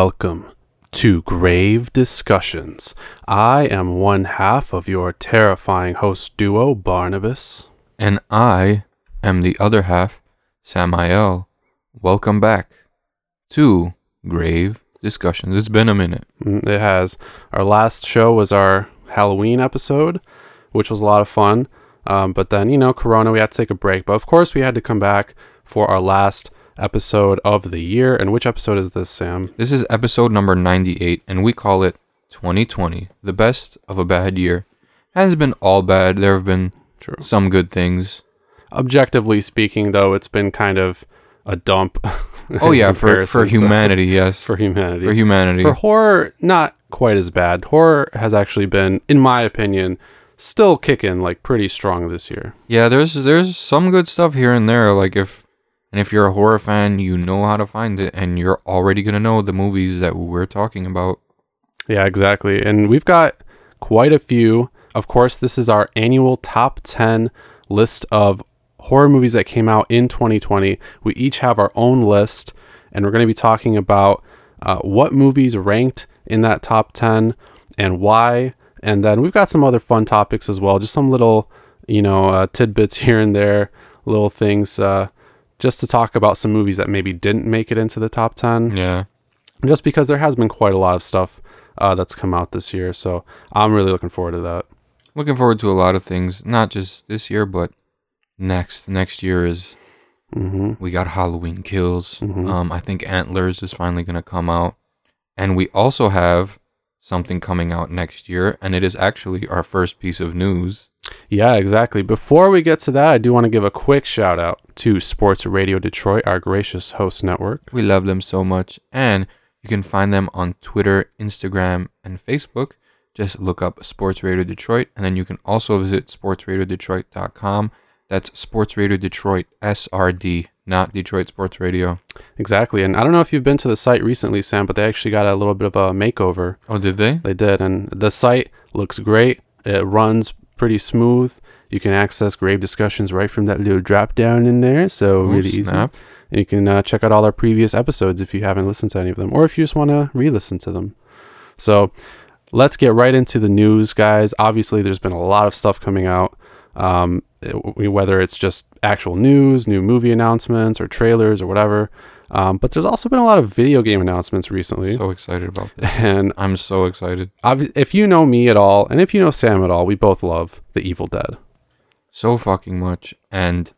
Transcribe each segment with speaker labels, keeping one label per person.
Speaker 1: Welcome to Grave Discussions. I am one half of your terrifying host duo, Barnabas.
Speaker 2: And I am the other half, Samael. Welcome back to Grave Discussions. It's been a minute.
Speaker 1: Mm, It has. Our last show was our Halloween episode, which was a lot of fun. Um, but then, you know, Corona, we had to take a break. But of course, we had to come back for our last episode of the year. And which episode is this, Sam?
Speaker 2: This is episode number 98, and we call it 2020, the best of a bad year. Hasn't been all bad. There have been
Speaker 1: True.
Speaker 2: some good things.
Speaker 1: Objectively speaking, though, it's been kind of a dump.
Speaker 2: Oh yeah, for for
Speaker 1: so-
Speaker 2: humanity, yes.
Speaker 1: for humanity.
Speaker 2: For humanity.
Speaker 1: For horror, not quite as bad. Horror has actually been, in my opinion, still kicking like pretty strong this year.
Speaker 2: Yeah, there's there's some good stuff here and there. Like if and if you're a horror fan, you know how to find it, and you're already gonna know the movies that we're talking about.
Speaker 1: Yeah, exactly. And we've got quite a few. Of course, this is our annual top 10 list of horror movies that came out in 2020. We each have our own list, and we're going to be talking about uh, what movies ranked in that top 10 and why. And then we've got some other fun topics as well, just some little, you know, uh, tidbits here and there, little things, uh, just to talk about some movies that maybe didn't make it into the top 10
Speaker 2: Yeah.
Speaker 1: just because there has been quite a lot of stuff uh, that's come out this year. So I'm really looking forward to that.
Speaker 2: Looking forward to a lot of things, not just this year, but next. Next year is
Speaker 1: hmm
Speaker 2: we got Halloween Kills.
Speaker 1: Mhm.
Speaker 2: Um, I think Antlers is finally gonna come out, and we also have something coming out next year, and it is actually our first piece of news.
Speaker 1: Yeah, exactly. Before we get to that, I do want to give a quick shout out to Sports Radio Detroit, our gracious host network.
Speaker 2: We love them so much, and you can find them on Twitter, Instagram, and Facebook. Just look up Sports Radio Detroit, and then you can also visit sportsradiodetroit.com. That's Sports Radio Detroit, SRD, not Detroit Sports Radio.
Speaker 1: Exactly. And I don't know if you've been to the site recently, Sam, but they actually got a little bit of a makeover.
Speaker 2: Oh, did they?
Speaker 1: They did. And the site looks great. It runs pretty smooth. You can access grave discussions right from that little drop down in there. So,
Speaker 2: Oh,
Speaker 1: really easy. And you can uh, check out all our previous episodes if you haven't listened to any of them, or if you just want to re listen to them. So let's get right into the news, guys. Obviously, there's been a lot of stuff coming out, um, it- whether it's just actual news, new movie announcements, or trailers, or whatever. Um, but there's also been a lot of video game announcements recently.
Speaker 2: So excited about this.
Speaker 1: and
Speaker 2: I'm so excited.
Speaker 1: if you know me at all, and if you know Sam at all, we both love The Evil Dead.
Speaker 2: So fucking much. And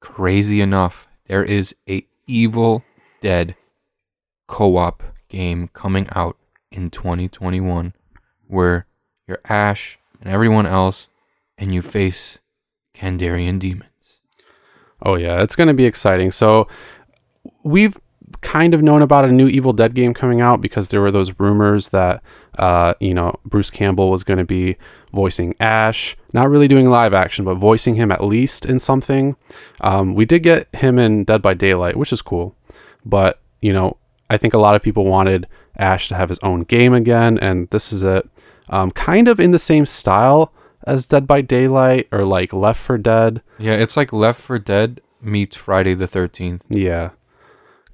Speaker 2: crazy enough, there is a Evil Dead co-op game coming out in 2021 where you're Ash and everyone else and you face Kandarian demons.
Speaker 1: Oh yeah, it's going to be exciting. So we've kind of known about a new Evil Dead game coming out because there were those rumors that uh, you know Bruce Campbell was going to be voicing Ash, not really doing live action, but voicing him at least in something. Um, we did get him in Dead by Daylight, which is cool, but you know I think a lot of people wanted Ash to have his own game again, and this is it. Um, kind of in the same style as Dead by Daylight or like Left 4 Dead.
Speaker 2: Yeah, it's like Left 4 Dead meets Friday the 13th.
Speaker 1: Yeah.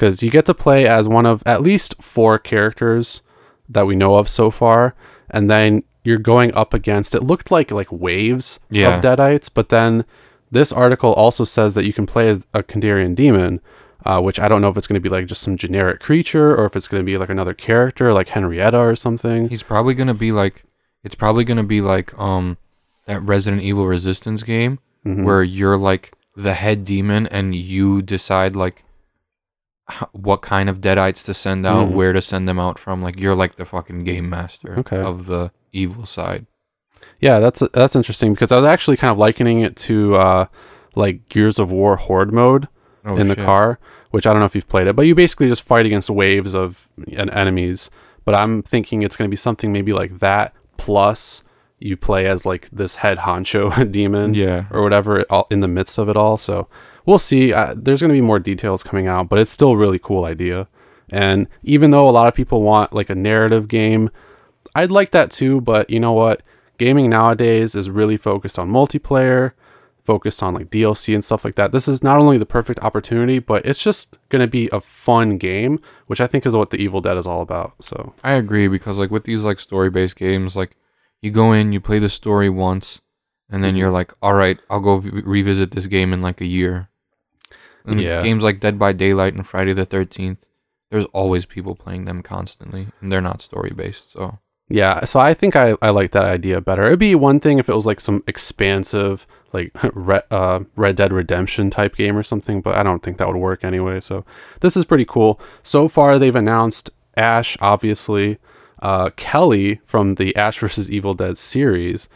Speaker 1: Because you get to play as one of at least four characters that we know of so far. And then you're going up against it looked like like waves
Speaker 2: Yeah.
Speaker 1: of deadites, but then this article also says that you can play as a Kandarian demon, uh, which I don't know if it's going to be like just some generic creature or if it's going to be like another character like Henrietta or something.
Speaker 2: He's probably going to be like it's probably going to be like um that Resident Evil Resistance game
Speaker 1: Mhm.
Speaker 2: where you're like the head demon and you decide like what kind of deadites to send out,
Speaker 1: Mhm.
Speaker 2: where to send them out from. Like you're like the fucking game master
Speaker 1: Okay.
Speaker 2: of the evil side.
Speaker 1: Yeah, that's that's interesting because I was actually kind of likening it to uh, like Gears of War Horde mode,
Speaker 2: Oh,
Speaker 1: in the
Speaker 2: shit.
Speaker 1: car, which I don't know if you've played it, but you basically just fight against waves of en- enemies. But I'm thinking it's going to be something maybe like that plus you play as like this head honcho demon
Speaker 2: Yeah.
Speaker 1: or whatever it all, in the midst of it all. So we'll see. Uh, there's going to be more details coming out, but it's still a really cool idea. And even though a lot of people want like a narrative game, I'd like that too. But you know what? Gaming nowadays is really focused on multiplayer, focused on like DLC and stuff like that. This is not only the perfect opportunity, but it's just going to be a fun game, which I think is what the Evil Dead is all about. So
Speaker 2: I agree because like with these like story based games, like you go in, you play the story once, and then
Speaker 1: Mhm.
Speaker 2: you're like, all right, I'll go v- revisit this game in like a year.
Speaker 1: Yeah.
Speaker 2: games like Dead by Daylight and Friday the Thirteenth, there's always people playing them constantly, and they're not story based. So
Speaker 1: Yeah, so I think I, I like that idea better. It'd be one thing if it was like some expansive, like Red, uh, Red Dead Redemption type game or something, but I don't think that would work anyway. So this is pretty cool. So far, they've announced Ash, obviously, uh, Kelly from the Ash vs. Evil Dead series,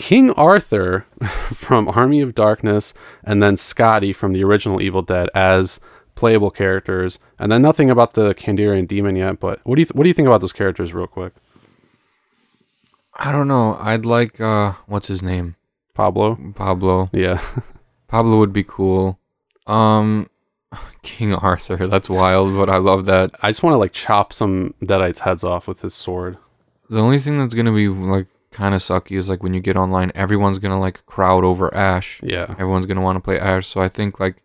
Speaker 1: King Arthur from Army of Darkness, and then Scotty from the original Evil Dead as playable characters, and then nothing about the Kandarian demon yet. But what do you th- what do you think about those characters, real quick?
Speaker 2: I don't know. I'd like uh, what's his name?
Speaker 1: Pablo.
Speaker 2: Pablo.
Speaker 1: Yeah.
Speaker 2: Pablo would be cool. Um, King Arthur. That's wild, but I love that.
Speaker 1: I just want to like chop some Deadites heads off with his sword.
Speaker 2: The only thing that's gonna be like kind of sucky is like when you get online, everyone's gonna like crowd over Ash.
Speaker 1: Yeah.
Speaker 2: Everyone's gonna want to play Ash. So I think like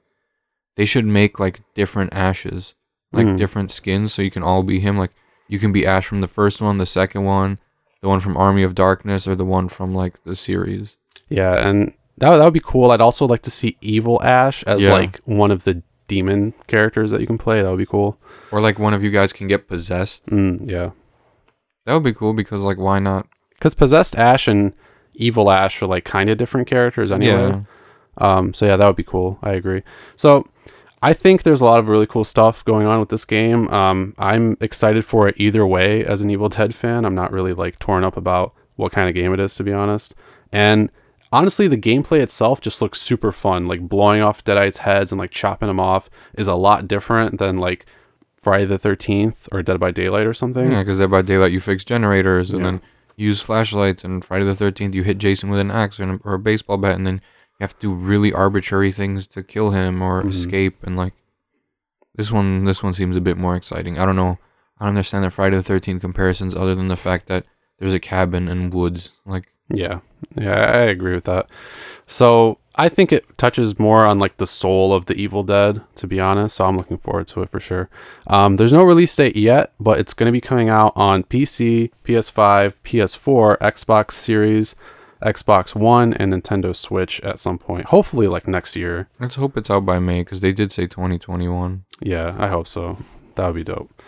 Speaker 2: they should make like different Ashes, like
Speaker 1: Mm.
Speaker 2: different skins, so you can all be him. Like you can be Ash from the first one, the second one, the one from Army of Darkness, or the one from like the series.
Speaker 1: Yeah, and that would- that would be cool. I'd also like to see Evil Ash as
Speaker 2: Yeah.
Speaker 1: like one of the demon characters that you can play. That would be cool.
Speaker 2: Or like one of you guys can get possessed.
Speaker 1: Mm, yeah.
Speaker 2: That would be cool because like why not?
Speaker 1: Cuz possessed Ash and Evil Ash are like kind of different characters anyway. Um, so yeah, that would be cool. I agree. So I think there's a lot of really cool stuff going on with this game. Um, I'm excited for it either way as an Evil Dead fan. I'm not really like torn up about what kind of game it is, to be honest. And honestly, the gameplay itself just looks super fun. Like blowing off Deadites' heads and like chopping them off is a lot different than like Friday the 13th or Dead by Daylight or something.
Speaker 2: Yeah, because Dead by Daylight you fix generators and
Speaker 1: Yeah.
Speaker 2: then use flashlights, and Friday the Thirteenth you hit Jason with an axe or, or a baseball bat, and then you have to do really arbitrary things to kill him or
Speaker 1: Mhm.
Speaker 2: escape. And like this one, this one seems a bit more exciting. I don't know. I don't understand the Friday the Thirteenth comparisons other than the fact that there's a cabin and woods. Like
Speaker 1: Yeah. Yeah, I agree with that. So I think it touches more on like the soul of the Evil Dead, to be honest. So I'm looking forward to it for sure. Um, there's no release date yet, but it's going to be coming out on PC, PS5, PS4, Xbox Series, Xbox One, and Nintendo Switch at some point. Hopefully, like next year.
Speaker 2: let's hope it's out by May because they did say 2021.
Speaker 1: Yeah, I hope so. That would be dope.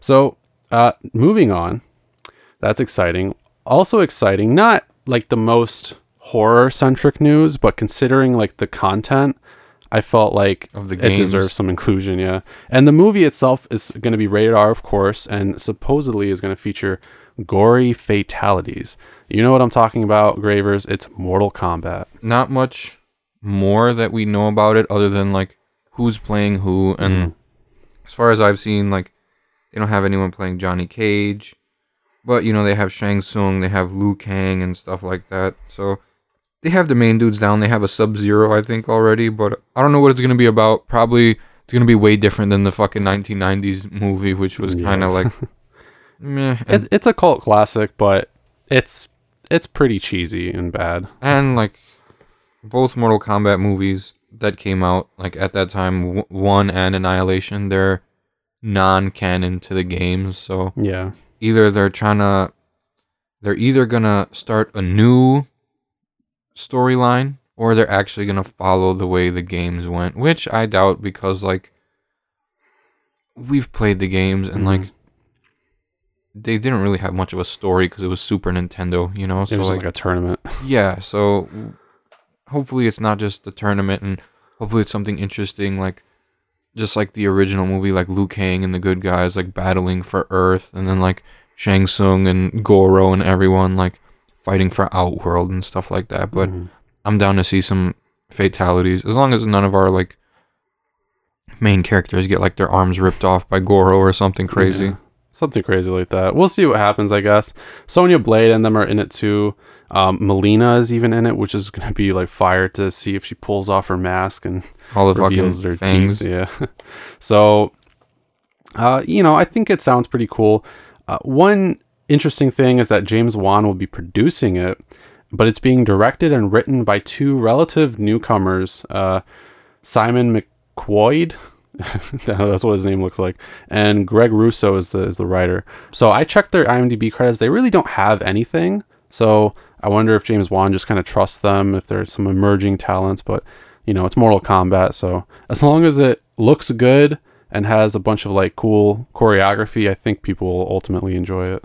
Speaker 1: So, uh, moving on. That's exciting. Also exciting, not like the most horror centric news, but considering like the content, I felt like
Speaker 2: Of the
Speaker 1: it
Speaker 2: games.
Speaker 1: deserves some inclusion. Yeah, and the movie itself is going to be rated R, of course, and supposedly is going to feature gory fatalities. You know what I'm talking about, Gravers? It's Mortal Kombat.
Speaker 2: Not much more that we know about it other than like who's playing who and
Speaker 1: Mhm.
Speaker 2: as far as I've seen, like they don't have anyone playing Johnny Cage, but you know they have Shang Tsung, they have Liu Kang and stuff like that. So they have the main dudes down. They have a Sub Zero, I think, already, but I don't know what it's gonna be about. Probably it's gonna be way different than the fucking 1990s movie, which was kind of like meh.
Speaker 1: It, it's a cult classic, but it's it's pretty cheesy and bad.
Speaker 2: and like both Mortal Kombat movies that came out like at that time, w- one and Annihilation, they're non-canon to the games, so.
Speaker 1: Yeah.
Speaker 2: either they're trying to they're either gonna start a new storyline or they're actually gonna follow the way the games went which i doubt because like we've played the games and
Speaker 1: Mhm.
Speaker 2: like they didn't really have much of a story because it was super nintendo you know
Speaker 1: It
Speaker 2: so
Speaker 1: was
Speaker 2: like
Speaker 1: like a tournament.
Speaker 2: yeah so hopefully it's not just the tournament and hopefully it's something interesting like just like the original movie like Liu Kang and the good guys like battling for earth and then like Shang Tsung and Goro and everyone like fighting for outworld and stuff like that but
Speaker 1: Mhm.
Speaker 2: I'm down to see some fatalities as long as none of our like main characters get like their arms ripped off by Goro or something crazy.
Speaker 1: Yeah. Something crazy like that. We'll see what happens, I guess. Sonya Blade and them are in it too. Um, Melina is even in it, which is going to be like fire to see if she pulls off her mask and
Speaker 2: All the
Speaker 1: reveals
Speaker 2: fucking fangs.
Speaker 1: teeth. Yeah. so, uh, you know, I think it sounds pretty cool. Uh, one interesting thing is that James Wan will be producing it, but it's being directed and written by two relative newcomers, uh, Simon McQuoid. That's what his name looks like, and Greg Russo is the is the writer. So I checked their IMDb credits; they really don't have anything. So I wonder if James Wan just kind of trusts them, if there's some emerging talents. But you know, it's Mortal Kombat, so as long as it looks good and has a bunch of like cool choreography, I think people will ultimately enjoy it.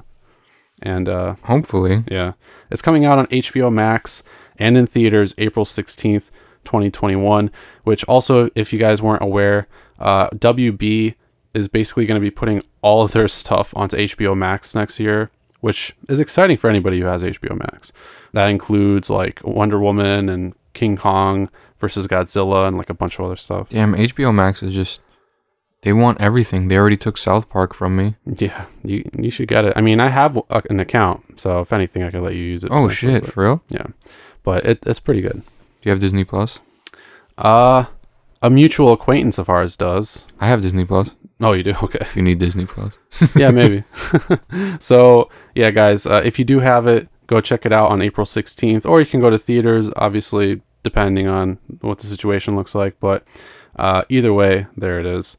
Speaker 1: And uh,
Speaker 2: Hopefully.
Speaker 1: yeah, it's coming out on HBO Max and in theaters April 16th, 2021. Which also, if you guys weren't aware, uh, WB is basically going to be putting all of their stuff onto HBO Max next year, which is exciting for anybody who has HBO Max. That includes like Wonder Woman and King Kong versus Godzilla and like a bunch of other stuff.
Speaker 2: Damn, HBO Max is just they want everything. They already took South Park from me.
Speaker 1: Yeah, you you should get it. I mean, I have a, an account, so if anything, I could let you use it.
Speaker 2: Oh shit,
Speaker 1: but-
Speaker 2: for real?
Speaker 1: yeah, but it, it's pretty good.
Speaker 2: Do you have Disney Plus?
Speaker 1: Uh, a mutual acquaintance of ours does.
Speaker 2: I have Disney Plus.
Speaker 1: Oh, you do? Okay.
Speaker 2: If you need Disney Plus.
Speaker 1: yeah, maybe. so, yeah, guys, uh, if you do have it, go check it out on April 16th, or you can go to theaters, obviously, depending on what the situation looks like. But uh, either way, there it is.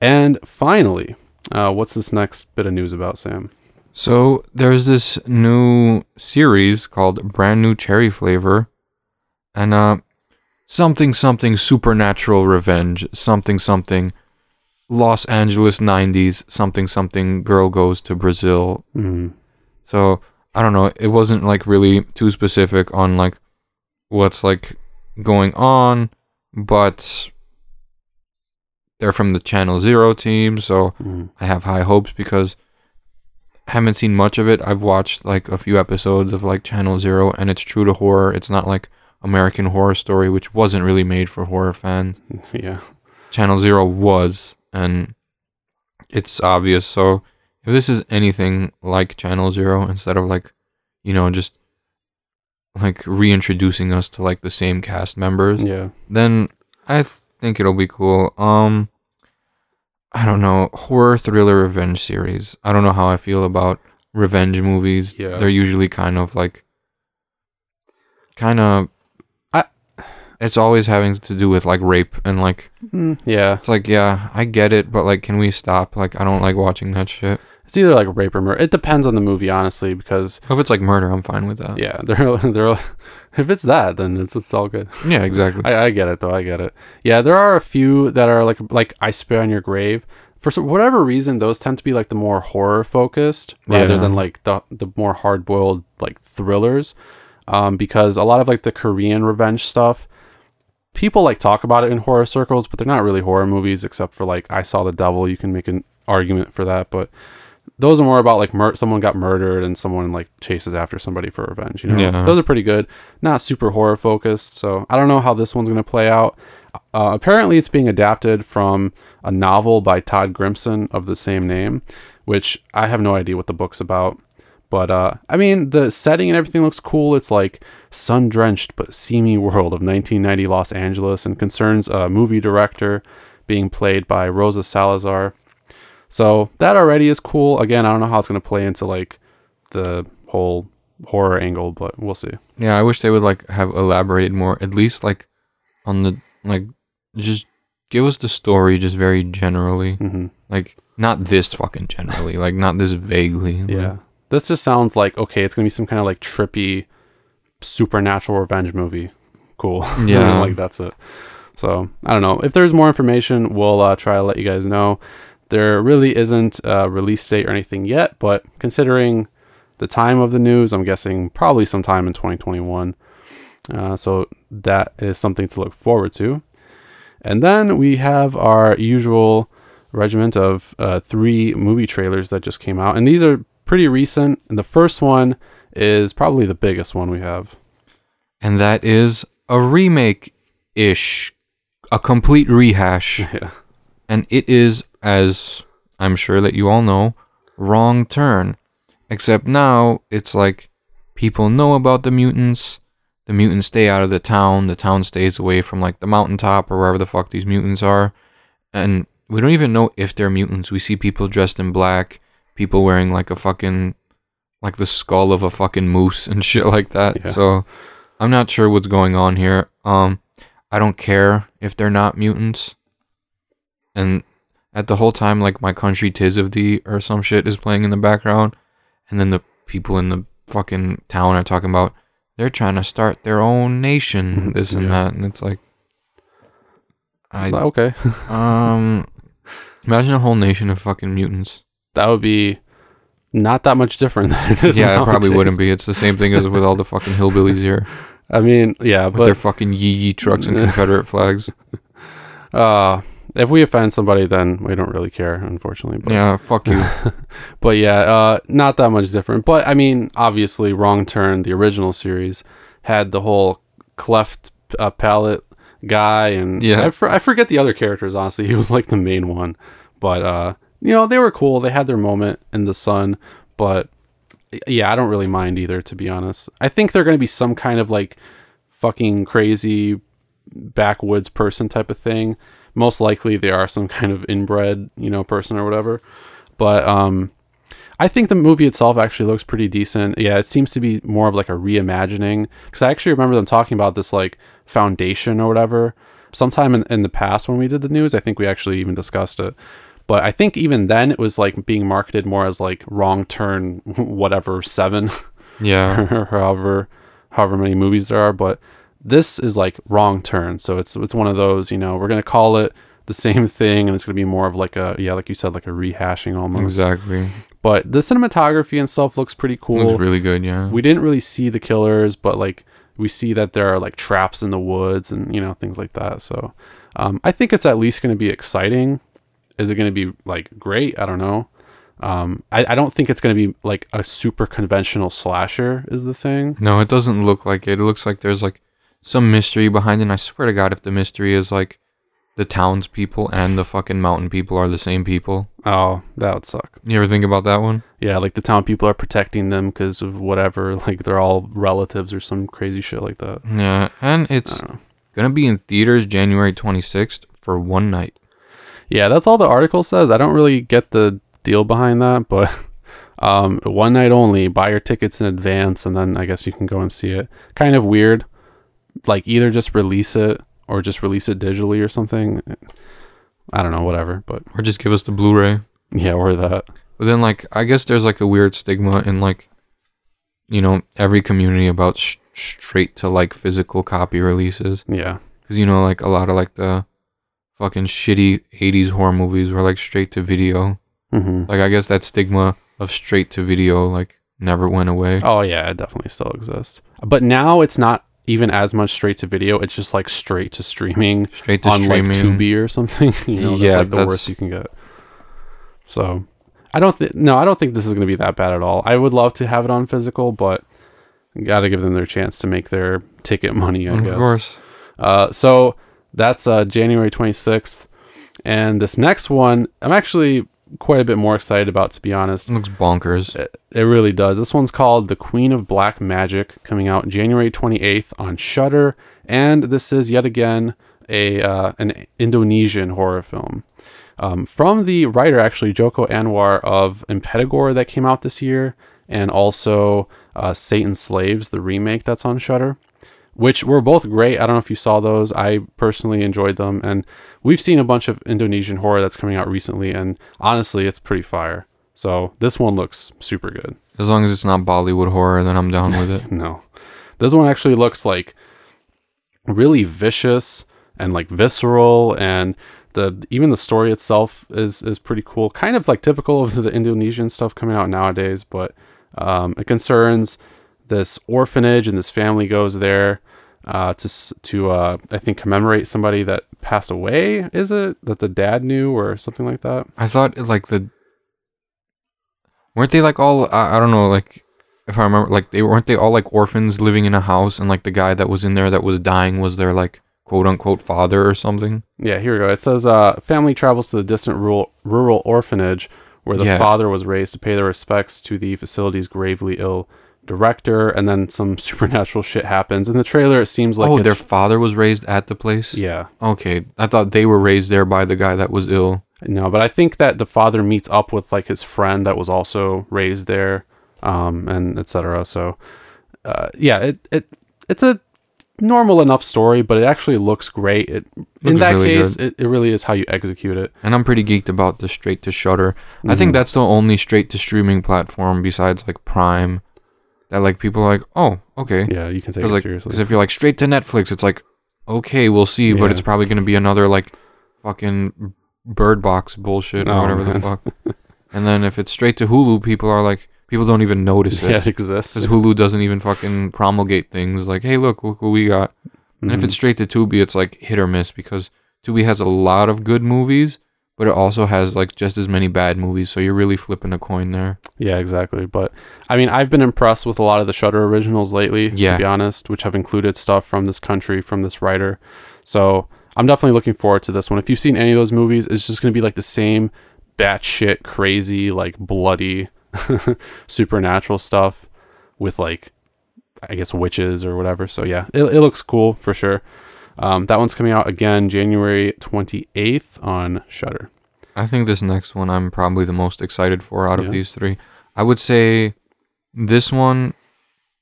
Speaker 1: And finally, uh, what's this next bit of news about, Sam?
Speaker 2: So there's this new series called Brand New Cherry Flavor, and uh, something something supernatural revenge, something something Los Angeles '90s, something something girl goes to Brazil.
Speaker 1: Mm,
Speaker 2: So I don't know. It wasn't like really too specific on like what's like going on, but they're from the Channel Zero team, so
Speaker 1: mm,
Speaker 2: I have high hopes because I haven't seen much of it. I've watched like a few episodes of like Channel Zero and it's true to horror. It's not like American Horror Story which wasn't really made for horror fans.
Speaker 1: yeah.
Speaker 2: Channel Zero was and it's obvious. So if this is anything like Channel Zero instead of like you know just like reintroducing us to like the same cast members,
Speaker 1: Yeah.
Speaker 2: then I think it'll be cool. Um, I don't know horror thriller revenge series. I don't know how I feel about revenge movies.
Speaker 1: Yeah.
Speaker 2: they're usually kind of like, kind of.
Speaker 1: I-
Speaker 2: It's always having to do with like rape and like
Speaker 1: Mm, yeah.
Speaker 2: it's like yeah I get it but like can we stop like I don't like watching that shit.
Speaker 1: It's either like rape or murder. It depends on the movie, honestly, because
Speaker 2: If it's like murder, I'm fine with that.
Speaker 1: yeah, they're they're if it's that, then it's it's all good.
Speaker 2: Yeah, exactly.
Speaker 1: I, I get it though. I get it. Yeah, there are a few that are like like I spit on your grave. For some, whatever reason, those tend to be like the more horror focused rather
Speaker 2: Yeah.
Speaker 1: than like the the more hard boiled like thrillers. Um, because a lot of like the Korean revenge stuff, people like talk about it in horror circles, but they're not really horror movies except for like I Saw the Devil. You can make an argument for that, but those are more about like mur- someone got murdered and someone like chases after somebody for revenge. You know,
Speaker 2: Yeah.
Speaker 1: those are pretty good. Not super horror focused, so I don't know how this one's gonna play out. Uh, apparently, it's being adapted from a novel by Todd Grimson of the same name, which I have no idea what the book's about. But uh, I mean, the setting and everything looks cool. It's like sun drenched but seamy world of 1990 Los Angeles and concerns a movie director being played by Rosa Salazar. So that already is cool. Again, I don't know how it's going to play into like the whole horror angle, but we'll see.
Speaker 2: Yeah, I wish they would like have elaborated more, at least like on the like just give us the story just very generally.
Speaker 1: hmm
Speaker 2: Like not this fucking generally, like not this vaguely. like-
Speaker 1: Yeah. This just sounds like okay, it's gonna be some kind of like trippy supernatural revenge movie. Cool.
Speaker 2: Yeah.
Speaker 1: like that's it. So I don't know. If there's more information, we'll uh, try to let you guys know. There really isn't a release date or anything yet, but considering the time of the news, I'm guessing probably sometime in 2021. Uh, so that is something to look forward to. And then we have our usual regiment of uh, three movie trailers that just came out, and these are pretty recent. And the first one is probably the biggest one we have.
Speaker 2: And that is a remake ish. A complete rehash
Speaker 1: Yeah.
Speaker 2: and it is, as I'm sure that you all know, wrong turn. Except now it's like people know about the mutants. The mutants stay out of the town. The town stays away from like the mountaintop or wherever the fuck these mutants are. And we don't even know if they're mutants. We see people dressed in black, people wearing like a fucking like the skull of a fucking moose and shit like that.
Speaker 1: Yeah.
Speaker 2: So I'm not sure what's going on here. Um I don't care if they're not mutants. And at the whole time like my country tis of thee or some shit is playing in the background and then the people in the fucking town are talking about they're trying to start their own nation this and
Speaker 1: Yeah.
Speaker 2: that and it's like I
Speaker 1: okay,
Speaker 2: um imagine a whole nation of fucking mutants.
Speaker 1: that would be not that much different than it is.
Speaker 2: yeah, it probably wouldn't be. It's the same thing as with all the fucking hillbillies here
Speaker 1: I mean, yeah,
Speaker 2: with
Speaker 1: but
Speaker 2: their fucking yee yee trucks and Confederate flags.
Speaker 1: uh, if we offend somebody, then we don't really care, unfortunately. But
Speaker 2: Yeah, fuck you.
Speaker 1: but yeah, uh, not that much different. But I mean, obviously, Wrong Turn, the original series, had the whole cleft uh, palate guy, and
Speaker 2: Yeah.
Speaker 1: I, for, I forget the other characters. Honestly, he was like the main one, but uh, you know, they were cool. They had their moment in the sun, but yeah, I don't really mind either, to be honest. I think they're going to be some kind of like fucking crazy backwoods person type of thing. Most likely they are some kind of inbred, you know, person or whatever. But um I think the movie itself actually looks pretty decent. Yeah, it seems to be more of like a reimagining because I actually remember them talking about this like foundation or whatever sometime in, in the past when we did the news. I think we actually even discussed it. But I think even then it was like being marketed more as like wrong turn whatever 7
Speaker 2: Yeah.
Speaker 1: or however however many movies there are but this is like wrong turn. So it's it's one of those you know we're going to call it the same thing and it's going to be more of like a yeah like you said like a rehashing almost.
Speaker 2: Exactly.
Speaker 1: but the cinematography and stuff looks pretty cool.
Speaker 2: Looks really good, yeah.
Speaker 1: we didn't really see the killers but like we see that there are like traps in the woods and you know things like that. So um, i think it's at least going to be exciting. Is it going to be like great? I don't know. Um, I, I don't think it's going to be like a super conventional slasher is the thing.
Speaker 2: No, it doesn't look like it. It looks like there's like some mystery behind it. And I swear to God, if the mystery is like the townspeople and the fucking mountain people are the same people.
Speaker 1: oh that would suck
Speaker 2: You ever think about that one?
Speaker 1: yeah like the town people are protecting them because of whatever like they're all relatives or some crazy shit like that
Speaker 2: Yeah, and
Speaker 1: I
Speaker 2: it's
Speaker 1: don't know.
Speaker 2: gonna be in theaters January 26th for one night.
Speaker 1: Yeah, that's all the article says. I don't really get the deal behind that, but um, one night only. Buy your tickets in advance, and then I guess you can go and see it. Kind of weird. Like either just release it or just release it digitally or something. I don't know, whatever. But
Speaker 2: Or just give us the Blu-ray.
Speaker 1: yeah, or that.
Speaker 2: But then, like, I guess there's like a weird stigma in like, you know, every community about sh- straight to like physical copy releases.
Speaker 1: Yeah,
Speaker 2: Because you know, like a lot of like the fucking shitty '80s horror movies were like straight to video.
Speaker 1: hmm
Speaker 2: Like, I guess that stigma of straight to video like never went away.
Speaker 1: Oh yeah, it definitely still exists. But now it's not even as much straight to video. It's just like straight to streaming.
Speaker 2: Straight to
Speaker 1: on
Speaker 2: streaming.
Speaker 1: like Tubi or something. you know, that's
Speaker 2: Yeah,
Speaker 1: like the
Speaker 2: that's-
Speaker 1: worst you can get. So, I don't think no, I don't think this is going to be that bad at all. I would love to have it on physical, but got to give them their chance to make their ticket money. I
Speaker 2: of
Speaker 1: guess.
Speaker 2: course.
Speaker 1: Uh, so that's uh, January 26th, and this next one I'm actually quite a bit more excited about, to be honest.
Speaker 2: It looks bonkers.
Speaker 1: It, it really does. This one's called The Queen of Black Magic, coming out January 28th on Shudder, and this is yet again a uh, an Indonesian horror film. Um, from the writer, actually, Joko Anwar of Impetigore, that came out this year, and also uh, Satan's Slaves, the remake that's on Shudder, which were both great. I don't know if you saw those. I personally enjoyed them, and we've seen a bunch of Indonesian horror that's coming out recently, and honestly, it's pretty fire. So this one looks super good.
Speaker 2: As long as it's not Bollywood horror, then I'm down with it.
Speaker 1: No, this one actually looks like really vicious and like visceral, and the even the story itself is is pretty cool. Kind of like typical of the Indonesian stuff coming out nowadays, but um, it concerns this orphanage, and this family goes there uh, to to uh, I think commemorate somebody that passed away. Is it that the dad knew or something like that?
Speaker 2: I thought like the weren't they like all I, I don't know like if I remember like they weren't they all like orphans living in a house and like the guy that was in there that was dying was their like quote unquote father or something.
Speaker 1: Yeah, here we go. It says uh, family travels to the distant rural rural orphanage where the
Speaker 2: Yeah.
Speaker 1: father was raised to pay their respects to the facility's gravely ill director, and then some supernatural shit happens. In the trailer, it seems like
Speaker 2: oh, their father was raised at the place.
Speaker 1: yeah,
Speaker 2: Okay, I thought they were raised there by the guy that was ill.
Speaker 1: no, but I think that the father meets up with like his friend that was also raised there, um, and etc. So, uh, yeah, it it it's a normal enough story, but it actually looks great. It in that
Speaker 2: really
Speaker 1: case, it, it really is how you execute it.
Speaker 2: And I'm pretty geeked about the straight to Shudder. I think
Speaker 1: Mhm.
Speaker 2: that's the only straight to streaming platform besides like Prime that like people are like, oh, okay.
Speaker 1: Yeah, you can take it seriously.
Speaker 2: Because like, if you're like straight to Netflix, it's like, okay, we'll see, but it's probably gonna be another like fucking Bird Box bullshit or
Speaker 1: Oh,
Speaker 2: whatever the fuck. and then if it's straight to Hulu, people are like, people don't even notice
Speaker 1: yeah,
Speaker 2: it
Speaker 1: it exists.
Speaker 2: because Hulu doesn't even fucking promulgate things like, hey, look, look what we got. And if it's mm-hmm. straight to Tubi, it's like hit or miss because Tubi has a lot of good movies, but it also has like just as many bad movies. So you're really flipping a coin there.
Speaker 1: yeah, exactly. But I mean, I've been impressed with a lot of the Shudder originals lately,
Speaker 2: Yeah.
Speaker 1: to be honest, which have included stuff from this country, from this writer. So I'm definitely looking forward to this one. If you've seen any of those movies, it's just going to be like the same batshit crazy, like bloody supernatural stuff with like, I guess witches or whatever. So yeah, it, it looks cool for sure. Um, that one's coming out again January 28th on Shudder.
Speaker 2: I think this next one I'm probably the most excited for out
Speaker 1: Yeah.
Speaker 2: of these three. I would say this one,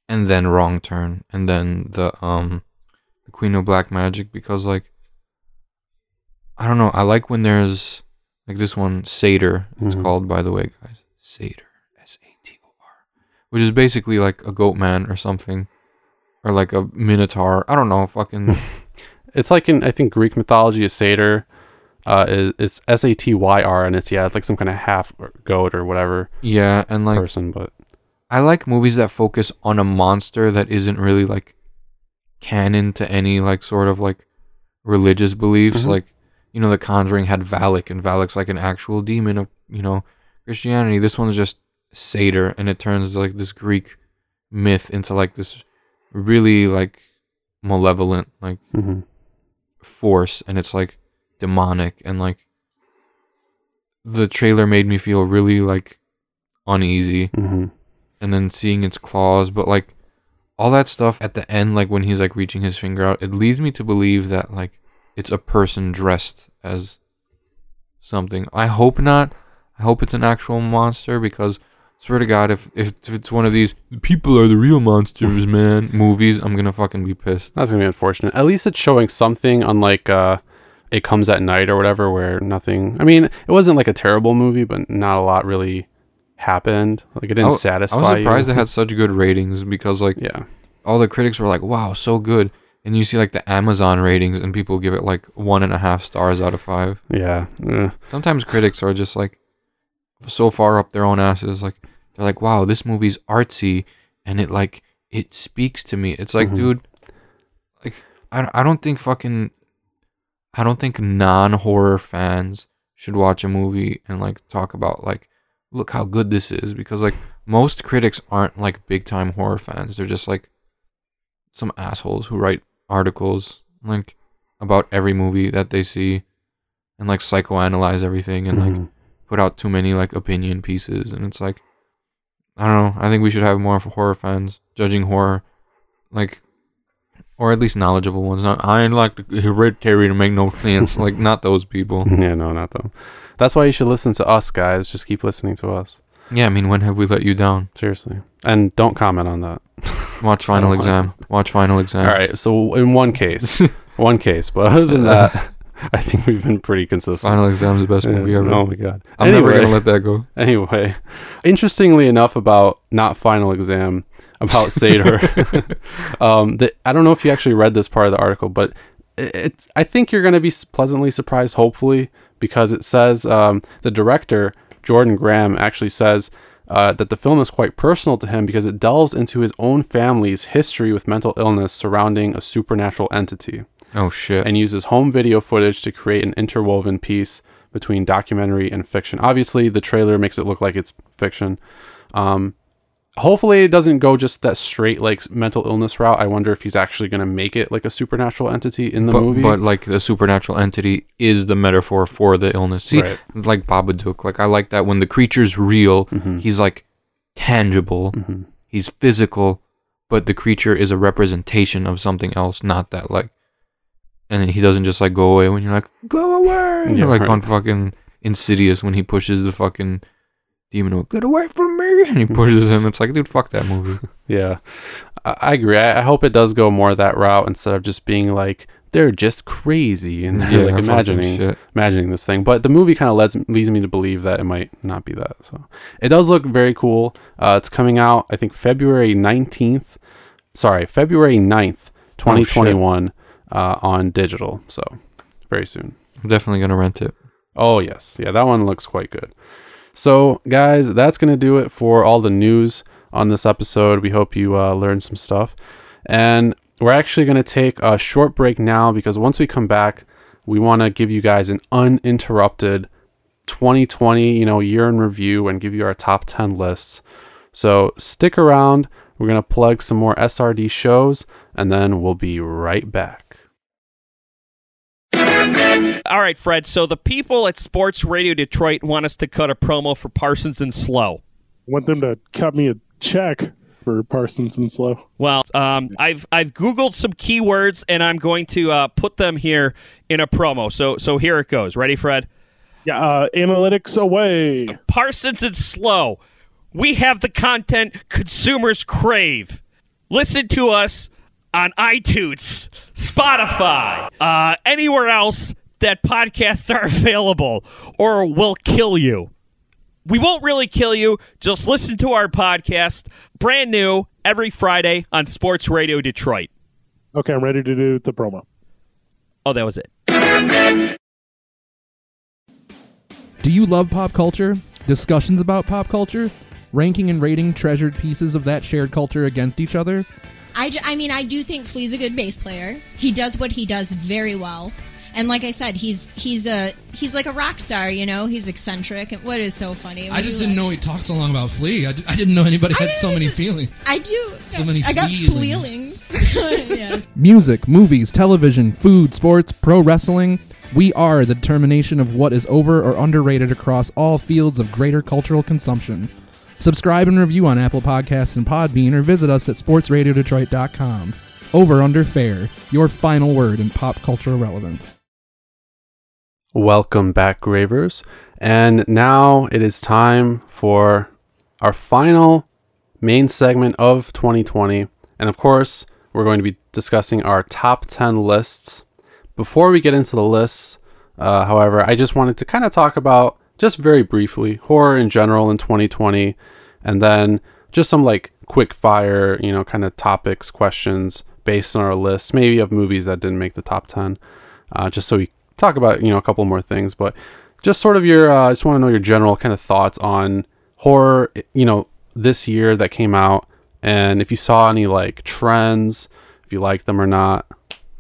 Speaker 2: and then Wrong Turn, and then the um, the Queen of Black Magic because like, I don't know. I like when there's like this one Sator. It's
Speaker 1: Mhm.
Speaker 2: called by the way, guys. Sator. S A T O R. Which is basically like a goat man or something, or like a minotaur. I don't know. Fucking.
Speaker 1: It's like in I think Greek mythology, a satyr uh, is it's S A T Y R, and it's yeah, it's like some kind of half goat or whatever
Speaker 2: yeah, and like
Speaker 1: person. But
Speaker 2: I like movies that focus on a monster that isn't really like canon to any like sort of like religious beliefs.
Speaker 1: Mhm.
Speaker 2: Like, you know, The Conjuring had Valak, and Valak's like an actual demon of, you know, Christianity. This one's just Satyr, and it turns like this Greek myth into like this really like malevolent like
Speaker 1: mhm.
Speaker 2: Force, and it's like demonic, and like the trailer made me feel really like uneasy
Speaker 1: Mhm.
Speaker 2: and then seeing its claws, but like all that stuff at the end, like when he's like reaching his finger out, it leads me to believe that like it's a person dressed as something. I hope not. I hope it's an actual monster because swear to God, if if, if it's one of these people are the real monsters, man, movies, I'm gonna fucking be pissed.
Speaker 1: that's gonna be unfortunate. At least it's showing something, unlike uh, it comes at night or whatever, where nothing. I mean, it wasn't like a terrible movie, but not a lot really happened. Like it didn't
Speaker 2: I
Speaker 1: satisfy.
Speaker 2: I was surprised
Speaker 1: you.
Speaker 2: it had such good ratings because like
Speaker 1: Yeah,
Speaker 2: all the critics were like, "Wow, so good," and you see like the Amazon ratings and people give it like one and a half stars out of five.
Speaker 1: yeah. eh.
Speaker 2: Sometimes critics are just like so far up their own asses. Like they're like, "Wow, this movie's artsy," and it like it speaks to me. It's like,
Speaker 1: Mhm.
Speaker 2: dude, like I I don't think fucking I don't think non horror fans should watch a movie and like talk about like look how good this is because like most critics aren't like big time horror fans. They're just like some assholes who write articles like about every movie that they see and like psychoanalyze everything and like
Speaker 1: Mhm.
Speaker 2: Put out too many like opinion pieces and it's like I don't know. I think we should have more horror fans judging horror like or at least knowledgeable ones. Not I like the hereditary to make no sense. like not those people.
Speaker 1: yeah, no, not them. That's why you should listen to us, guys. Just keep listening to us.
Speaker 2: Yeah, I mean when have we let you down?
Speaker 1: Seriously, and don't comment on that.
Speaker 2: Watch final exam. Watch final exam.
Speaker 1: All right. So in one case, one case, but other than that, I think we've been pretty consistent.
Speaker 2: Final exam is the best movie ever.
Speaker 1: Oh my god.
Speaker 2: I'm never gonna let that go.
Speaker 1: Anyway, interestingly enough, about not final exam, about Sator. um, the, I don't know if you actually read this part of the article, but it, it's. I think you're going to be pleasantly surprised, hopefully, because it says um, the director Jordan Graham actually says. Uh, that the film is quite personal to him because it delves into his own family's history with mental illness surrounding a supernatural entity
Speaker 2: Oh shit.
Speaker 1: and uses home video footage to create an interwoven piece between documentary and fiction. Obviously, the trailer makes it look like it's fiction. Um, hopefully it doesn't go just that straight like mental illness route. I wonder if he's actually going to make it like a supernatural entity in the
Speaker 2: but,
Speaker 1: movie.
Speaker 2: but like the supernatural entity is the metaphor for the illness. See,
Speaker 1: Right.
Speaker 2: like Babadook, like I like that when the creature's real,
Speaker 1: Mhm.
Speaker 2: he's like tangible,
Speaker 1: Mhm.
Speaker 2: he's physical, but the creature is a representation of something else, not that like. And he doesn't just like go away when you're like go away,
Speaker 1: Yeah,
Speaker 2: like
Speaker 1: right.
Speaker 2: on fucking Insidious when he pushes the fucking demon away, get away from me, and he pushes him. It's like, dude, fuck that movie.
Speaker 1: Yeah, I, I agree. I, I hope it does go more that route instead of just being like they're just crazy and they're like imagining imagining this thing. But the movie kind of leads leads me to believe that it might not be that. So it does look very cool. Uh, it's coming out I think February nineteenth. Sorry, February 9th, twenty twenty one, uh, on digital. So very soon.
Speaker 2: I'm definitely gonna rent it.
Speaker 1: Oh, yes. Yeah, that one looks quite good. So, guys, that's going to do it for all the news on this episode. We hope you uh, learned some stuff. And we're actually going to take a short break now because once we come back, we want to give you guys an uninterrupted 2020, you know, year in review and give you our top 10 lists. So, stick around. We're going to plug some more SRD shows and then we'll be right back.
Speaker 3: All right, Fred. So the people at Sports Radio Detroit want us to cut a promo for Parsons and Slow.
Speaker 4: Want them to cut me a check for Parsons and Slow.
Speaker 3: Well, um, I've I've googled some keywords and I'm going to uh, put them here in a promo. So so here it goes. Ready, Fred?
Speaker 4: Yeah, uh, analytics away.
Speaker 3: Parsons and Slow. We have the content consumers crave. Listen to us on iTunes, Spotify, uh, anywhere else that podcasts are available, or we'll kill you. We won't really kill you. Just listen to our podcast, brand new every Friday on Sports Radio Detroit.
Speaker 4: Okay, I'm ready to do the promo.
Speaker 3: Oh, that was it.
Speaker 5: Do you love pop culture? Discussions about pop culture? Ranking and rating treasured pieces of that shared culture against each other?
Speaker 6: I, ju- I mean, I do think Flea's a good bass player. He does what he does very well. And like I said, he's he's a he's like a rock star, you know. He's eccentric. And what is so funny?
Speaker 7: I just didn't know he talked so long about Flea. I, d- I didn't know anybody
Speaker 6: I
Speaker 7: had so many feelings.
Speaker 6: I do.
Speaker 7: So many
Speaker 6: I got
Speaker 7: flealings.
Speaker 6: flealings. yeah.
Speaker 5: Music, movies, television, food, sports, pro wrestling. We are the determination of what is over or underrated across all fields of greater cultural consumption. Subscribe and review on Apple Podcasts and Podbean or visit us at sportsradiodetroit.com. Over Under Fair, your final word in pop cultural relevance.
Speaker 1: Welcome back, Gravers. And now it is time for our final main segment of 2020. And of course, we're going to be discussing our top 10 lists. Before we get into the lists, uh, however, I just wanted to kind of talk about, just very briefly, horror in general in 2020. And then just some like quick fire, you know, kind of topics, questions based on our list, maybe of movies that didn't make the top 10. Uh, just so we talk about you know a couple more things but just sort of your uh, i just want to know your general kind of thoughts on horror you know this year that came out and if you saw any like trends if you like them or not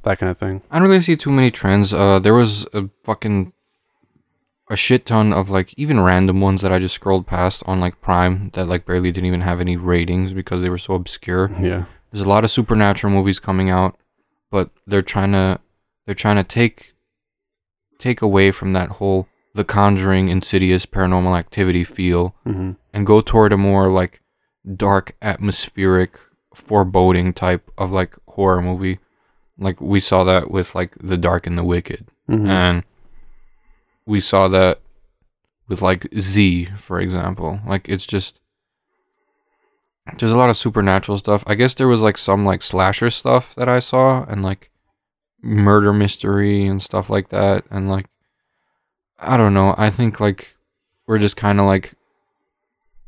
Speaker 1: that kind of thing
Speaker 2: I don't really see too many trends. Uh, there was a fucking a shit ton of like even random ones that I just scrolled past on like Prime that like barely didn't even have any ratings because they were so obscure.
Speaker 1: yeah
Speaker 2: There's a lot of supernatural movies coming out, but they're trying to they're trying to take take away from that whole The Conjuring, Insidious, Paranormal Activity feel
Speaker 1: hmm
Speaker 2: and go toward a more like dark, atmospheric, foreboding type of like horror movie. Like we saw that with like The Dark and the Wicked,
Speaker 1: hmm
Speaker 2: and we saw that with like Z, for example. Like it's just there's a lot of supernatural stuff. I guess there was like some like slasher stuff that I saw and like murder mystery and stuff like that and like I don't know. I think like we're just kind of like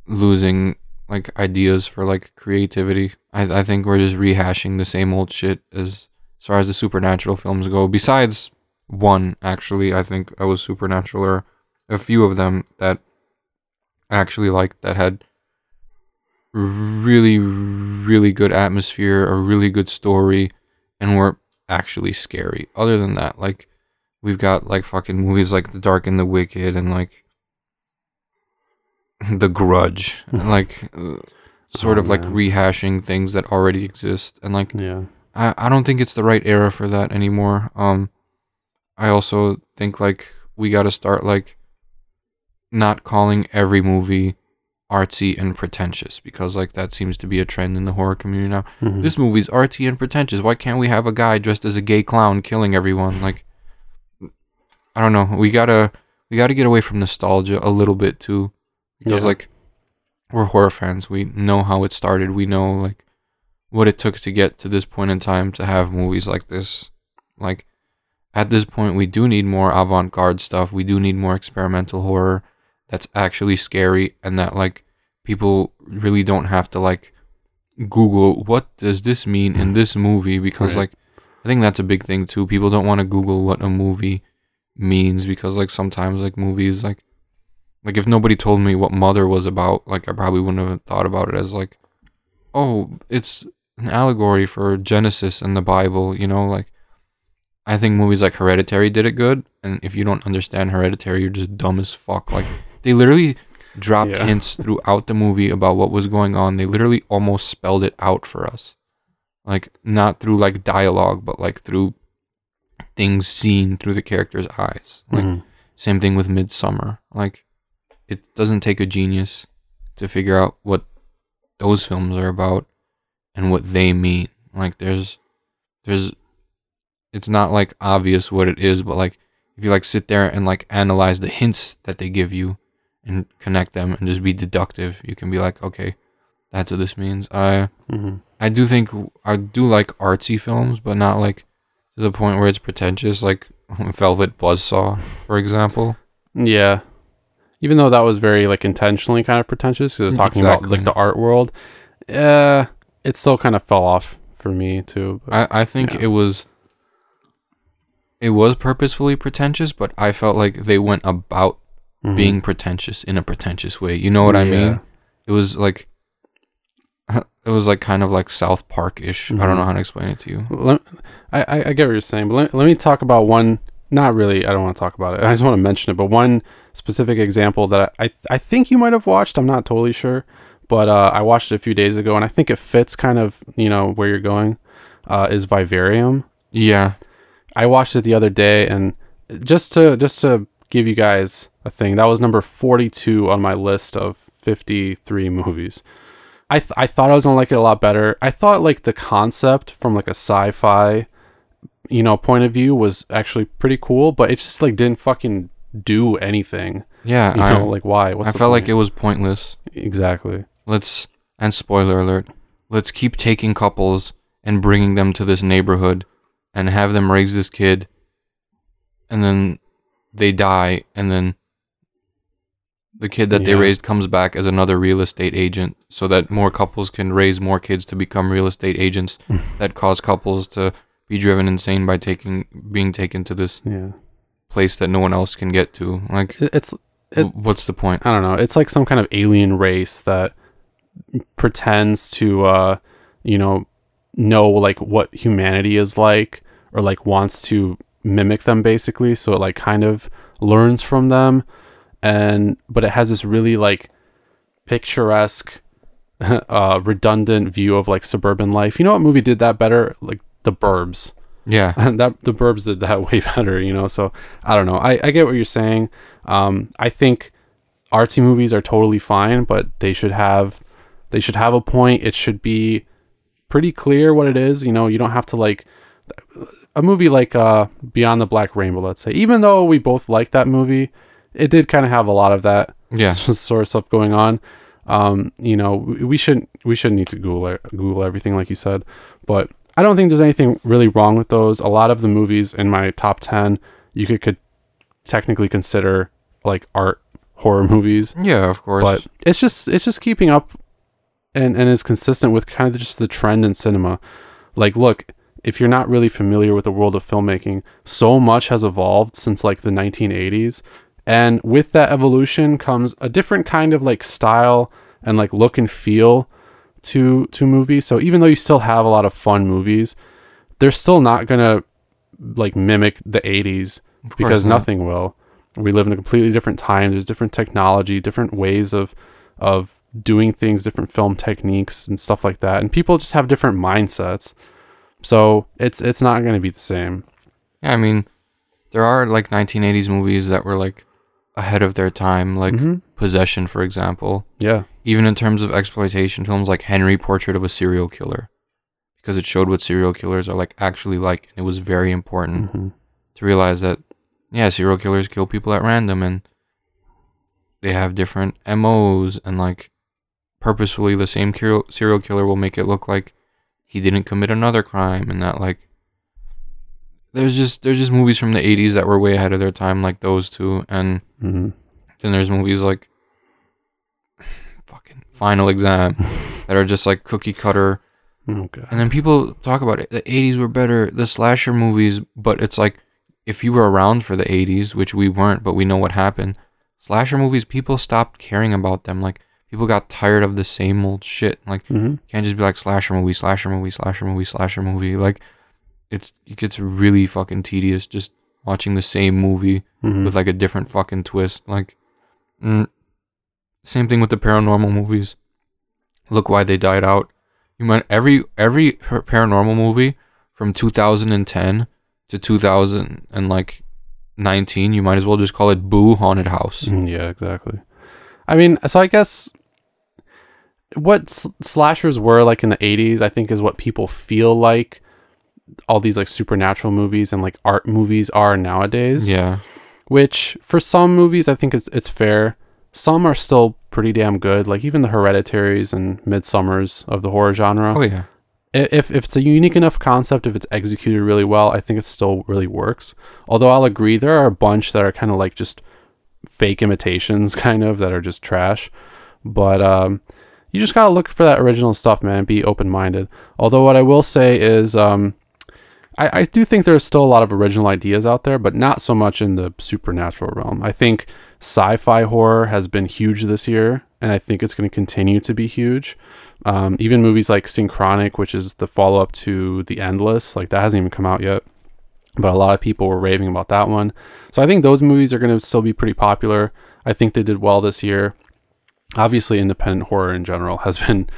Speaker 2: losing like ideas for like creativity. I I think we're just rehashing the same old shit as as far as the supernatural films go. Besides one, actually, I think I was supernatural or a few of them that I actually liked that had really really good atmosphere, a really good story, and were actually scary. Other than that, like we've got like fucking movies like The Dark and the Wicked and like The Grudge. and like uh, sort
Speaker 1: Oh,
Speaker 2: of like rehashing things that already exist and like
Speaker 1: Yeah.
Speaker 2: I, I don't think it's the right era for that anymore. Um I also think like we got to start like not calling every movie artsy and pretentious because like that seems to be a trend in the horror community now.
Speaker 1: Mhm.
Speaker 2: This movie's artsy and pretentious. Why can't we have a guy dressed as a gay clown killing everyone? Like I don't know. We got to we got to get away from nostalgia a little bit too because
Speaker 1: Yeah.
Speaker 2: like we're horror fans. We know how it started. We know like what it took to get to this point in time to have movies like this. Like at this point we do need more avant-garde stuff. We do need more experimental horror that's actually scary and that like people really don't have to like Google what does this mean in this movie because
Speaker 1: Right.
Speaker 2: like I think that's a big thing too. People don't want to Google what a movie means because like sometimes like movies like like if nobody told me what Mother was about, like I probably wouldn't have thought about it as like, oh, it's an allegory for Genesis and the Bible, you know, like I think movies like Hereditary did it good, and if you don't understand Hereditary, you're just dumb as fuck. Like they literally dropped
Speaker 1: Yeah.
Speaker 2: hints throughout the movie about what was going on. They literally almost spelled it out for us. Like not through like dialogue, but like through things seen through the character's eyes. Like
Speaker 1: Mhm.
Speaker 2: same thing with Midsommar. Like, it doesn't take a genius to figure out what those films are about and what they mean. Like, there's, there's, it's not like obvious what it is, but like, if you like sit there and like analyze the hints that they give you and connect them and just be deductive, you can be like, okay, that's what this means. I,
Speaker 1: Mhm.
Speaker 2: I do think I do like artsy films, but not like to the point where it's pretentious, like Velvet Buzzsaw, for example.
Speaker 1: Yeah. Even though that was very like intentionally kind of pretentious, because it's talking about like the art world, uh, it still kind of fell off for me too. but-
Speaker 2: I, I think
Speaker 1: Yeah.
Speaker 2: it was it was purposefully pretentious, but I felt like they went about
Speaker 1: Mhm.
Speaker 2: being pretentious in a pretentious way. You know what I mean? It was like it was like kind of like South Park ish. I don't
Speaker 1: Mhm.
Speaker 2: know how to explain it to you.
Speaker 1: Let, I, I I get what you're saying, but let, let me talk about one. Not really. I don't want to talk about it. I just want to mention it. But one specific example that I I think you might have watched. I'm not totally sure, but uh, I watched it a few days ago, and I think it fits kind of you know where you're going. Uh, is Vivarium.
Speaker 2: Yeah.
Speaker 1: I watched it the other day, and just to just to give you guys a thing, that was number 42 on my list of 53 movies. I th- I thought I was gonna like it a lot better. I thought like the concept from like a sci-fi, you know, point of view was actually pretty cool, but it just like didn't fucking do anything.
Speaker 2: Yeah.
Speaker 1: You
Speaker 2: I,
Speaker 1: know, like why? What's
Speaker 2: I felt like it was pointless.
Speaker 1: exactly.
Speaker 2: let's and spoiler alert let's keep taking couples and bringing them to this neighborhood and have them raise this kid and then they die and then the kid that they raised comes back as another real estate agent so that more couples can raise more kids to become real estate agents that cause couples to be driven insane by taking being taken to this
Speaker 1: Yeah.
Speaker 2: place that no one else can get to like
Speaker 1: it's
Speaker 2: w- what's the point
Speaker 1: I don't know. It's like some kind of alien race that pretends to, uh, you know, know like what humanity is like, or like wants to mimic them basically. So it like kind of learns from them, and but it has this really like picturesque, uh, redundant view of like suburban life. You know what movie did that better? Like The Burbs.
Speaker 2: yeah
Speaker 1: that the Burbs did that way better, you know. So I don't know. I, I get what you're saying. Um, I think artsy movies are totally fine, but they should have they should have a point. It should be pretty clear what it is. You know, you don't have to like a movie like uh, Beyond the Black Rainbow. Let's say, even though we both like that movie, it did kind of have a lot of that
Speaker 2: Yeah.
Speaker 1: sort of stuff going on. Um, you know, we we shouldn't we shouldn't need to Google Google everything like you said, but I don't think there's anything really wrong with those. A lot of the movies in my top ten, you could could technically consider like art horror movies,
Speaker 2: yeah of course
Speaker 1: but it's just it's just keeping up and and is consistent with kind of just the trend in cinema. Like, look, if you're not really familiar with the world of filmmaking, so much has evolved since like the 1980s, and with that evolution comes a different kind of like style and like look and feel to to movies. So even though you still have a lot of fun movies, they're still not gonna like mimic the 80s because
Speaker 2: not.
Speaker 1: nothing will. We live in a completely different time. There's different technology, different ways of of doing things, different film techniques and stuff like that. And people just have different mindsets. So it's it's not going to be the same.
Speaker 2: Yeah, I mean, there are like 1980s movies that were like ahead of their time, like
Speaker 1: Mhm.
Speaker 2: Possession, for example.
Speaker 1: Yeah.
Speaker 2: Even in terms of exploitation films, like Henry Portrait of a Serial Killer, because it showed what serial killers are like actually like, and it was very important
Speaker 1: hmm
Speaker 2: to realize that yeah, serial killers kill people at random and they have different MOs and like purposefully the same serial killer will make it look like he didn't commit another crime and that like there's just there's just movies from the 80s that were way ahead of their time like those two and
Speaker 1: hmm
Speaker 2: then there's movies like fucking Final Exam that are just like cookie cutter
Speaker 1: Oh god.
Speaker 2: and then people talk about it. The 80s were better, the slasher movies, but it's like if you were around for the 80s, which we weren't, but we know what happened. Slasher movies, people stopped caring about them. Like people got tired of the same old shit. Like
Speaker 1: hmm
Speaker 2: can't just be like slasher movie, slasher movie, slasher movie, slasher movie. Like it's it gets really fucking tedious just watching the same movie
Speaker 1: hmm
Speaker 2: with like a different fucking twist. Like, mm, same thing with the paranormal movies. Look why they died out. You might every every paranormal movie from 2010 to 2000 and like 19. You might as well just call it Boo Haunted House.
Speaker 1: Mm, Yeah, exactly. I mean, so I guess what slashers were like in the 80s, I think, is what people feel like all these like supernatural movies and like art movies are nowadays.
Speaker 2: Yeah,
Speaker 1: Which for some movies, I think it's, it's fair. Some are still pretty damn good, like even the Hereditaries and Midsommars of the horror genre.
Speaker 2: oh yeah,
Speaker 1: if if it's a unique enough concept, if it's executed really well, I think it still really works. Although I'll agree, there are a bunch that are kind of like just fake imitations, kind of that are just trash. But um, you just gotta look for that original stuff, man, and be open minded. Although what I will say is, um, I, I do think there's still a lot of original ideas out there, but not so much in the supernatural realm. I think sci-fi horror has been huge this year, and I think it's going to continue to be huge. Um, even movies like Synchronic, which is the follow-up to The Endless, like that hasn't even come out yet, but a lot of people were raving about that one. So I think those movies are going to still be pretty popular. I think they did well this year. Obviously, independent horror in general has been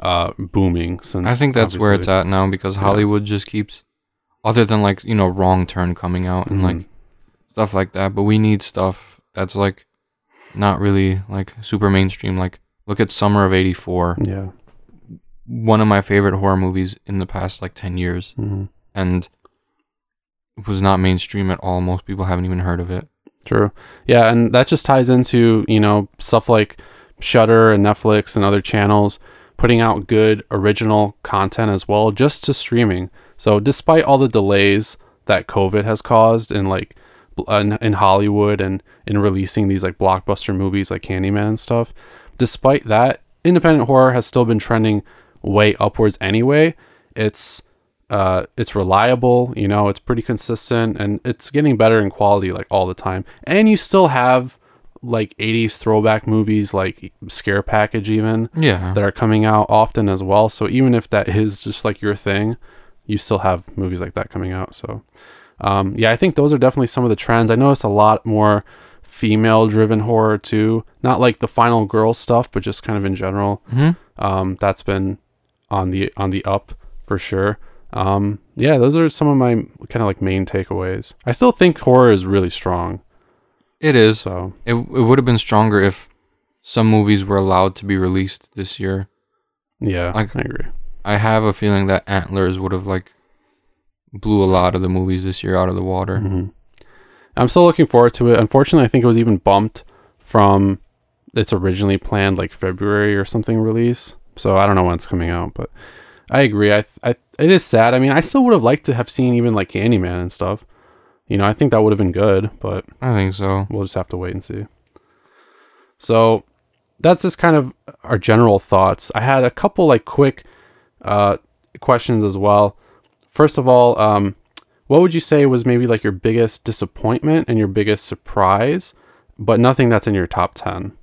Speaker 1: uh, booming since.
Speaker 2: I think that's where it's at now because Hollywood just keeps, other than like you know Wrong Turn coming out and like
Speaker 1: Mhm.
Speaker 2: stuff like that. But we need stuff that's like not really like super mainstream. Like look at Summer of '84,
Speaker 1: Yeah.
Speaker 2: one of my favorite horror movies in the past like ten years,
Speaker 1: hmm
Speaker 2: and it was not mainstream at all. Most people haven't even heard of it.
Speaker 1: True. Yeah, and that just ties into, you know, stuff like Shudder and Netflix and other channels putting out good original content as well just to streaming. So despite all the delays that COVID has caused in like in, in Hollywood and in releasing these like blockbuster movies like Candyman and stuff, despite that, independent horror has still been trending way upwards anyway. It's uh, it's reliable, you know, it's pretty consistent and it's getting better in quality like all the time. And you still have like 80s throwback movies like Scare Package even
Speaker 2: Yeah,
Speaker 1: that are coming out often as well. So even if that is just like your thing, you still have movies like that coming out. So um, yeah, I think those are definitely some of the trends. I noticed a lot more female driven horror too. Not like the final girl stuff, but just kind of in general.
Speaker 2: hmm
Speaker 1: Um, that's been on the on the up for sure. Um, yeah, those are some of my kind of like main takeaways. I still think horror is really strong.
Speaker 2: It is.
Speaker 1: So
Speaker 2: It it would have been stronger if some movies were allowed to be released this year.
Speaker 1: yeah,
Speaker 2: Like-
Speaker 1: I agree.
Speaker 2: I have a feeling that Antlers would have like blew a lot of the movies this year out of the water.
Speaker 1: hmm I'm still looking forward to it. Unfortunately, I think it was even bumped from its originally planned like February or something release. So I don't know when it's coming out, but I agree. I, I it is sad. I mean, I still would have liked to have seen even like Candyman and stuff. You know, I think that would have been good, but
Speaker 2: I think so.
Speaker 1: we'll just have to wait and see. So that's just kind of our general thoughts. I had a couple like quick uh, questions as well. First of all, um, what would you say was maybe like your biggest disappointment and your biggest surprise, but nothing that's in your top 10?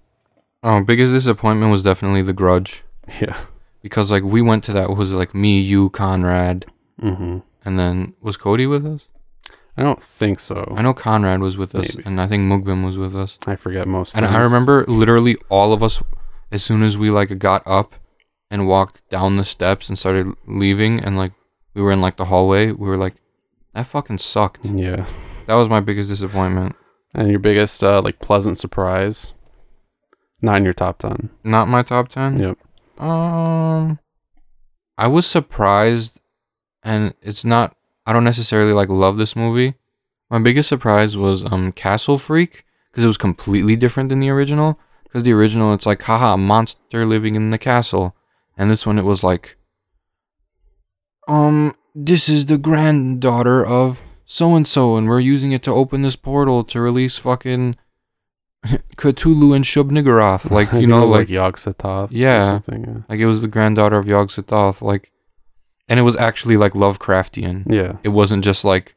Speaker 2: Oh, biggest disappointment was definitely The Grudge
Speaker 1: Yeah.
Speaker 2: because like we went to that was like me, you, Conrad,
Speaker 1: hmm
Speaker 2: and then was Cody with us?
Speaker 1: I don't think so.
Speaker 2: I know Conrad was with us,
Speaker 1: Maybe.
Speaker 2: and I think Mugbim was with us.
Speaker 1: I forget most.
Speaker 2: And I remember literally all of us. as soon as we like got up and walked down the steps and started leaving and like we were in like the hallway, we were like, that fucking sucked.
Speaker 1: Yeah.
Speaker 2: That was my biggest disappointment.
Speaker 1: And your biggest uh, like pleasant surprise? Not in your top ten.
Speaker 2: Not my top ten.
Speaker 1: Yep.
Speaker 2: Um, I was surprised, and it's not. I don't necessarily like love this movie. My biggest surprise was um Castle Freak because it was completely different than the original. Because the original, it's like haha, a monster living in the castle, and this one it was like, um, this is the granddaughter of so and so, and we're using it to open this portal to release fucking Cthulhu and Shub Niggurath. Like you know,
Speaker 1: was,
Speaker 2: like
Speaker 1: Yog Sothoth. or
Speaker 2: Yeah. like it was the granddaughter of Yog Sothoth, like, and it was actually like Lovecraftian.
Speaker 1: Yeah.
Speaker 2: It wasn't just like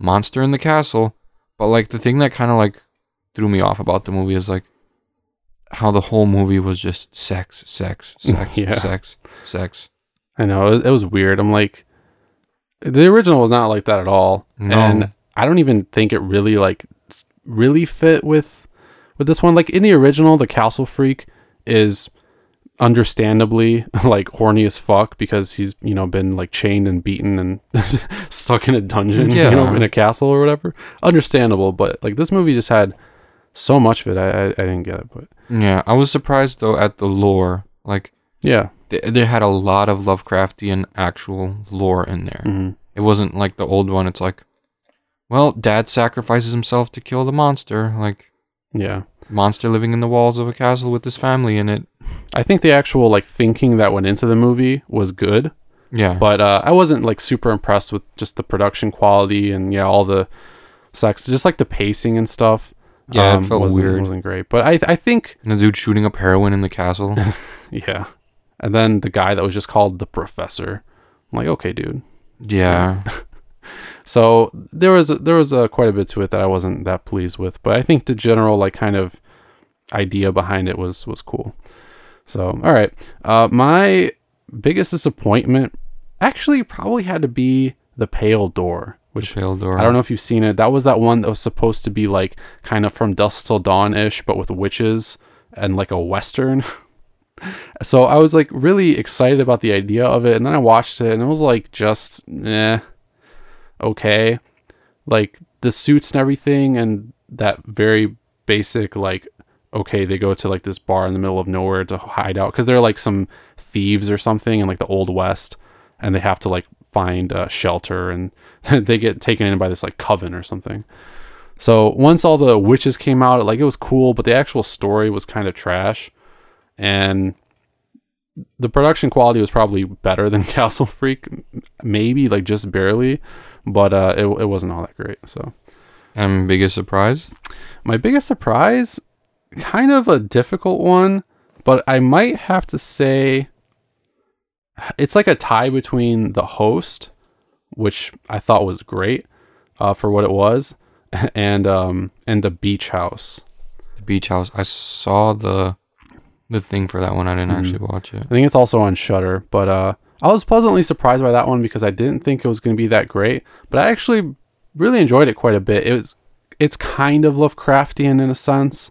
Speaker 2: monster in the castle, but like the thing that kind of like threw me off about the movie is like how the whole movie was just sex, sex, sex,
Speaker 1: Yeah.
Speaker 2: sex, sex.
Speaker 1: I know it, it was weird. I'm like, the original was not like that at all,
Speaker 2: No.
Speaker 1: and I don't even think it really like really fit with with this one. Like in the original, the Castle Freak is understandably like horny as fuck because he's you know been like chained and beaten and stuck in a dungeon, you know, in a castle or whatever. Understandable, but like this movie just had so much of it. I I, I didn't get it, but
Speaker 2: Yeah, I was surprised though at the lore. Like
Speaker 1: yeah,
Speaker 2: th- they had a lot of Lovecraftian actual lore in there.
Speaker 1: hmm
Speaker 2: It wasn't like the old one. It's like, well, dad sacrifices himself to kill the monster. Like
Speaker 1: yeah.
Speaker 2: Monster living in the walls of a castle with his family in it.
Speaker 1: I think the actual like thinking that went into the movie was good.
Speaker 2: Yeah,
Speaker 1: but uh, I wasn't like super impressed with just the production quality and yeah, all the sex, just like the pacing and stuff. um,
Speaker 2: Yeah, it felt
Speaker 1: wasn't,
Speaker 2: weird.
Speaker 1: Wasn't great, but I I think
Speaker 2: and the dude shooting up heroin in the castle.
Speaker 1: yeah, and then the guy that was just called the professor. I'm like, okay, dude.
Speaker 2: yeah,
Speaker 1: So there was there was uh, quite a bit to it that I wasn't that pleased with, but I think the general like kind of idea behind it was was cool. So all right, uh, my biggest disappointment actually probably had to be the Pale Door, which
Speaker 2: which pale door.
Speaker 1: I don't know if you've seen it. That was that one that was supposed to be like kind of from dusk till dawn ish, but with witches and like a western. so I was like really excited about the idea of it, and then I watched it, and it was like just eh, okay, like the suits and everything, and that very basic like okay they go to like this bar in the middle of nowhere to hide out because they're like some thieves or something in like the old west and they have to like find uh, shelter and they get taken in by this like coven or something. So once all the witches came out like it was cool but the actual story was kind of trash and the production quality was probably better than castle freak maybe like just barely but uh it, it wasn't all that great so
Speaker 2: And biggest surprise?
Speaker 1: my biggest surprise, kind of a difficult one, but I might have to say it's like a tie between the host, which I thought was great uh, for what it was, and um and the beach house.
Speaker 2: The beach house. I saw the the thing for that one. I didn't
Speaker 1: Mhm.
Speaker 2: actually watch it.
Speaker 1: I think it's also on Shudder, but uh, I was pleasantly surprised by that one because I didn't think it was going to be that great, but I actually really enjoyed it quite a bit. It was it's kind of Lovecraftian in a sense,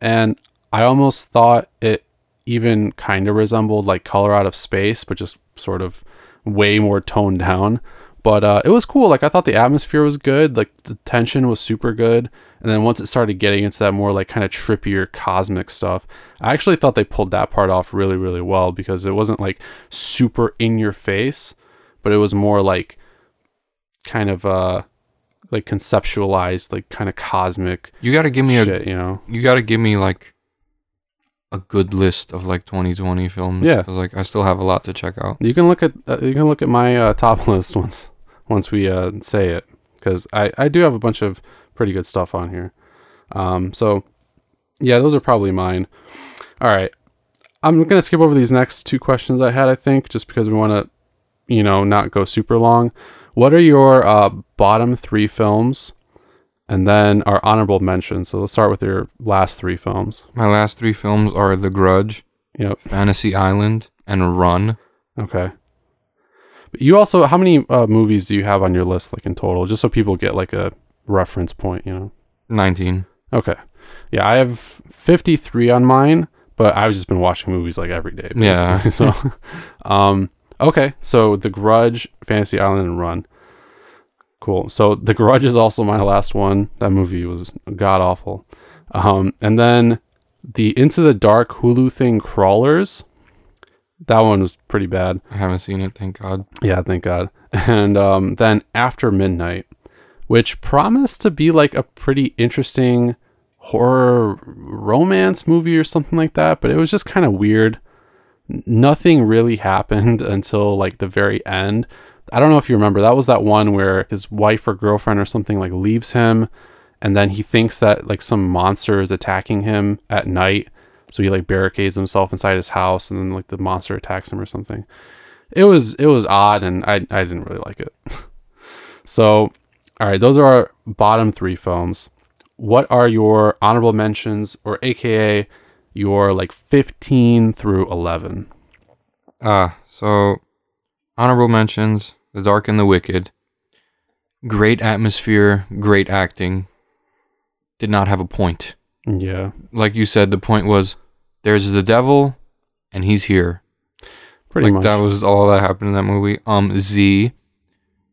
Speaker 1: and I almost thought it even kind of resembled like Color Out of Space, but just sort of way more toned down. But uh, it was cool. Like I thought the atmosphere was good. Like the tension was super good. And then once it started getting into that more like kind of trippier cosmic stuff, I actually thought they pulled that part off really, really well because it wasn't like super in your face, but it was more like kind of uh like conceptualized, like kind of cosmic
Speaker 2: You got to give me a.
Speaker 1: you know?
Speaker 2: You got to give me like a good list of like 2020 films.
Speaker 1: Yeah,
Speaker 2: because like I still have a lot to check out.
Speaker 1: You can look at uh, you can look at my uh, top list once once we uh, say it because I I do have a bunch of pretty good stuff on here. Um, so yeah, those are probably mine. All right, I'm gonna skip over these next two questions I had. I think just because we want to, you know, not go super long. What are your uh, bottom three films, and then our honorable mentions? So let's start with your last three films.
Speaker 2: My last three films are The Grudge,
Speaker 1: Yep.
Speaker 2: Fantasy Island, and Run.
Speaker 1: Okay. But you also, how many uh, movies do you have on your list, like in total, just so people get like a reference point, you know?
Speaker 2: 19.
Speaker 1: Okay. Yeah, I have 53 on mine, but I've just been watching movies like every day.
Speaker 2: Yeah.
Speaker 1: so, um, okay. So The Grudge, Fantasy Island, and Run. Cool. So The Grudge is also my last one. That movie was god awful. Um, and then the Into the Dark Hulu thing, Crawlers. That one was pretty bad.
Speaker 2: I haven't seen it, thank God.
Speaker 1: Yeah, thank God. And um, then After Midnight, which promised to be like a pretty interesting horror romance movie or something like that, but it was just kind of weird. Nothing really happened until like the very end. I don't know if you remember, that was that one where his wife or girlfriend or something like leaves him and then he thinks that like some monster is attacking him at night. So he like barricades himself inside his house and then like the monster attacks him or something it was it was odd and I I didn't really like it. so, all right, those are our bottom 3 films. What are your honorable mentions or aka your like 15 through 11?
Speaker 2: Ah, so honorable mentions: The Dark and the Wicked. Great atmosphere, great acting. Did not have a point.
Speaker 1: Yeah.
Speaker 2: Like you said, the point was there's the devil, and he's here.
Speaker 1: Pretty
Speaker 2: like
Speaker 1: much.
Speaker 2: that was all that happened in that movie. Um, Z,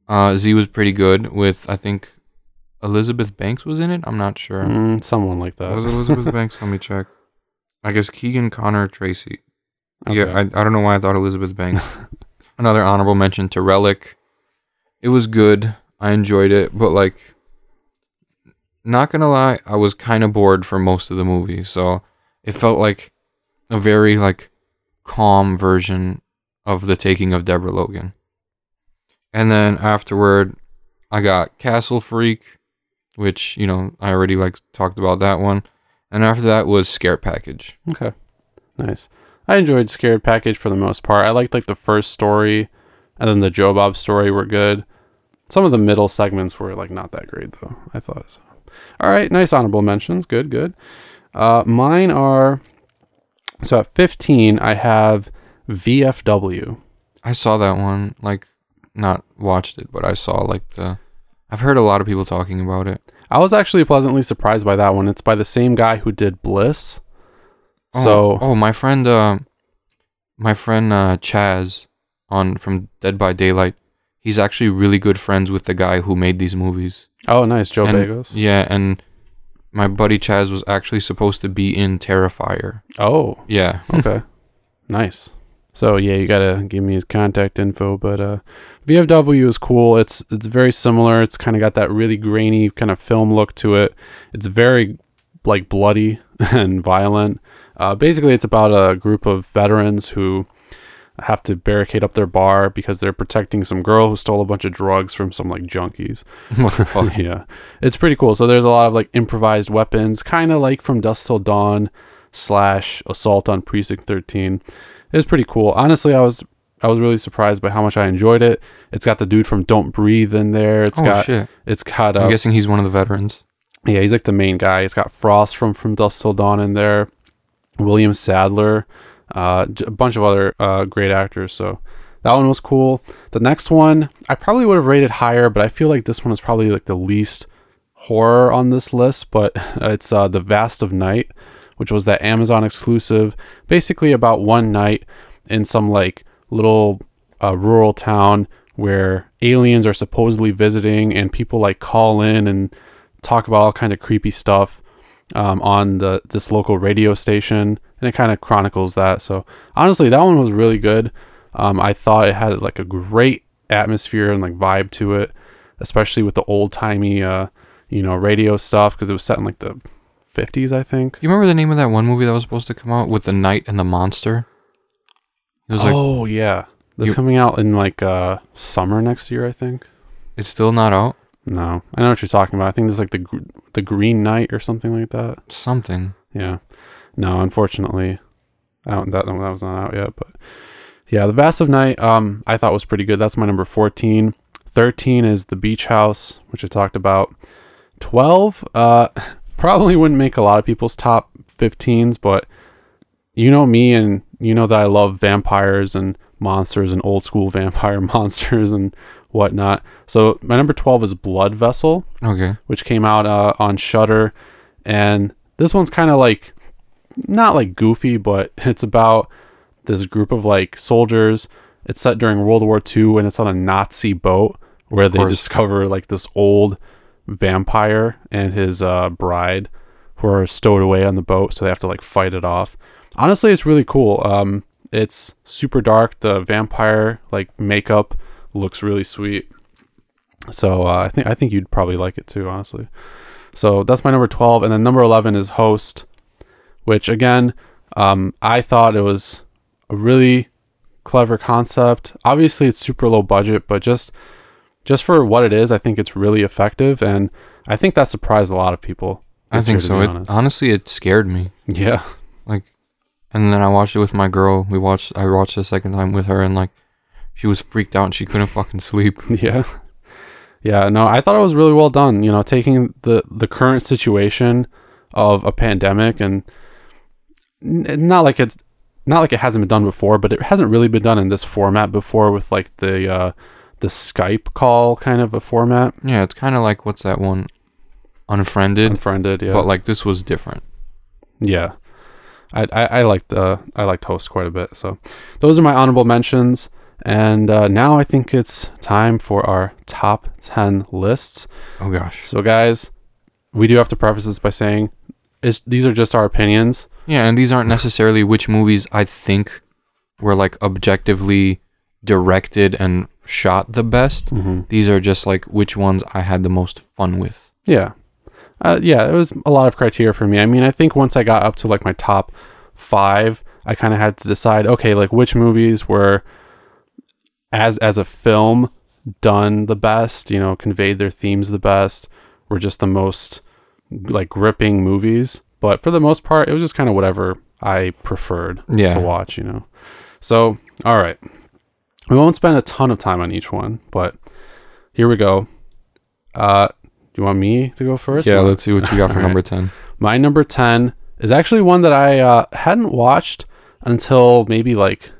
Speaker 2: uh, Z was pretty good with I think Elizabeth Banks was in it. I'm not sure.
Speaker 1: Mm, someone like that.
Speaker 2: Was Elizabeth Banks? Let me check. I guess Keegan Connor Tracy. Yeah, I, I don't know why I thought Elizabeth Banks. Another honorable mention to Relic. It was good. I enjoyed it, but like, not gonna lie, I was kind of bored for most of the movie. So it felt like a very like calm version of the taking of Deborah Logan. And then afterward, I got Castle Freak, which you know I already like talked about that one. And after that was Scare Package.
Speaker 1: Okay. Nice. I enjoyed Scared Package for the most part. I liked like the first story and then the Joe Bob story were good. Some of the middle segments were like not that great though. I thought so. All right, nice honorable mentions. Good, good. Uh, mine are so at 15 I have VFW.
Speaker 2: I saw that one, like, not watched it, but I saw like the. I've heard a lot of people talking about it.
Speaker 1: I was actually pleasantly surprised by that one. It's by the same guy who did Bliss.
Speaker 2: Oh,
Speaker 1: So
Speaker 2: oh, my friend, uh, my friend uh, Chaz, on from Dead by Daylight, he's actually really good friends with the guy who made these movies.
Speaker 1: oh nice, Joe
Speaker 2: And-
Speaker 1: Begos.
Speaker 2: Yeah, and my buddy Chaz was actually supposed to be in Terrifier.
Speaker 1: Oh,
Speaker 2: Yeah,
Speaker 1: okay. nice. So yeah, you gotta give me his contact info. But uh, VFW is cool. It's it's very similar. It's kind of got that really grainy kind of film look to it. It's very like bloody and violent. Uh, basically, it's about a group of veterans who have to barricade up their bar because they're protecting some girl who stole a bunch of drugs from some like junkies.
Speaker 2: what the fuck?
Speaker 1: yeah, it's pretty cool. So there's a lot of like improvised weapons, kind of like from Dusk Till Dawn slash Assault on Precinct 13. It was pretty cool. Honestly, I was I was really surprised by how much I enjoyed it. It's got the dude from Don't Breathe in there. It's
Speaker 2: oh
Speaker 1: got
Speaker 2: shit!
Speaker 1: it's got
Speaker 2: I'm
Speaker 1: uh,
Speaker 2: guessing he's one of the veterans.
Speaker 1: yeah, he's like the main guy. It's got Frost from from Dusk Till Dawn in there, William Sadler, uh, a bunch of other uh, great actors. So that one was cool. The next one I probably would have rated higher, but I feel like this one is probably like the least horror on this list. But it's uh, the Vast of Night, which was that Amazon exclusive, basically about one night in some like little uh, rural town where aliens are supposedly visiting and people like call in and talk about all kind of creepy stuff um, on the this local radio station. And it kind of chronicles that. So honestly that one was really good. Um, i thought it had like a great atmosphere and like vibe to it especially with the old timey uh, you know radio stuff because it was set in like the 50s i think
Speaker 2: You remember the name of that one movie that was supposed to come out with the knight and the monster? It was like
Speaker 1: oh yeah that's
Speaker 2: You-
Speaker 1: coming out in like uh summer next year i think
Speaker 2: it's still not out.
Speaker 1: no i know what you're talking about i think there's like the gr- the green knight or something like that
Speaker 2: Something.
Speaker 1: Yeah. No, unfortunately, I don't, that, that was not out yet. But yeah, the Vast of Night, um, I thought was pretty good. That's my number 14. 13 is The Beach House, which I talked about. 12, uh, probably wouldn't make a lot of people's top 15s, but you know me and you know that I love vampires and monsters and old school vampire monsters and whatnot. So my number 12 is Blood Vessel
Speaker 2: Okay.
Speaker 1: which came out uh, on Shudder, and this one's kind of like not like goofy, but it's about this group of like soldiers. It's set during World War II and it's on a Nazi boat where they discover like this old vampire and his uh, bride who are stowed away on the boat, so they have to like fight it off. Honestly, it's really cool. Um, it's super dark. The vampire like makeup looks really sweet. So uh, I think I think you'd probably like it too, honestly. So that's my number twelve, and then number eleven is Host, which again, um, I thought it was a really clever concept. Obviously, it's super low budget, but just just for what it is, I think it's really effective, and I think that surprised a lot of people.
Speaker 2: I think so. It, honestly, it scared me.
Speaker 1: yeah,
Speaker 2: Like, and then I watched it with my girl. We watched. I watched the second time with her, and like, she was freaked out and she couldn't fucking sleep.
Speaker 1: yeah, yeah. No, I thought it was really well done. You know, taking the the current situation of a pandemic and n- not like it's not like it hasn't been done before, but it hasn't really been done in this format before with like the uh, the Skype call kind of a format.
Speaker 2: Yeah, it's kind of like what's that one, Unfriended,
Speaker 1: Unfriended, yeah.
Speaker 2: but like this was different.
Speaker 1: Yeah, I I, I liked uh, I liked Host quite a bit. So those are my honorable mentions, and uh, now I think it's time for our top ten lists.
Speaker 2: Oh gosh.
Speaker 1: So guys, we do have to preface this by saying, these are just our opinions.
Speaker 2: Yeah, and these aren't necessarily which movies I think were like objectively directed and shot the best.
Speaker 1: Mm-hmm.
Speaker 2: These are just like which ones I had the most fun with.
Speaker 1: Yeah, uh, yeah, it was a lot of criteria for me. I mean, I think once I got up to like my top five, I kind of had to decide, okay, like which movies were as as a film done the best, you know, conveyed their themes the best, were just the most like gripping movies. But for the most part, it was just kind of whatever I preferred
Speaker 2: Yeah.
Speaker 1: to watch, you know. So, all right. We won't spend a ton of time on each one, but here we go. Uh, do you want me to go first?
Speaker 2: yeah,
Speaker 1: or-
Speaker 2: let's see what you got for number
Speaker 1: right.
Speaker 2: 10.
Speaker 1: My number 10 is actually one that I uh, hadn't watched until maybe like,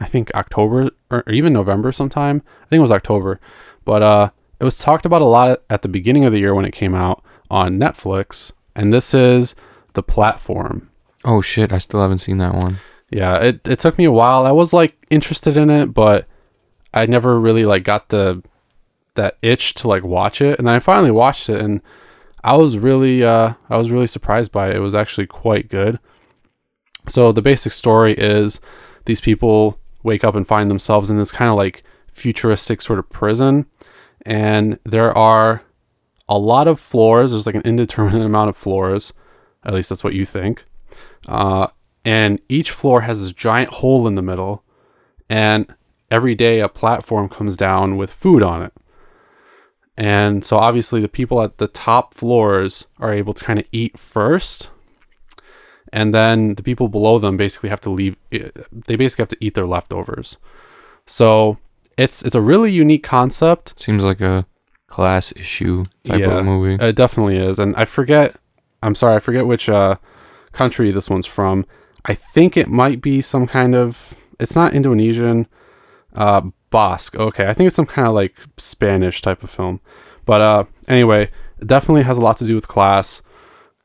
Speaker 1: I think October or, or even November sometime. I think it was October. But uh, it was talked about a lot at the beginning of the year when it came out on Netflix. And this is The Platform.
Speaker 2: Oh shit, I still haven't seen that one.
Speaker 1: Yeah, it, it took me a while. I was like interested in it, but I never really like got the that itch to like watch it. And I finally watched it and I was really uh I was really surprised by it. It was actually quite good. So the basic story is these people wake up and find themselves in this kind of like futuristic sort of prison and there are a lot of floors. There's like an indeterminate amount of floors. At least that's what you think. Uh, and each floor has this giant hole in the middle. And every day a platform comes down with food on it. And so obviously the people at the top floors are able to kind of eat first. And then the people below them basically have to leave they basically have to eat their leftovers. So it's it's a really unique concept.
Speaker 2: Seems like a class issue type
Speaker 1: Yeah.
Speaker 2: of movie.
Speaker 1: It definitely is. And I forget I'm sorry, I forget which uh country this one's from. I think it might be some kind of it's not Indonesian. Uh Basque. Okay, I think it's some kind of like Spanish type of film. But uh anyway, it definitely has a lot to do with class,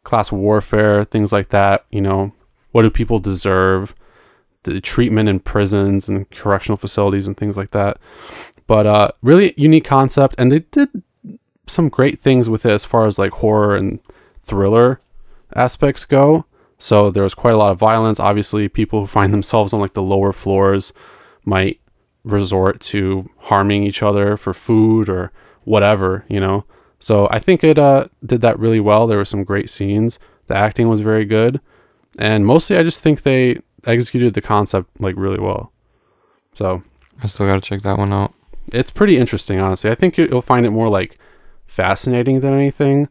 Speaker 1: class warfare, things like that, you know. What do people deserve? The treatment in prisons and correctional facilities and things like that. But uh really unique concept and they did some great things with it as far as like horror and thriller aspects go. So there was quite a lot of violence. Obviously, people who find themselves on like the lower floors might resort to harming each other for food or whatever, you know. So I think it uh, did that really well. There were some great scenes. The acting was very good, and mostly I just think they executed the concept like really well. So
Speaker 2: I still gotta check that one out.
Speaker 1: it's pretty interesting honestly i think you- you'll find it more like fascinating than anything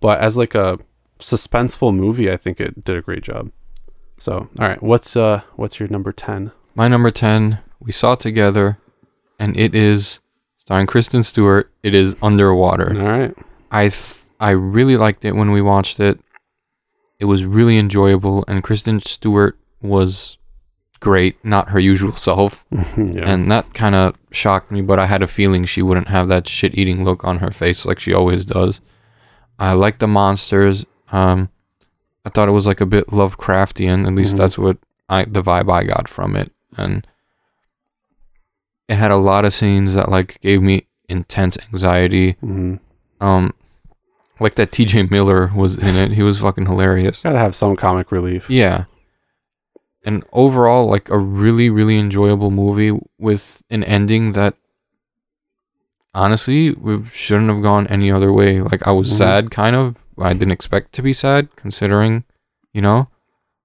Speaker 1: but as like a suspenseful movie i think it did a great job so all right what's uh what's your number 10
Speaker 2: My number 10, we saw together, and it is starring Kristen Stewart. It is Underwater.
Speaker 1: all right
Speaker 2: I th- I really liked it when we watched it. It was really enjoyable, and Kristen Stewart was great, not her usual self,
Speaker 1: yeah
Speaker 2: and that kind of shocked me. But I had a feeling she wouldn't have that shit-eating look on her face like she always does. I like the monsters. Um, I thought it was like a bit Lovecraftian. At least
Speaker 1: Mhm.
Speaker 2: that's what I the vibe I got from it, and it had a lot of scenes that like gave me intense anxiety.
Speaker 1: hmm
Speaker 2: Um, like that T.J. Miller was in it. He was fucking hilarious.
Speaker 1: Gotta have some comic relief.
Speaker 2: Yeah. And overall, like a really, really enjoyable movie with an ending that honestly we shouldn't have gone any other way. Like I was
Speaker 1: Mhm.
Speaker 2: sad, kind of. I didn't expect to be sad, considering, you know.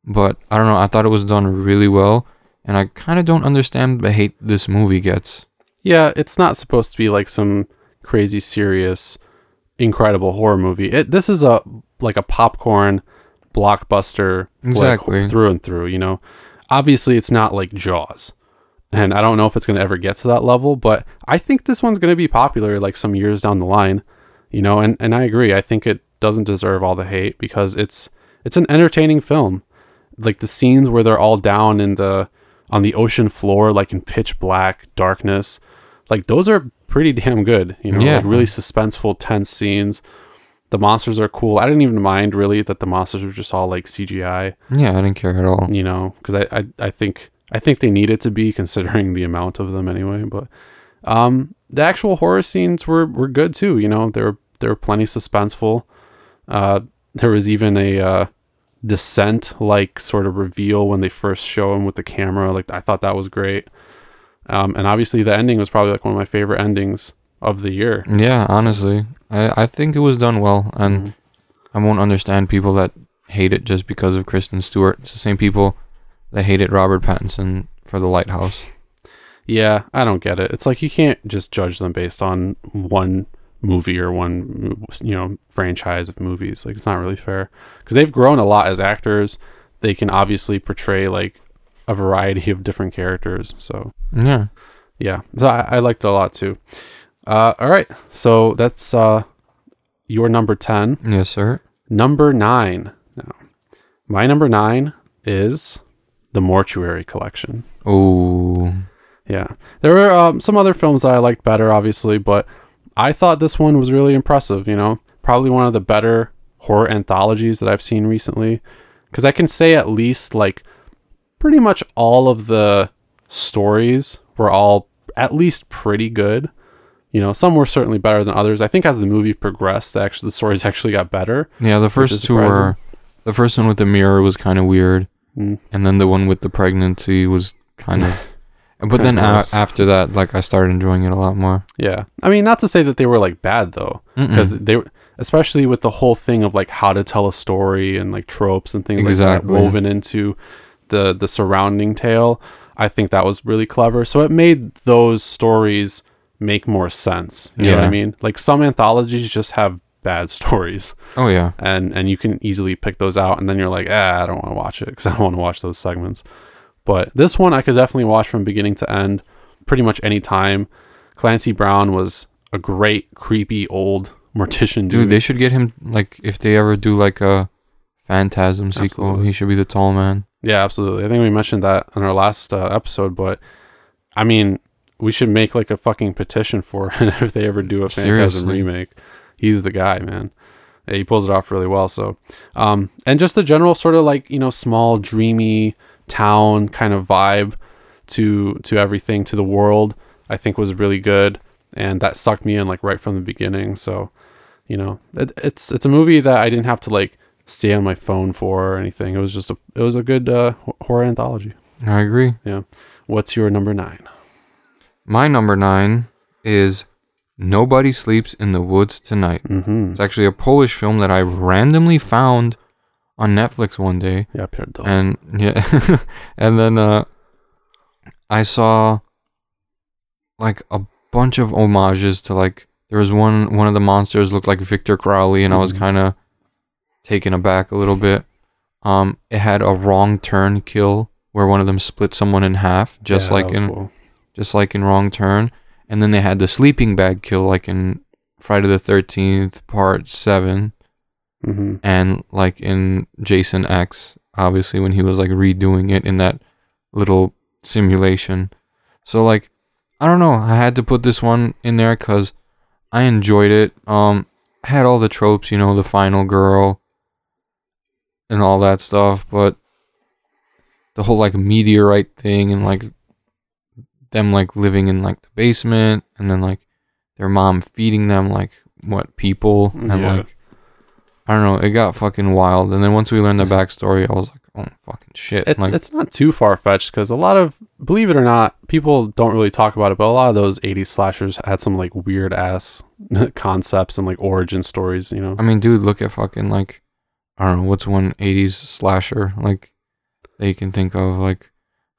Speaker 2: But I don't know. I thought it was done really well, and I kind of don't understand the hate this movie gets.
Speaker 1: Yeah, it's not supposed to be like some crazy serious, incredible horror movie. It this is a like a popcorn blockbuster flick
Speaker 2: Exactly.
Speaker 1: through and through. You know, obviously it's not like Jaws, and I don't know if it's gonna ever get to that level, but I think this one's gonna be popular like some years down the line. You know, and and I agree. I think it doesn't deserve all the hate because it's it's an entertaining film. Like the scenes where they're all down in the on the ocean floor, like in pitch black darkness, like those are pretty damn good. You know,
Speaker 2: Yeah.
Speaker 1: like really suspenseful, tense scenes. The monsters are cool. I didn't even mind really that the monsters were just all like CGI.
Speaker 2: Yeah, I didn't care at all.
Speaker 1: You know, because I, I I think I think they needed to be considering the amount of them anyway. But um, the actual horror scenes were were good too. You know, they were they were plenty suspenseful. Uh, there was even a uh, descent like sort of reveal when they first show him with the camera. Like I thought that was great. Um, and obviously the ending was probably like one of my favorite endings of the year.
Speaker 2: Yeah, honestly, I I think it was done well, and
Speaker 1: Mhm.
Speaker 2: I won't understand people that hate it just because of Kristen Stewart. It's the same people that hated Robert Pattinson for The Lighthouse.
Speaker 1: Yeah, I don't get it. It's like you can't just judge them based on one movie or one you know franchise of movies. Like it's not really fair because they've grown a lot as actors. They can obviously portray like a variety of different characters. So
Speaker 2: Yeah.
Speaker 1: yeah, so I, I liked it a lot too. Uh, all right, so that's uh, your number ten.
Speaker 2: Yes, sir.
Speaker 1: Number nine. Now, my number nine is the Mortuary Collection.
Speaker 2: Oh,
Speaker 1: Yeah, there were um, some other films that I liked better, obviously, but I thought this one was really impressive. You know, probably one of the better horror anthologies that I've seen recently. Because I can say at least like pretty much all of the stories were all at least pretty good. You know, some were certainly better than others. I think as the movie progressed, actually the stories actually got better.
Speaker 2: yeah. The first two were the first one with the mirror was kind of weird,
Speaker 1: Mm.
Speaker 2: and then the one with the pregnancy was kind of. But then a- after that, like I started enjoying it a lot more.
Speaker 1: Yeah, I mean, not to say that they were like bad though. Because they were especially with the whole thing of like how to tell a story and like tropes and things
Speaker 2: Exactly.
Speaker 1: like that woven into the the surrounding tale i think that was really clever. So it made those stories make more sense. You know what i mean? Like some anthologies just have bad stories.
Speaker 2: Oh yeah,
Speaker 1: and and you can easily pick those out and then you're like ah i don't want to watch it because i don't want to watch those segments but this one i could definitely watch from beginning to end pretty much any time clancy brown was a great creepy old mortician dude,
Speaker 2: dude. They should get him like if they ever do like a Phantasm sequel,
Speaker 1: Absolutely.
Speaker 2: he should be the tall man.
Speaker 1: Yeah, absolutely. I think we mentioned that in our last uh, episode, but I mean, we should make like a fucking petition for it if they ever do a Phantasm
Speaker 2: Seriously.
Speaker 1: remake. He's the guy, man. Yeah, he pulls it off really well. So, um, and just the general sort of like you know small, dreamy town kind of vibe to to everything to the world. I think was really good, and that sucked me in like right from the beginning. So, you know, it, it's it's a movie that I didn't have to like stay on my phone for or anything. It was just a it was a good uh, horror anthology.
Speaker 2: I agree.
Speaker 1: Yeah what's your number nine?
Speaker 2: My number nine is Nobody Sleeps in the Woods Tonight.
Speaker 1: Mm-hmm.
Speaker 2: It's actually a Polish film that I randomly found on Netflix one day.
Speaker 1: Yeah, Pierdol.
Speaker 2: And yeah, and then uh, I saw like a bunch of homages to like there was one one of the monsters looked like Victor Crowley, and I was
Speaker 1: Mhm.
Speaker 2: kind of taken aback a little bit. Um, it had a wrong turn kill where one of them split someone in half, just
Speaker 1: Yeah,
Speaker 2: like in
Speaker 1: cool.
Speaker 2: just like in Wrong Turn. And then they had the sleeping bag kill, like in Friday the Thirteenth Part Seven,
Speaker 1: Mhm.
Speaker 2: and like in Jason X, obviously when he was like redoing it in that little simulation. So like, I don't know. I had to put this one in there because I enjoyed it. Um, had all the tropes, you know, the final girl. and all that stuff, but the whole like meteorite thing and like them like living in like the basement and then like their mom feeding them like what people and
Speaker 1: Yeah.
Speaker 2: like I don't know, it got fucking wild. And then once we learned the backstory, I was like, oh fucking shit.
Speaker 1: It,
Speaker 2: like
Speaker 1: it's not too far fetched because a lot of, believe it or not, people don't really talk about it, but a lot of those 80s slashers had some like weird ass concepts and like origin stories, you know?
Speaker 2: I mean, dude, look at fucking like I don't know what's one '80s slasher like that you can think of like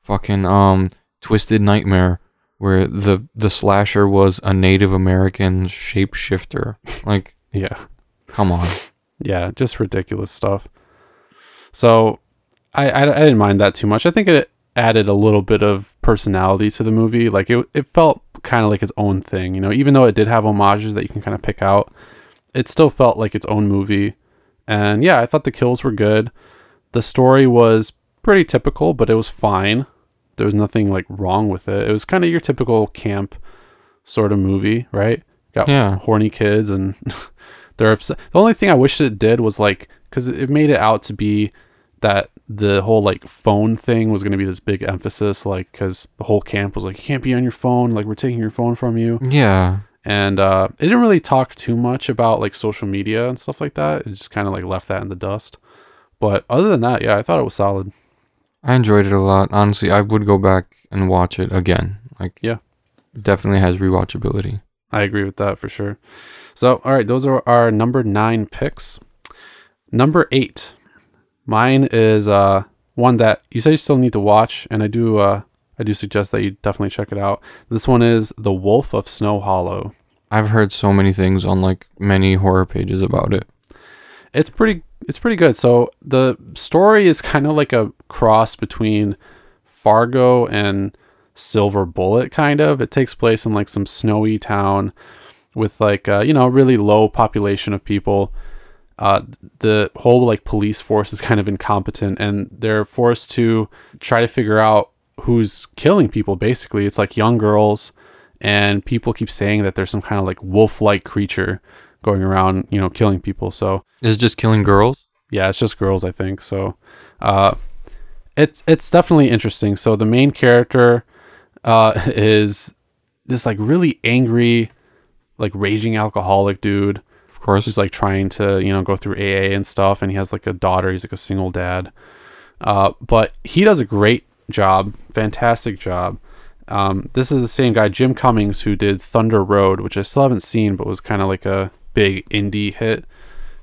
Speaker 2: fucking um Twisted Nightmare, where the the slasher was a Native American shapeshifter. Like,
Speaker 1: Yeah.
Speaker 2: come on.
Speaker 1: Yeah, just ridiculous stuff. So I, I, I didn't mind that too much. I think it added a little bit of personality to the movie. Like it, it felt kind of like its own thing, you know, even though it did have homages that you can kind of pick out, it still felt like its own movie. And yeah, I thought the kills were good. The story was pretty typical, but it was fine. There was nothing like wrong with it. It was kind of your typical camp sort of movie, right? Got
Speaker 2: Yeah.
Speaker 1: horny kids and they're upset. The only thing I wish it did was like because it made it out to be that the whole like phone thing was going to be this big emphasis, like because the whole camp was like, you can't be on your phone, like we're taking your phone from you,
Speaker 2: Yeah,
Speaker 1: and uh, it didn't really talk too much about like social media and stuff like that. It just kind of like left that in the dust. But other than that, yeah, I thought it was solid.
Speaker 2: I enjoyed it a lot. Honestly, I would go back and watch it again. Like,
Speaker 1: Yeah.
Speaker 2: definitely has rewatchability.
Speaker 1: I agree with that for sure. So, all right, those are our number nine picks. Number eight, mine is uh one that you said you still need to watch, and I do uh I do suggest that you definitely check it out. This one is The Wolf of Snow Hollow.
Speaker 2: I've heard so many things on like many horror pages about it.
Speaker 1: It's pretty it's pretty good. So the story is kind of like a cross between Fargo and Silver Bullet kind of. It takes place in like some snowy town with like uh, you know, a really low population of people. Uh, the whole like police force is kind of incompetent and they're forced to try to figure out who's killing people basically. It's like young girls and people keep saying that there's some kind of like wolf-like creature going around, you know, killing people. So
Speaker 2: Is it just killing girls?
Speaker 1: yeah, it's just girls, I think. So, uh, it's it's definitely interesting. So the main character uh, is this like really angry, like raging alcoholic dude
Speaker 2: Of course.
Speaker 1: who's like trying to you know go through AA and stuff, and he has like a daughter. He's like a single dad, uh, but he does a great job, fantastic job. Um, this is the same guy, Jim Cummings, who did Thunder Road, which I still haven't seen, but was kind of like a big indie hit.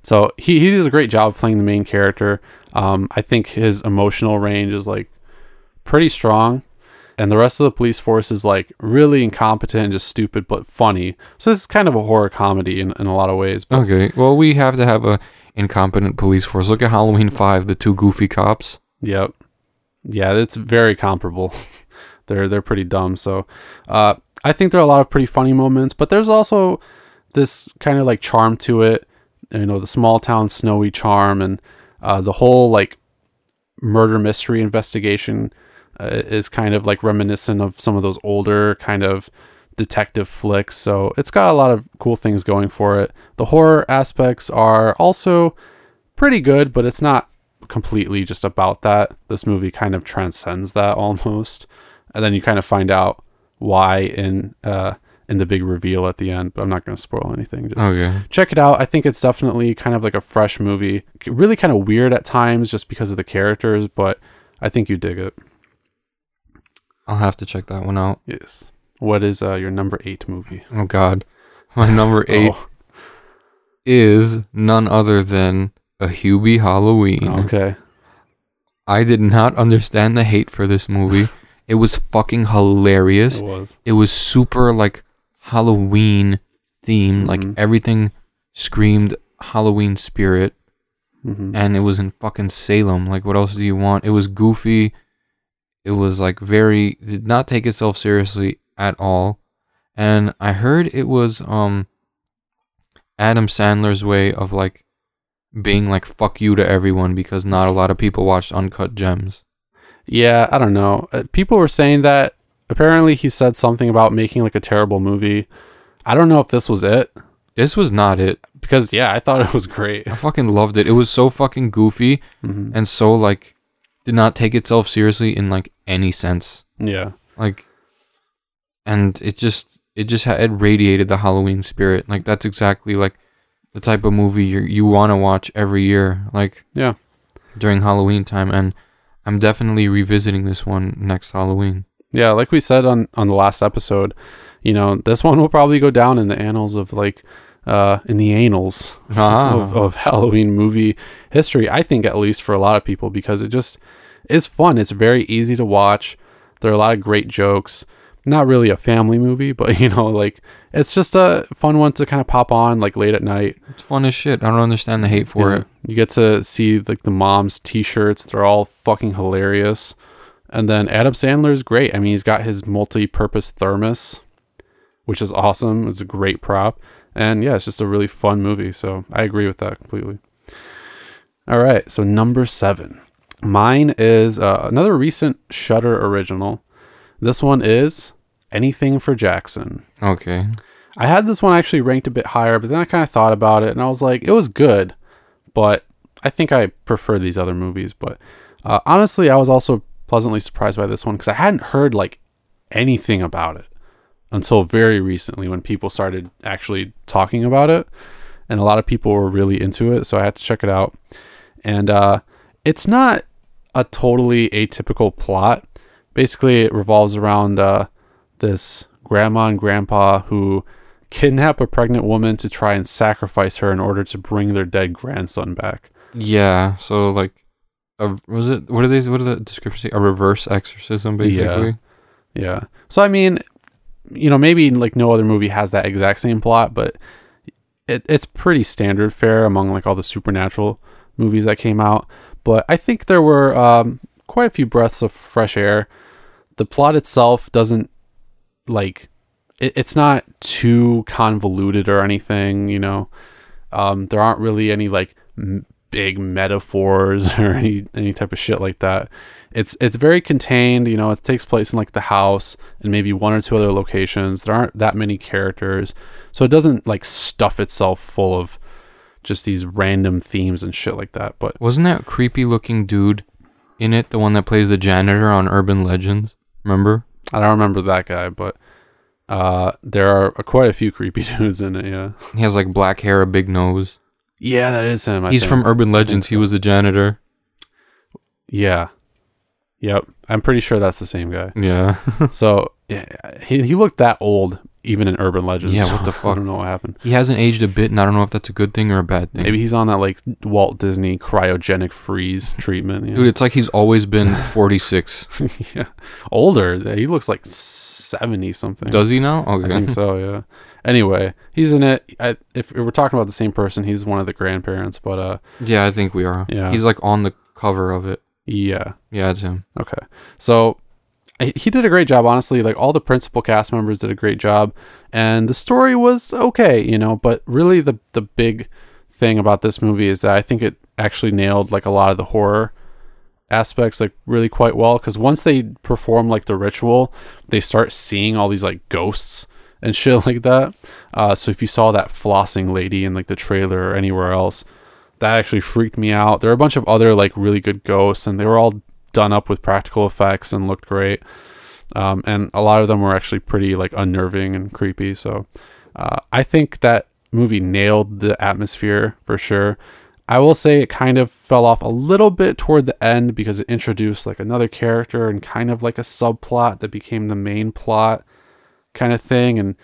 Speaker 1: So he, he does a great job playing the main character. Um, I think his emotional range is like pretty strong. And the rest of the police force is like really incompetent and just stupid, but funny. So this is kind of a horror comedy in, in a lot of ways. But
Speaker 2: Okay. Well, we have to have a incompetent police force. Look at Halloween Five, the two goofy cops.
Speaker 1: Yep. Yeah, it's very comparable. they're they're pretty dumb. So uh, I think there are a lot of pretty funny moments, but there's also this kind of like charm to it. You know, the small town snowy charm and uh, the whole like murder mystery investigation uh, is kind of like reminiscent of some of those older kind of detective flicks. So it's got a lot of cool things going for it. The horror aspects are also pretty good, but it's not completely just about that. This movie kind of transcends that almost, and then you kind of find out why in uh, in the big reveal at the end. But I'm not going to spoil anything. Just
Speaker 2: Okay.
Speaker 1: check it out. I think it's definitely kind of like a fresh movie. Really kind of weird at times just because of the characters, but I think you dig it.
Speaker 2: I'll have to check that one out.
Speaker 1: Yes. What is uh, your number eight movie?
Speaker 2: Oh God. My number eight
Speaker 1: Oh,
Speaker 2: is none other than a Hubie Halloween.
Speaker 1: okay.
Speaker 2: I did not understand the hate for this movie. it was fucking hilarious.
Speaker 1: It was.
Speaker 2: It was super like Halloween themed. Like
Speaker 1: Mhm.
Speaker 2: everything screamed Halloween spirit.
Speaker 1: hmm
Speaker 2: And it was in fucking Salem. Like what else do you want? It was goofy. It was like very did not take itself seriously at all. And I heard it was um Adam Sandler's way of like being like fuck you to everyone because not a lot of people watched Uncut Gems.
Speaker 1: Yeah, I don't know. Uh, people were saying that apparently he said something about making like a terrible movie. I don't know if this was it.
Speaker 2: This was not it.
Speaker 1: because yeah, I thought it was great.
Speaker 2: I fucking loved it. It was so fucking goofy
Speaker 1: Mhm.
Speaker 2: and so like did not take itself seriously in like any sense.
Speaker 1: Yeah,
Speaker 2: Like and it just it just had it radiated the Halloween spirit. Like that's exactly like the type of movie you you want to watch every year. Like
Speaker 1: Yeah.
Speaker 2: during Halloween time and I'm definitely revisiting this one next Halloween.
Speaker 1: yeah. Like we said on on the last episode, you know, this one will probably go down in the annals of like uh in the annals
Speaker 2: Ah.
Speaker 1: of, of Halloween movie history. I think at least for a lot of people because it just is fun. It's very easy to watch. There are a lot of great jokes. Not really a family movie, but you know, like it's just a fun one to kind of pop on like late at night.
Speaker 2: It's fun as shit. I don't understand the hate for
Speaker 1: Yeah.
Speaker 2: it.
Speaker 1: You get to see like the mom's t-shirts. They're all fucking hilarious. And then Adam Sandler is great. I mean, he's got his multi-purpose thermos, which is awesome. It's a great prop. And yeah, it's just a really fun movie. So I agree with that completely. All right, so number seven. Mine is uh, another recent Shudder original. This one is Anything for Jackson.
Speaker 2: Okay.
Speaker 1: I had this one actually ranked a bit higher, but then I kind of thought about it and I was like, it was good, but I think I prefer these other movies. But uh, honestly, I was also pleasantly surprised by this one because I hadn't heard like anything about it until very recently when people started actually talking about it, and a lot of people were really into it. So I had to check it out, and uh, it's not a totally atypical plot. Basically, it revolves around uh, this grandma and grandpa who kidnap a pregnant woman to try and sacrifice her in order to bring their dead grandson back.
Speaker 2: Yeah. So like, a, was it? What are these? What are the descriptions? A reverse exorcism, basically.
Speaker 1: Yeah. So I mean, you know, maybe like no other movie has that exact same plot, but it, it's pretty standard fare among like all the supernatural movies that came out. But I think there were um, quite a few breaths of fresh air. The plot itself doesn't like it, it's not too convoluted or anything. You know, um, there aren't really any like m- big metaphors or any any type of shit like that. It's it's very contained. You know, it takes place in like the house and maybe one or two other locations. There aren't that many characters, so it doesn't like stuff itself full of just these random themes and shit like that. But
Speaker 2: Wasn't that creepy looking dude in it the one that plays the janitor on Urban Legends? Remember?
Speaker 1: I don't remember that guy, but uh, there are quite a few creepy dudes in it. Yeah,
Speaker 2: He has like black hair, a big nose.
Speaker 1: yeah, that is him. I
Speaker 2: He's
Speaker 1: think.
Speaker 2: from Urban Legends. He was the janitor.
Speaker 1: Yeah, yep. I'm pretty sure that's the same guy.
Speaker 2: Yeah.
Speaker 1: So yeah, he he looked that old even in Urban Legends.
Speaker 2: Yeah, what the fuck?
Speaker 1: I don't know what happened.
Speaker 2: he hasn't aged a bit, and I don't know if that's a good thing or a bad thing.
Speaker 1: Maybe he's on that like Walt Disney cryogenic freeze treatment. Yeah.
Speaker 2: Dude, it's like he's always been 46.
Speaker 1: yeah, older. He looks like seventy something.
Speaker 2: Does he now?
Speaker 1: I
Speaker 2: Okay.
Speaker 1: think so. Yeah. Anyway, he's in it. I, if we're talking about the same person, he's one of the grandparents. But uh,
Speaker 2: Yeah, I think we are.
Speaker 1: Yeah.
Speaker 2: He's like on the cover of it.
Speaker 1: yeah.
Speaker 2: Yeah, it's him.
Speaker 1: Okay. So I- he did a great job, honestly. Like all the principal cast members did a great job, and the story was okay, you know. But really, the the big thing about this movie is that I think it actually nailed like a lot of the horror aspects like really quite well because once they perform like the ritual they start seeing all these like ghosts and shit like that uh, so if you saw that flossing lady in like the trailer or anywhere else that actually freaked me out there are a bunch of other like really good ghosts and they were all done up with practical effects and looked great um, and a lot of them were actually pretty like unnerving and creepy so uh, i think that movie nailed the atmosphere for sure I will say it kind of fell off a little bit toward the end because it introduced like another character and kind of like a subplot that became the main plot kind of thing. And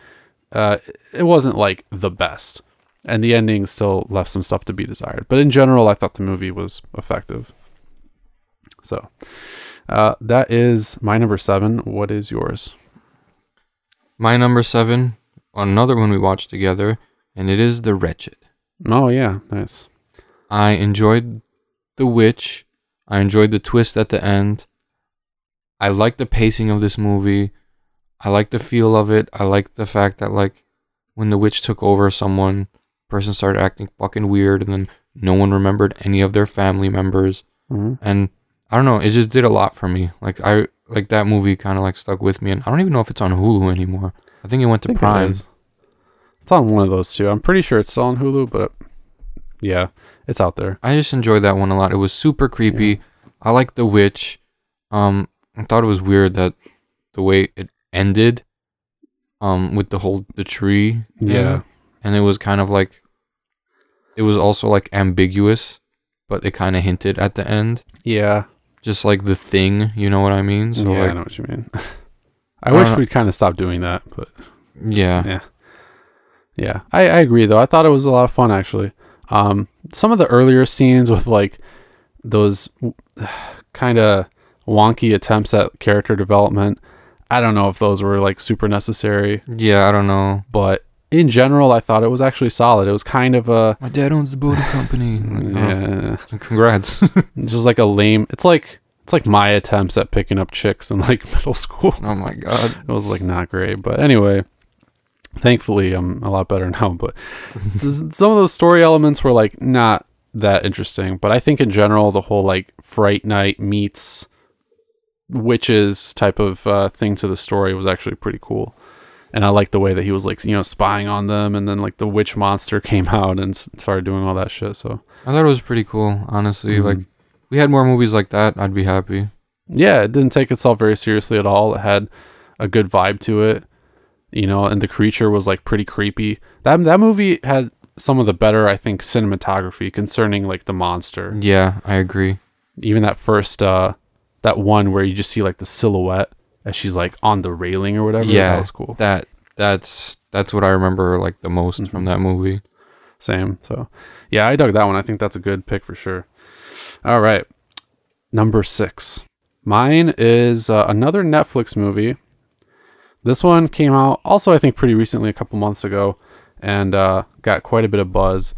Speaker 1: uh, it wasn't like the best. And the ending still left some stuff to be desired. But in general, I thought the movie was effective. So uh, that is my number seven. What is yours?
Speaker 2: My number seven, another one we watched together, and it is The Wretched.
Speaker 1: Oh, yeah. Nice.
Speaker 2: I enjoyed The Witch. I enjoyed the twist at the end. I like the pacing of this movie. I like the feel of it. I like the fact that like when the witch took over someone, person started acting fucking weird and then no one remembered any of their family members.
Speaker 1: hmm
Speaker 2: And I don't know, it just did a lot for me. Like I like that movie kind of like stuck with me and I don't even know if it's on Hulu anymore. I think it went to
Speaker 1: think it
Speaker 2: Prime.
Speaker 1: It's on one of those two. I'm pretty sure it's still on Hulu, but yeah, it's out there.
Speaker 2: I just enjoyed that one a lot. It was super creepy. I like the witch. Um, I thought it was weird that the way it ended, um, with the whole the tree.
Speaker 1: Yeah.
Speaker 2: and it was kind of like, it was also like ambiguous, but it kind of hinted at the end,
Speaker 1: Yeah.
Speaker 2: Just like the thing. You know what I mean? So
Speaker 1: yeah, I know what you mean. I
Speaker 2: I
Speaker 1: wish we'd kind of stop doing that, but
Speaker 2: yeah,
Speaker 1: Yeah. yeah, I, I agree though. I thought it was a lot of fun actually. Um, some of the earlier scenes with like those kind of wonky attempts at character development, I don't know if those were like super necessary,
Speaker 2: yeah. I don't know.
Speaker 1: but in general, I thought it was actually solid. It was kind of a
Speaker 2: My dad owns the boating company.
Speaker 1: yeah,
Speaker 2: Congrats.
Speaker 1: just like a lame. It's like it's like my attempts at picking up chicks in like middle school.
Speaker 2: oh my god.
Speaker 1: it was like not great but anyway thankfully i'm a lot better now but some of those story elements were like not that interesting but i think in general the whole like fright night meets witches type of uh, thing to the story was actually pretty cool and i like the way that he was like you know spying on them and then like the witch monster came out and started doing all that shit so
Speaker 2: I thought it was pretty cool. Honestly,
Speaker 1: Mhm.
Speaker 2: like we had more movies like that, I'd be happy.
Speaker 1: yeah, it didn't take itself very seriously at all. It had a good vibe to it, you know, and the creature was like pretty creepy. That that movie had some of the better, I think, cinematography concerning like the monster.
Speaker 2: Yeah, I agree.
Speaker 1: Even that first, uh, that one where you just see like the silhouette as she's like on the railing or whatever.
Speaker 2: Yeah,
Speaker 1: that was cool.
Speaker 2: That that's that's what I remember like the most
Speaker 1: Mm-hmm.
Speaker 2: from that movie.
Speaker 1: Same. So, yeah, I dug that one. I think that's a good pick for sure. All right, number six. Mine is uh, another Netflix movie. This one came out also, I think, pretty recently, a couple months ago, and uh, got quite a bit of buzz.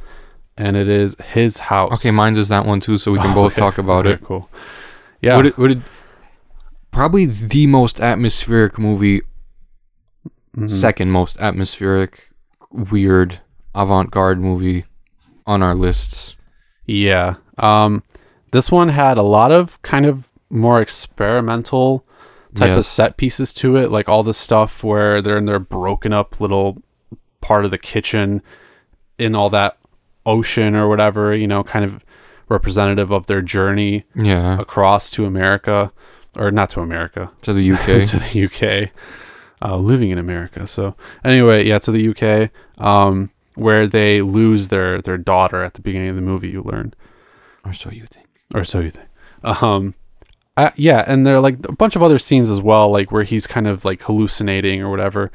Speaker 1: And it is His House.
Speaker 2: Okay, mine is that one too, so we can
Speaker 1: Oh,
Speaker 2: both
Speaker 1: okay.
Speaker 2: talk about
Speaker 1: Okay,
Speaker 2: it.
Speaker 1: Cool. Yeah.
Speaker 2: What did, what did probably the most atmospheric movie,
Speaker 1: Mhm.
Speaker 2: second most atmospheric, weird, avant-garde movie on our lists.
Speaker 1: Yeah. Um, this one had a lot of kind of more experimental type of set pieces to it, like all the stuff where they're in their broken up little part of the kitchen in all that ocean or whatever, you know, kind of representative of their journey
Speaker 2: Yeah,
Speaker 1: across to America or not to America,
Speaker 2: to the UK.
Speaker 1: to the UK, uh, living in America. So anyway, yeah, to the UK, um, where they lose their their daughter at the beginning of the movie. You learn,
Speaker 2: or so you think.
Speaker 1: or so you think. Um, uh, yeah, and there are like a bunch of other scenes as well, like where he's kind of like hallucinating or whatever.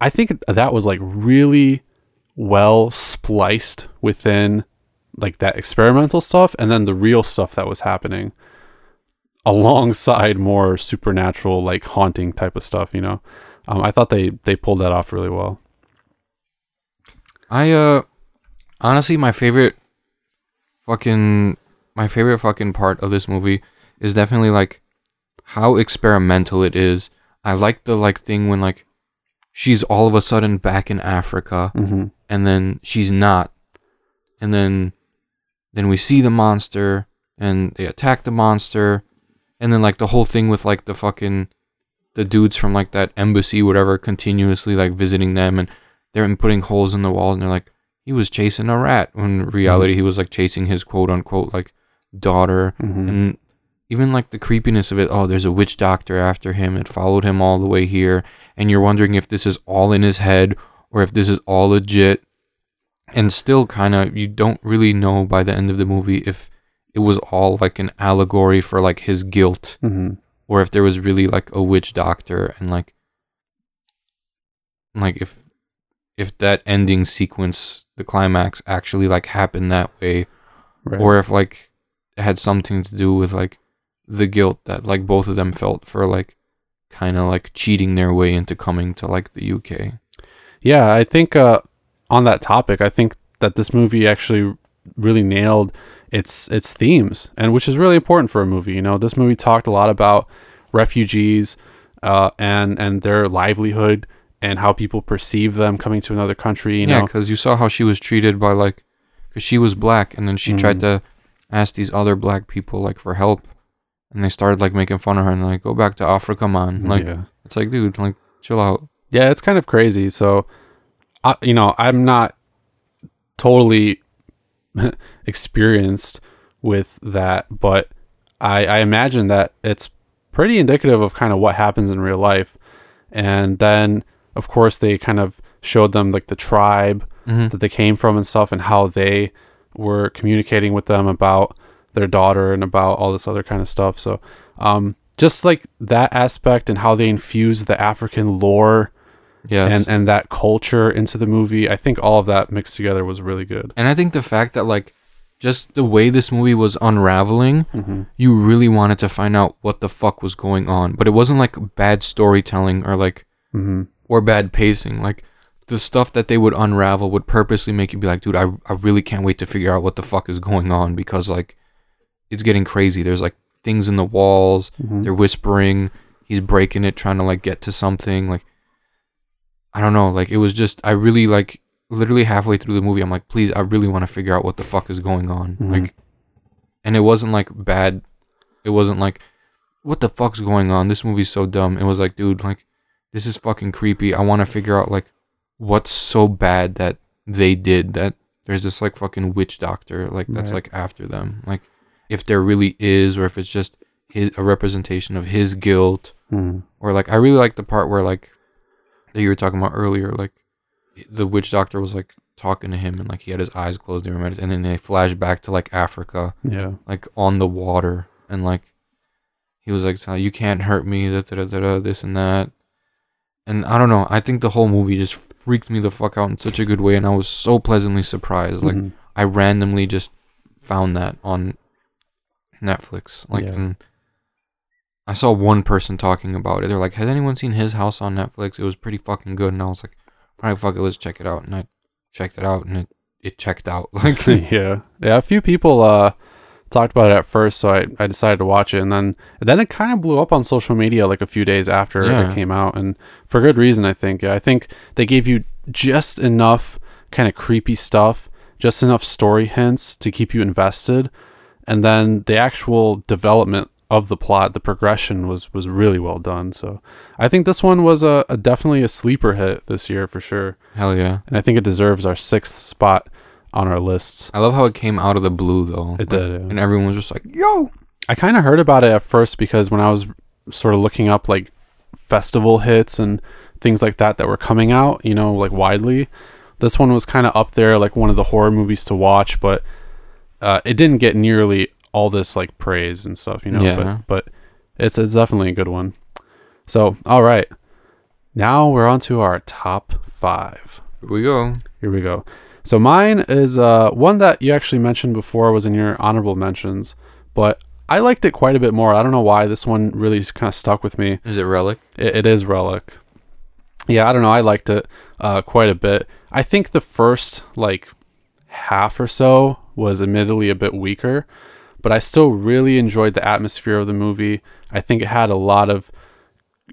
Speaker 1: I think that was like really well spliced within like that experimental stuff and then the real stuff that was happening alongside more supernatural like haunting type of stuff you know um, i thought they they pulled that off really well
Speaker 2: I uh honestly my favorite fucking my favorite fucking part of this movie is definitely like how experimental it is. I like the like thing when like she's all of a sudden back in Africa
Speaker 1: mm-hmm.
Speaker 2: and then she's not. And then then we see the monster and they attack the monster and then like the whole thing with like the fucking the dudes from like that embassy whatever continuously like visiting them and they're putting holes in the wall and they're like he was chasing a rat. When in reality he was like chasing his quote unquote like daughter.
Speaker 1: Mm-hmm.
Speaker 2: and even like the creepiness of it oh there's a witch doctor after him. It followed him all the way here. And you're wondering if this is all in his head or if this is all legit. And still kind of you don't really know by the end of the movie if it was all like an allegory for like his guilt
Speaker 1: Mm-hmm.
Speaker 2: or if there was really like a witch doctor and like like if if that ending sequence the climax actually like happened that way
Speaker 1: right.
Speaker 2: or if like it had something to do with like the guilt that like both of them felt for like kind of like cheating their way into coming to like the UK.
Speaker 1: Yeah, I think uh, on that topic, I think that this movie actually really nailed its its themes, and which is really important for a movie. You know, this movie talked a lot about refugees uh, and and their livelihood and how people perceive them coming to another country. You
Speaker 2: yeah, because you saw how she was treated by like, because she was black, and then she tried to ask these other black people like for help, and they started like making fun of her and like go back to Africa, man. Like
Speaker 1: yeah.
Speaker 2: it's like, dude, like chill out.
Speaker 1: Yeah, it's kind of crazy. So I, you know, I'm not totally experienced with that, but I, I imagine that it's pretty indicative of kind of what happens in real life. And then, of course, they kind of showed them like the tribe
Speaker 2: Mhm.
Speaker 1: that they came from and stuff, and how they were communicating with them about their daughter and about all this other kind of stuff. So, um, just like that aspect and how they infused the African lore
Speaker 2: Yes.
Speaker 1: and and that culture into the movie, I think all of that mixed together was really good.
Speaker 2: And I think the fact that like just the way this movie was unraveling,
Speaker 1: Mm-hmm.
Speaker 2: you really wanted to find out what the fuck was going on. But it wasn't like bad storytelling or like
Speaker 1: Mm-hmm.
Speaker 2: or bad pacing. Like the stuff that they would unravel would purposely make you be like, dude, I I really can't wait to figure out what the fuck is going on because like it's getting crazy. There's like things in the walls.
Speaker 1: Mm-hmm.
Speaker 2: They're whispering. He's breaking it, trying to like get to something. Like I don't know. Like it was just I really like literally halfway through the movie. I'm like, please, I really want to figure out what the fuck is going on.
Speaker 1: Mhm.
Speaker 2: Like, and it wasn't like bad. It wasn't like what the fuck's going on. This movie's so dumb. It was like, dude, like this is fucking creepy. I want to figure out like what's so bad that they did that there's this like fucking witch doctor like that's
Speaker 1: Right.
Speaker 2: like after them. Like if there really is or if it's just his, a representation of his guilt
Speaker 1: Mhm.
Speaker 2: or like I really like the part where like that you were talking about earlier, like the witch doctor was like talking to him and like he had his eyes closed and, then they flash back to like Africa,
Speaker 1: Yeah.
Speaker 2: like on the water, and like he was like, "You can't hurt me," da, da, da, da, this and that, and I don't know. I think the whole movie just freaked me the fuck out in such a good way, and I was so pleasantly surprised. Like
Speaker 1: Mhm.
Speaker 2: I randomly just found that on Netflix. Like,
Speaker 1: Yeah.
Speaker 2: and I saw one person talking about it. They're like, "Has anyone seen his house on Netflix?" It was pretty fucking good, and I was like, "All right, fuck it, let's check it out." And I checked it out, and it it checked out. Like,
Speaker 1: yeah. Yeah. A few people uh, talked about it at first, so I, I decided to watch it, and then and then it kind of blew up on social media like a few days after
Speaker 2: Yeah.
Speaker 1: it came out, and for good reason, I think. Yeah, I think they gave you just enough kind of creepy stuff, just enough story hints to keep you invested, and then the actual development of the plot, the progression was was really well done. So I think this one was a, a definitely a sleeper hit this year for sure,
Speaker 2: hell yeah!
Speaker 1: and I think it deserves our sixth spot on our list.
Speaker 2: I love how it came out of the blue though.
Speaker 1: It
Speaker 2: Like,
Speaker 1: did, yeah.
Speaker 2: and everyone was just like, "Yo!"
Speaker 1: I kind of heard about it at first because when I was sort of looking up like festival hits and things like that that were coming out, you know, like widely, this one was kind of up there, like one of the horror movies to watch, but uh, it didn't get nearly all this like praise and stuff, you know.
Speaker 2: Yeah.
Speaker 1: But but it's it's definitely a good one. So all right, now we're on to our top five.
Speaker 2: Here we go.
Speaker 1: Here we go. So mine is uh, one that you actually mentioned before was in your honorable mentions, but I liked it quite a bit more. I don't know why this one really kind of stuck with me.
Speaker 2: Is it Relic?
Speaker 1: It, it is Relic. Yeah, I don't know. I liked it uh, quite a bit. I think the first like half or so was admittedly a bit weaker, but I still really enjoyed the atmosphere of the movie. I think it had a lot of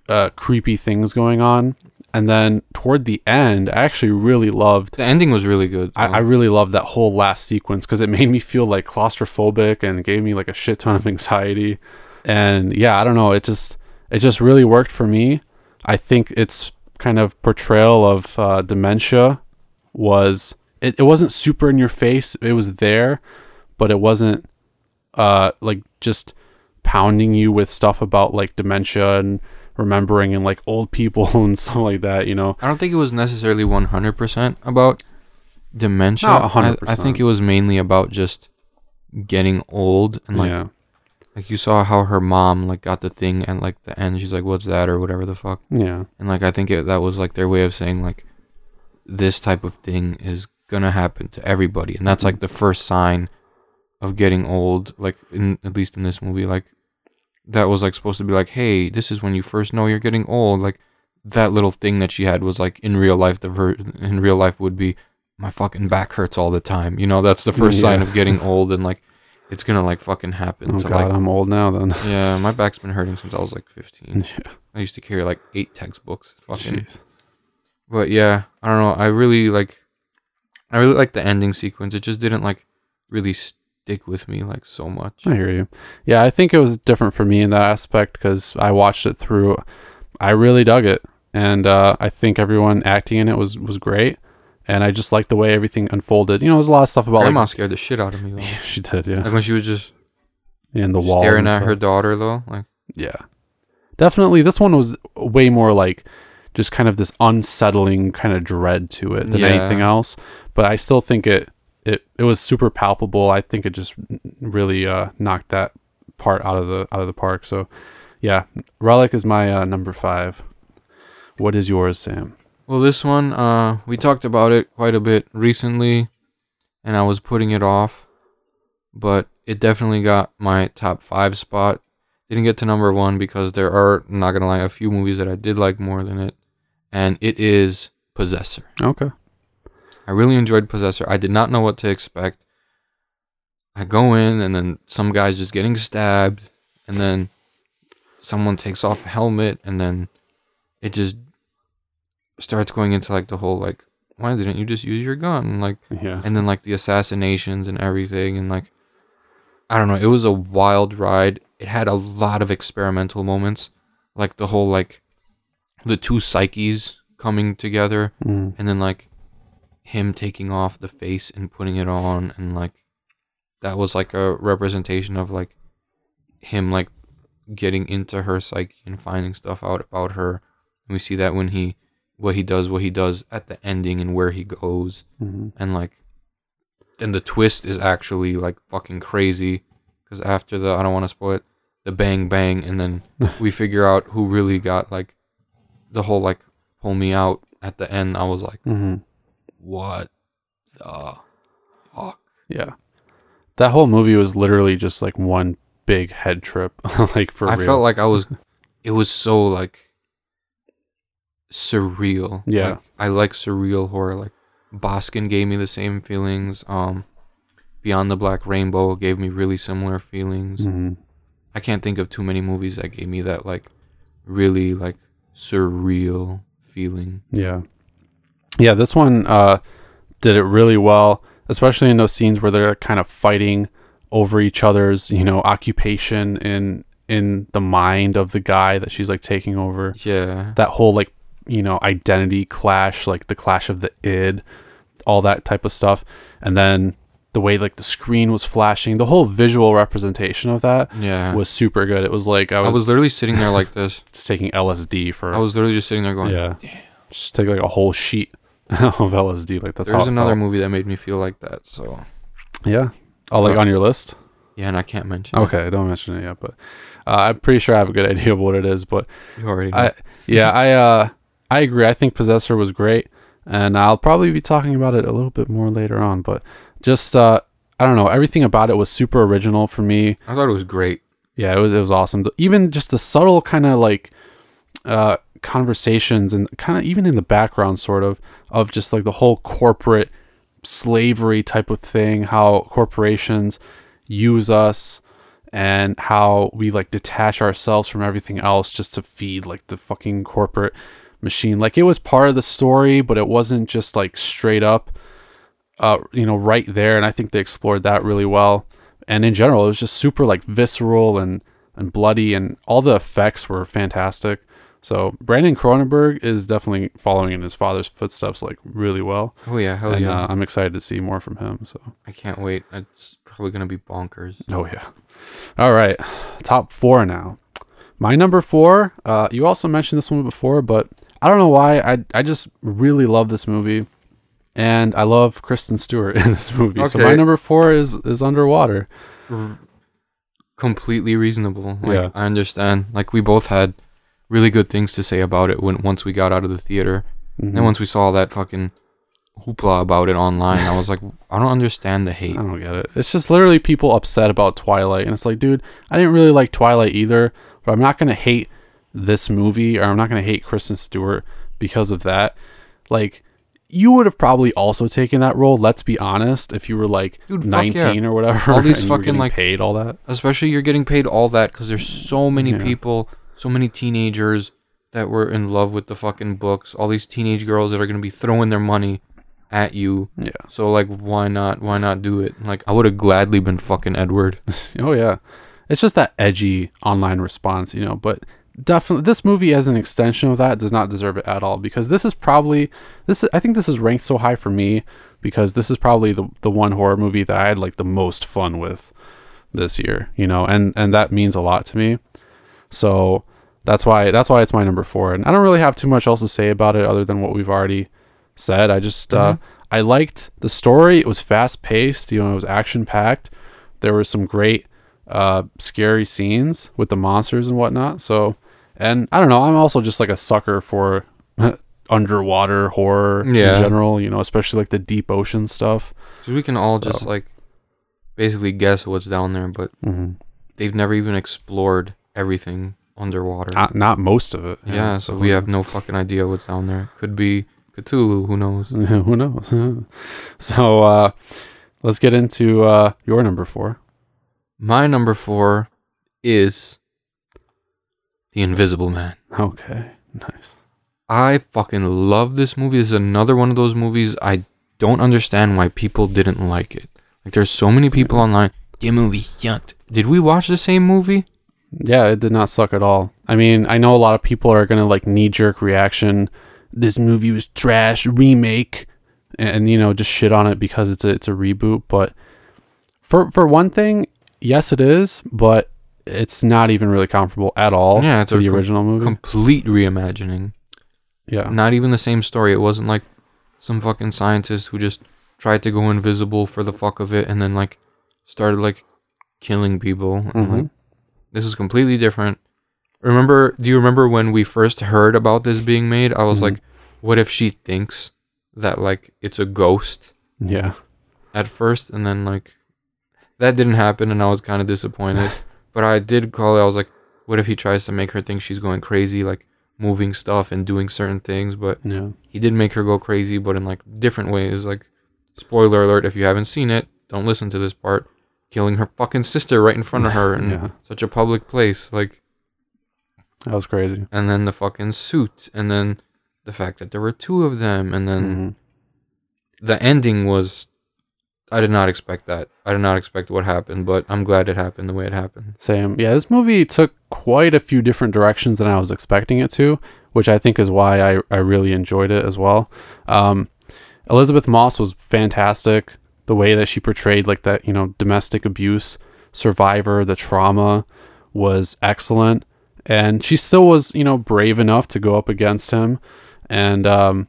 Speaker 1: uh, creepy things going on. And then toward the end, I actually really loved
Speaker 2: The ending was really good.
Speaker 1: I, I really loved that whole last sequence because it made me feel like claustrophobic and gave me like a shit ton of anxiety. And yeah, I don't know. It just it just really worked for me. I think its kind of portrayal of uh, dementia was it, it wasn't super in your face. It was there, but it wasn't uh like just pounding you with stuff about like dementia and remembering and like old people and stuff like that. You know,
Speaker 2: I don't think it was necessarily 100% about dementia.
Speaker 1: Not
Speaker 2: I-
Speaker 1: 100%.
Speaker 2: I, think it was mainly about just getting old and like
Speaker 1: yeah,
Speaker 2: like you saw how her mom like got the thing and like the end she's like what's that or whatever the fuck.
Speaker 1: yeah.
Speaker 2: And like I think it, that was like their way of saying like this type of thing is going to happen to everybody and that's like the first sign of getting old like in at least in this movie like that was like supposed to be like hey this is when you first know you're getting old like that little thing that she had was like in real life the ver- in real life would be my fucking back hurts all the time you know that's the first sign of getting old and like it's gonna like fucking happen
Speaker 1: Oh
Speaker 2: so
Speaker 1: god,
Speaker 2: like
Speaker 1: I'm old now. Then.
Speaker 2: yeah my back's been hurting since i was like 15
Speaker 1: Yeah.
Speaker 2: i used to carry like eight textbooks fucking
Speaker 1: Jeez.
Speaker 2: but yeah, I don't know. I really like, I really like the ending sequence. It just didn't like really stick with me like so much.
Speaker 1: I hear you. Yeah, I think it was different for me in that aspect because I watched it through. I really dug it, and uh, I think everyone acting in it was was great. and I just liked the way everything unfolded. You know, there's a lot of stuff about
Speaker 2: Grandma
Speaker 1: like
Speaker 2: scared the shit out of me though.
Speaker 1: she did, yeah,
Speaker 2: Like when she was just
Speaker 1: in the wall
Speaker 2: staring at her daughter though. Like
Speaker 1: Yeah. Definitely this one was way more like just kind of this unsettling kind of dread to it than
Speaker 2: Yeah.
Speaker 1: anything else. But I still think it it it was super palpable. I think it just really uh knocked that part out of the out of the park. So yeah, Relic is my uh, number 5. What is yours, Sam?
Speaker 2: Well, this one, uh, we talked about it quite a bit recently, and I was putting it off, but it definitely got my top five spot. Didn't get to number one because there are, I'm not gonna lie, a few movies that I did like more than it, and it is Possessor.
Speaker 1: Okay.
Speaker 2: I really enjoyed Possessor. I did not know what to expect. I go in, and then some guy's just getting stabbed, and then someone takes off a helmet, and then it just starts going into like the whole like, why didn't you just use your gun? Like,
Speaker 1: Yeah.
Speaker 2: and then like the assassinations and everything, and like, I don't know. It was a wild ride. It had a lot of experimental moments, like the whole like, the two psyches coming together
Speaker 1: Mm.
Speaker 2: and then like him taking off the face and putting it on and like that was like a representation of like him like getting into her psyche and finding stuff out about her and we see that when he what he does what he does at the ending and where he goes
Speaker 1: Mhm.
Speaker 2: and like and the twist is actually like fucking crazy because after the i don't want to spoil it the bang bang and then we figure out who really got like the whole like pull me out at the end i was like
Speaker 1: Mhm.
Speaker 2: What the fuck
Speaker 1: Yeah. That whole movie was literally just like one big head trip like for
Speaker 2: i
Speaker 1: real.
Speaker 2: felt like i was it was so like surreal
Speaker 1: Yeah.
Speaker 2: Like, i like surreal horror like Baskin gave me the same feelings um beyond the black rainbow gave me really similar feelings
Speaker 1: Mhm.
Speaker 2: i can't think of too many movies that gave me that like really like surreal feeling
Speaker 1: Yeah. Yeah, this one uh did it really well, especially in those scenes where they're kind of fighting over each other's, you know, occupation in in the mind of the guy that she's like taking over.
Speaker 2: yeah
Speaker 1: That whole like, you know, identity clash, like the clash of the id, all that type of stuff. And then the way like the screen was flashing, the whole visual representation of that
Speaker 2: yeah
Speaker 1: was super good. It was like I
Speaker 2: I
Speaker 1: was,
Speaker 2: was literally sitting there like this.
Speaker 1: just taking LSD for
Speaker 2: I was literally just sitting there going,
Speaker 1: yeah. Just take like a whole sheet of LSD. Like that's
Speaker 2: There's another
Speaker 1: felt.
Speaker 2: movie that made me feel like that. So
Speaker 1: Yeah. Oh, like on your list?
Speaker 2: yeah, and I can't mention. it.
Speaker 1: Okay, don't mention it yet, but uh, I'm pretty sure I have a good idea of what it is. But
Speaker 2: you already. Know.
Speaker 1: I, yeah, I, uh, I agree. I think Possessor was great, and I'll probably be talking about it a little bit more later on. But just, uh, I don't know, everything about it was super original for me.
Speaker 2: I thought it was great.
Speaker 1: Yeah, it was, it was awesome. Even just the subtle kind of like, uh, conversations and kind of even in the background, sort of, of just like the whole corporate slavery type of thing, how corporations use us and how we like detach ourselves from everything else just to feed like the fucking corporate machine. Like it was part of the story, but it wasn't just like straight up uh you know right there and I think they explored that really well. And in general, it was just super like visceral and and bloody and all the effects were fantastic. So Brandon Cronenberg is definitely following in his father's footsteps like really well.
Speaker 2: Oh yeah, hell
Speaker 1: and
Speaker 2: yeah!
Speaker 1: uh, I'm excited to see more from him. So
Speaker 2: I can't wait. It's probably gonna be bonkers.
Speaker 1: Oh yeah. All right. Top four now. My number four, uh, you also mentioned this one before, but I don't know why. I I just really love this movie. And I love Kristen Stewart in this movie. So my number four is is underwater.
Speaker 2: Completely reasonable. Like
Speaker 1: Yeah.
Speaker 2: I understand. Like we both had really good things to say about it when once we got out of the theater.
Speaker 1: Mhm.
Speaker 2: Then once we saw that fucking hoopla about it online, I was like, I don't understand the hate.
Speaker 1: I don't get it. It's just literally people upset about Twilight, and it's like, dude, I didn't really like Twilight either, but I'm not gonna hate this movie, or I'm not gonna hate Kristen Stewart because of that. Like, you would have probably also taken that role. Let's be honest, if you were like
Speaker 2: Dude,
Speaker 1: 19
Speaker 2: yeah.
Speaker 1: or whatever,
Speaker 2: All these
Speaker 1: and
Speaker 2: fucking, like-
Speaker 1: paid all that.
Speaker 2: Especially you're getting paid all that because there's so many
Speaker 1: Yeah.
Speaker 2: people, so many teenagers that were in love with the fucking books. All these teenage girls that are gonna be throwing their money at you.
Speaker 1: Yeah.
Speaker 2: So like, why not? Why not do it? Like, I would have gladly been fucking Edward.
Speaker 1: Oh yeah, it's just that edgy online response, you know. But definitely this movie as an extension of that does not deserve it at all because this is probably this I think this is ranked so high for me because this is probably the the one horror movie that I had like the most fun with this year, you know, and and that means a lot to me. So that's why that's why it's my number 4 and I don't really have too much else to say about it other than what we've already said. I just uh I liked the story. It was fast paced, you know, it was action packed. There were some great uh scary scenes with the monsters and whatnot. So and I don't know, I'm also just like a sucker for underwater horror
Speaker 2: Yeah.
Speaker 1: in general, you know, especially like the deep ocean stuff.
Speaker 2: Because we can all just like basically guess what's down there, but
Speaker 1: Mm-hmm.
Speaker 2: they've never even explored everything underwater.
Speaker 1: Not, not most of it.
Speaker 2: yeah, so we have no fucking idea what's down there. Could be Cthulhu, who knows?
Speaker 1: who knows. so uh let's get into uh your number 4.
Speaker 2: My number four is The Invisible Man.
Speaker 1: Okay. Nice.
Speaker 2: I fucking love this movie. This is another one of those movies I don't understand why people didn't like it. Like there's so many people online. The movie sucked. Did we watch the same movie?
Speaker 1: Yeah, it did not suck at all. I mean, I know a lot of people are gonna like knee jerk reaction. This movie was trash, remake, and you know just shit on it because it's a it's a reboot. But for for one thing, yes, it is, but it's not even really comparable at all.
Speaker 2: Yeah, it's
Speaker 1: to
Speaker 2: a
Speaker 1: the
Speaker 2: com-
Speaker 1: original movie.
Speaker 2: Complete reimagining.
Speaker 1: yeah,
Speaker 2: Not even the same story. It wasn't like some fucking scientist who just tried to go invisible for the fuck of it and then like started like killing people. And,
Speaker 1: Mhm.
Speaker 2: like, this is completely different. Remember? Do you remember when we first heard about this being made? I was
Speaker 1: Mhm.
Speaker 2: like, "What if she thinks that like it's a ghost
Speaker 1: yeah,
Speaker 2: at first, and then like that didn't happen, and I was kind of disappointed." but I did call it. I was like, "What if he tries to make her think she's going crazy, like moving stuff and doing certain things?" But
Speaker 1: yeah,
Speaker 2: he did make her go crazy, but in like different ways. Like, spoiler alert: if you haven't seen it, don't listen to this part. Killing her fucking sister right in front of her in
Speaker 1: Yeah.
Speaker 2: such a public place, like,
Speaker 1: that was crazy.
Speaker 2: and then the fucking suit, and then the fact that there were two of them, and then
Speaker 1: Mhm.
Speaker 2: the ending was. I did not expect that. I did not expect what happened, but I'm glad it happened the way it happened.
Speaker 1: Same. Yeah, this movie took quite a few different directions than I was expecting it to, which I think is why I, I really enjoyed it as well. Um, Elisabeth Moss was fantastic. The way that she portrayed like that, you know, domestic abuse survivor, the trauma was excellent. And she still was, you know, brave enough to go up against him. And um,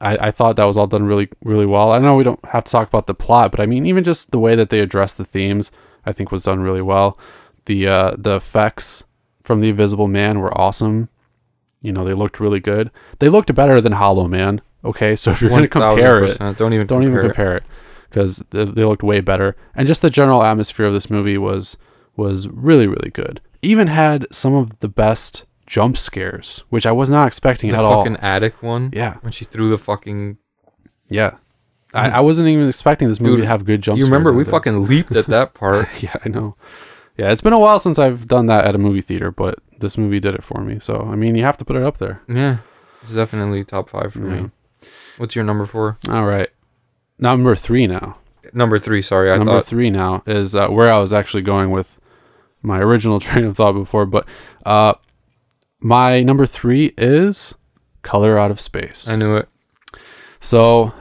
Speaker 1: I, I thought that was all done really, really well. I know we don't have to talk about the plot, but I mean, even just the way that they addressed the themes, I think was done really well. The uh, the effects from the Invisible Man were awesome. You know, they looked really good. They looked better than Hollow Man. Okay, so if you're going to compare it,
Speaker 2: 1000%. don't even
Speaker 1: don't
Speaker 2: compare
Speaker 1: even
Speaker 2: it.
Speaker 1: compare it because they, they looked way better. And just the general atmosphere of this movie was was really, really good. Even had some of the best jump scares, which I was not expecting
Speaker 2: The
Speaker 1: at
Speaker 2: fucking attic one.
Speaker 1: Yeah,
Speaker 2: When she threw the fucking.
Speaker 1: yeah. I, I wasn't even expecting this movie
Speaker 2: Dude,
Speaker 1: to have good jump scares.
Speaker 2: You
Speaker 1: remember
Speaker 2: we fucking leaped at that part.
Speaker 1: yeah, I know. Yeah, it's been a while since I've done that at a movie theater, but this movie did it for me. So I mean, you have to put it up there.
Speaker 2: Yeah, it's definitely top five for
Speaker 1: Yeah.
Speaker 2: me. What's your number four?
Speaker 1: All right, number three now.
Speaker 2: Number three. Sorry, I
Speaker 1: number
Speaker 2: thought.
Speaker 1: three now is uh, where I was actually going with my original train of thought before, but uh, my number three is Color Out of Space.
Speaker 2: I knew it.
Speaker 1: so,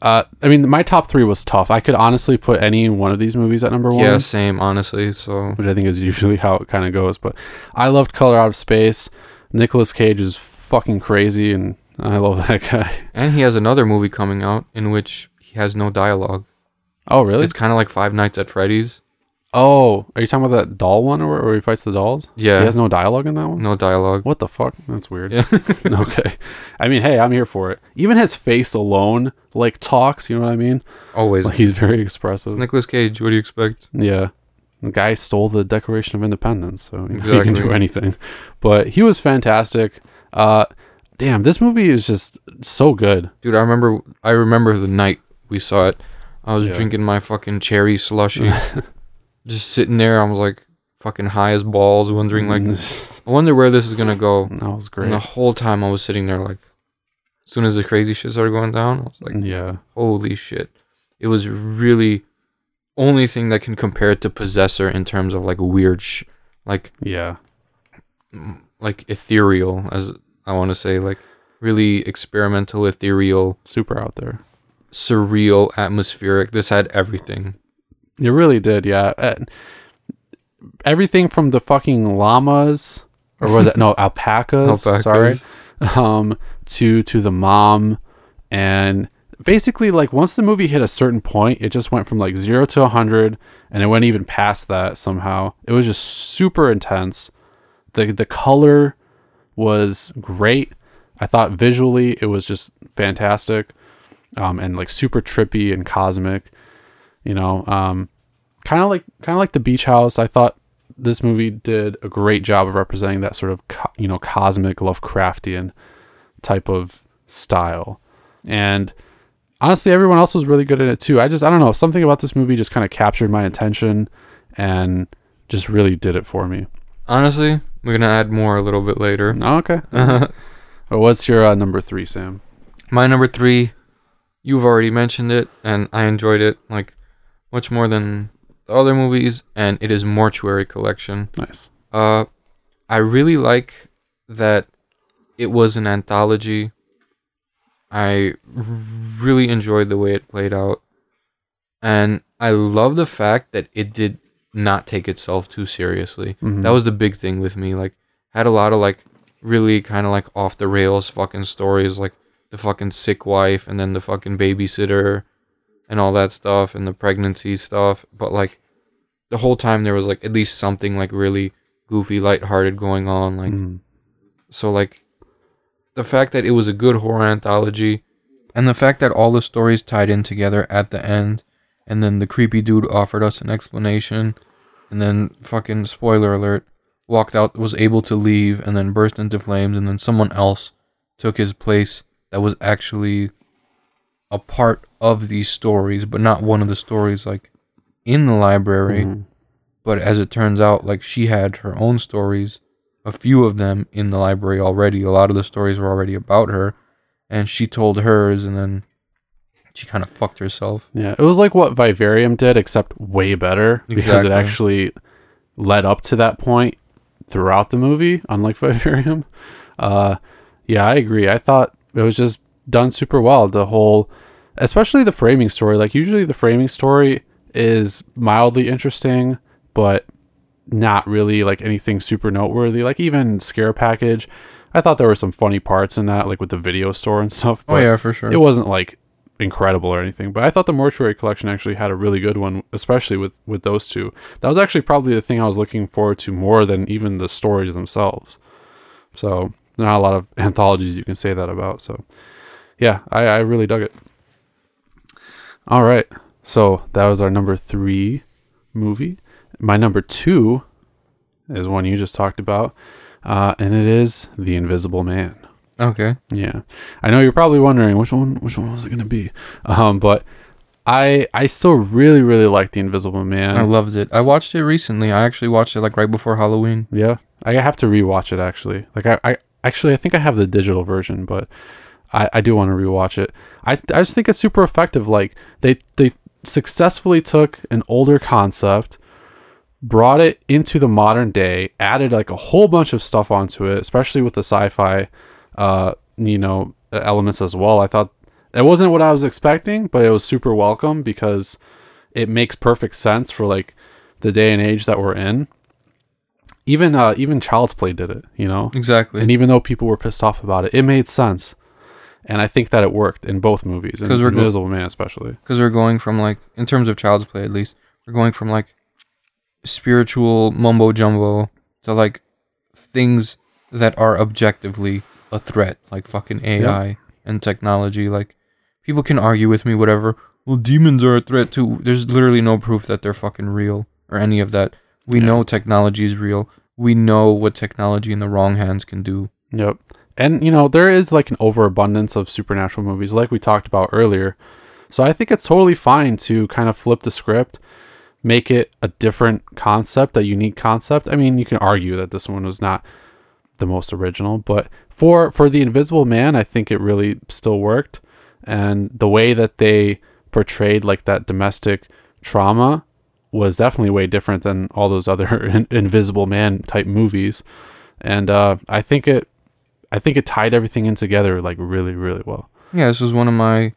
Speaker 1: uh, I mean, my top three was tough. I could honestly put any one of these movies at number one.
Speaker 2: Yeah, same. Honestly, so
Speaker 1: which I think is usually how it kind of goes. But I loved Color Out of Space. Nicolas Cage is fucking crazy, and I love that guy.
Speaker 2: and he has another movie coming out in which he has no dialogue.
Speaker 1: Oh, really?
Speaker 2: It's kind of like Five Nights at Freddy's.
Speaker 1: oh, are you talking about that doll one where, where he fights the dolls?
Speaker 2: Yeah.
Speaker 1: He has no dialogue in that one?
Speaker 2: No dialogue.
Speaker 1: What the fuck? That's weird.
Speaker 2: Yeah.
Speaker 1: okay. I mean, hey, I'm here for it. Even his face alone, like, talks, you know what I mean?
Speaker 2: Always.
Speaker 1: Like, he's very
Speaker 2: It's
Speaker 1: expressive.
Speaker 2: Nicolas Cage. What do you expect?
Speaker 1: Yeah. The guy stole the Declaration of Independence, so he can do anything. But he was fantastic. Uh, damn, this movie is just so good.
Speaker 2: Dude, I remember. I remember the night we saw it. I was
Speaker 1: Yeah.
Speaker 2: drinking my fucking cherry slushy, just sitting there. I was like fucking high as balls, wondering like, mm. I wonder where this is gonna go.
Speaker 1: that was
Speaker 2: And
Speaker 1: great.
Speaker 2: the whole time I was sitting there like, as soon as the crazy shit started going down, I was like,
Speaker 1: yeah.
Speaker 2: holy shit. It was really only thing that can compare it to Possessor in terms of like weird sh- like
Speaker 1: Yeah.
Speaker 2: like ethereal, as I want to say, like really experimental, ethereal,
Speaker 1: Super out there.
Speaker 2: Surreal, atmospheric. This had everything.
Speaker 1: It really did, yeah. Uh, everything from the fucking llamas, or was it no alpacas?
Speaker 2: Alpacas.
Speaker 1: Sorry, um, to to the mom, and basically like once the movie hit a certain point, it just went from like zero to a hundred, and it went even past that somehow. It was just super intense. the The color was great. I thought visually it was just fantastic, um, and like super trippy and cosmic. You know, um, kind of like kind of like the beach house. I thought this movie did a great job of representing that sort of co- you know cosmic lovecraftian type of style. And honestly everyone else was really good in it too. I just i don't know something about this movie just kind of captured my attention and just really did it for me.
Speaker 2: Honestly, we're gonna add more a little bit later.
Speaker 1: oh, okay. Well, what's your uh, number three sam?
Speaker 2: My number three, you've already mentioned it, and I enjoyed it like much more than the other movies, and it is Mortuary Collection.
Speaker 1: nice
Speaker 2: Uh, I really like that it was an anthology. I really enjoyed the way it played out, and I love the fact that it did not take itself too seriously.
Speaker 1: Mhm.
Speaker 2: That was the big thing with me. Like, had a lot of like really kind of like off the rails fucking stories, like the fucking sick wife, and then the fucking babysitter, and all that stuff, and the pregnancy stuff. But like, the whole time there was like at least something like really goofy, lighthearted going on. Like,
Speaker 1: Mhm.
Speaker 2: so like, the fact that it was a good horror anthology, and the fact that all the stories tied in together at the end, and then the creepy dude offered us an explanation, and then fucking spoiler alert, walked out, was able to leave, and then burst into flames, and then someone else took his place that was actually a part of these stories, but not one of the stories like in the library.
Speaker 1: Mhm.
Speaker 2: But as it turns out, like she had her own stories, a few of them in the library already. A lot of the stories were already about her, and she told hers, and then she kind of fucked herself.
Speaker 1: Yeah, it was like what Vivarium did, except way better because it actually led up to that point throughout the movie, unlike Vivarium. Uh, yeah, I agree. I thought it was just done super well. The whole, especially the framing story. Like usually, the framing story is mildly interesting, but not really like anything super noteworthy. Like even Scare Package, I thought there were some funny parts in that, like with the video store and stuff.
Speaker 2: Oh yeah, for sure.
Speaker 1: it wasn't like incredible or anything but i thought the mortuary collection actually had a really good one especially with with those two that was actually probably the thing i was looking forward to more than even the stories themselves so not a lot of anthologies you can say that about so yeah i i really dug it all right so that was our number three movie my number two is one you just talked about uh, and it is the invisible man
Speaker 2: okay.
Speaker 1: yeah, I know you're probably wondering which one which one was it gonna be, um, but I I still really really like the Invisible Man.
Speaker 2: I loved it. I watched it recently. I actually watched it like right before Halloween.
Speaker 1: yeah, I have to rewatch it actually. Like I, I actually I think I have the digital version, but I I do want to rewatch it. I I just think it's super effective. Like they they successfully took an older concept brought it into the modern day added like a whole bunch of stuff onto it especially with the sci-fi uh you know elements as well i thought it wasn't what i was expecting but it was super welcome because it makes perfect sense for like the day and age that we're in even uh even child's play did it you know?
Speaker 2: Exactly.
Speaker 1: and even though people were pissed off about it it made sense. And i think that it worked in both movies
Speaker 2: because we're go-
Speaker 1: invisible man especially.
Speaker 2: Because we're going from like in terms of child's play at least we're going from like spiritual mumbo jumbo to like things that are objectively a threat like fucking ai and technology. Like people can argue with me whatever. Well demons are a threat too. There's literally no proof that they're fucking real or any of that we
Speaker 1: Yeah.
Speaker 2: know technology is real we know what technology in the wrong hands can do
Speaker 1: Yep. And you know, there is like an overabundance of supernatural movies like we talked about earlier. So I think it's totally fine to kind of flip the script, make it a different concept, a unique concept. I mean, you can argue that this one was not the most original, but for for the Invisible Man, I think it really still worked. And the way that they portrayed like that domestic trauma was definitely way different than all those other in- Invisible Man type movies and uh, I think it, I think it tied everything in together like really, really well.
Speaker 2: Yeah, this was one of my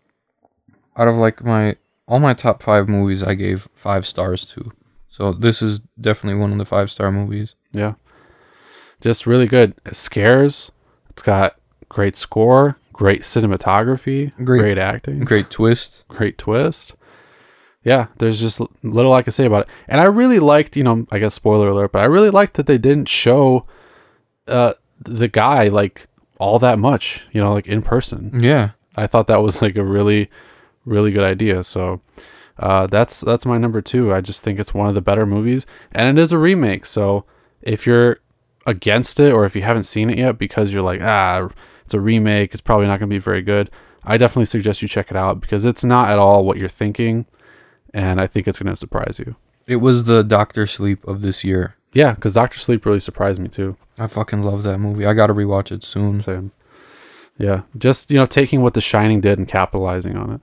Speaker 2: out of like my all my top five movies I gave five stars to. So this is definitely one of the five star movies.
Speaker 1: Yeah, just really good. It scares. It's got great score, great cinematography,
Speaker 2: Great-
Speaker 1: great acting,
Speaker 2: Great twist.
Speaker 1: great twist. Yeah, there's just little I can say about it. And I really liked, you know, I guess spoiler alert, but I really liked that they didn't show uh the guy like all that much, you know, like in person.
Speaker 2: Yeah.
Speaker 1: I thought that was like a really really good idea. So uh that's that's my number 2. I just think it's one of the better movies and it is a remake. So if you're against it or if you haven't seen it yet because you're like, ah, it's a remake, it's probably not going to be very good. I definitely suggest you check it out because it's not at all what you're thinking and I think it's going to surprise you.
Speaker 2: It was the Doctor Sleep of this year.
Speaker 1: Yeah, because Doctor Sleep really surprised me too.
Speaker 2: I fucking love that movie. I gotta rewatch it soon.
Speaker 1: Same. Yeah, just you know, taking what The Shining did and capitalizing on it.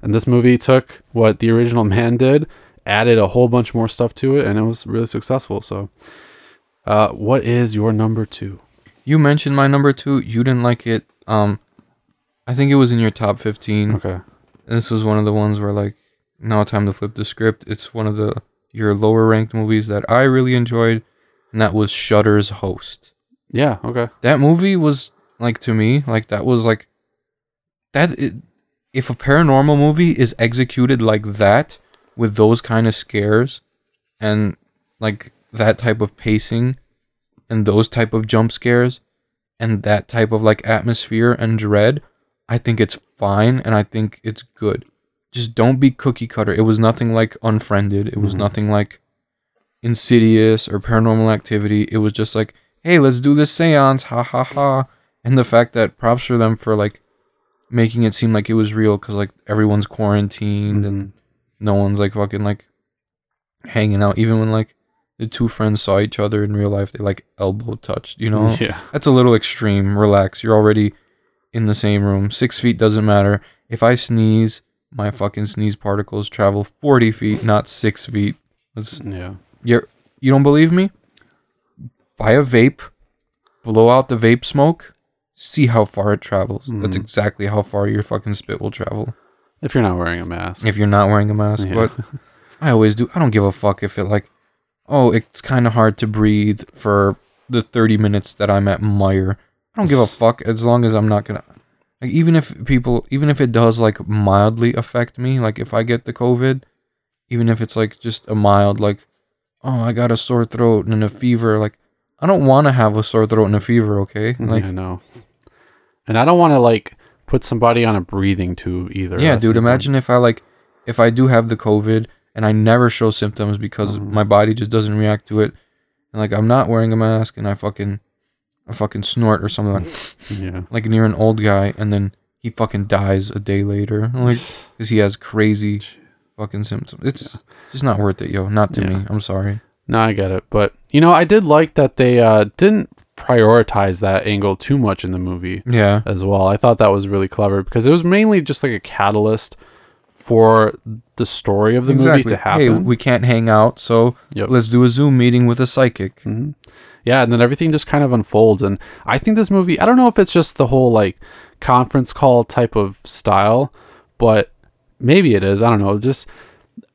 Speaker 1: And this movie took what the original Man did, added a whole bunch more stuff to it, and it was really successful. So, uh, what is your number two?
Speaker 2: You mentioned my number two. You didn't like it. Um, I think it was in your top fifteen.
Speaker 1: Okay.
Speaker 2: This was one of the ones where like now time to flip the script. It's one of the your lower ranked movies that I really enjoyed, and that was Shudder's Host.
Speaker 1: Yeah. Okay.
Speaker 2: That movie was like to me like that was like that. i if a paranormal movie is executed like that with those kind of scares and like that type of pacing and those type of jump scares and that type of like atmosphere and dread, I think it's fine and I think it's good. Just don't be cookie cutter. It was nothing like Unfriended. It was
Speaker 1: Mhm.
Speaker 2: nothing like Insidious or Paranormal Activity. It was just like, hey, let's do this seance, ha ha ha. And the fact that props for them for like making it seem like it was real because like everyone's quarantined and no one's like fucking like hanging out. Even when like the two friends saw each other in real life, they like elbow touched, you know?
Speaker 1: Yeah.
Speaker 2: That's a little extreme. Relax. You're already in the same room. Six feet doesn't matter. If I sneeze, my fucking sneeze particles travel 40 feet, not six feet. That's,
Speaker 1: Yeah.
Speaker 2: you're, you don't believe me? Buy a vape, blow out the vape smoke, see how far it travels. That's
Speaker 1: Mhm.
Speaker 2: exactly how far your fucking spit will travel
Speaker 1: If you're not wearing a mask.
Speaker 2: if you're not wearing a mask.
Speaker 1: Yeah.
Speaker 2: But I always do. I don't give a fuck if it like, oh, it's kind of hard to breathe for the 30 minutes that I'm at Meijer. I don't give a fuck as long as I'm not gonna. Like, even if people, even if it does like mildly affect me, like if I get the COVID, even if it's like just a mild, like, oh, I got a sore throat and a fever, like, I don't want to have a sore throat and a fever, okay? Like,
Speaker 1: yeah, no. And I don't want to like put somebody on a breathing tube either.
Speaker 2: Yeah, dude. Imagine if I like, if I do have the COVID and I never show symptoms because
Speaker 1: Mhm.
Speaker 2: my body just doesn't react to it, and like I'm not wearing a mask and I fucking, I fucking snort or something like,
Speaker 1: Yeah.
Speaker 2: like near an old guy, and then he fucking dies a day later, like because he has crazy fucking symptoms. It's just not worth it, yo. Not to
Speaker 1: Yeah.
Speaker 2: me. I'm sorry.
Speaker 1: No, I get it. But you know, I did like that they uh didn't prioritize that angle too much in the movie
Speaker 2: Yeah.
Speaker 1: as well. I thought that was really clever because it was mainly just like a catalyst for the story of the movie to happen.
Speaker 2: Hey, we can't hang out, so
Speaker 1: Yep.
Speaker 2: let's do a Zoom meeting with a psychic.
Speaker 1: hmm Yeah, and then everything just kind of unfolds. And I think this movie, I don't know if it's just the whole like conference call type of style, but maybe it is. I don't know. Just,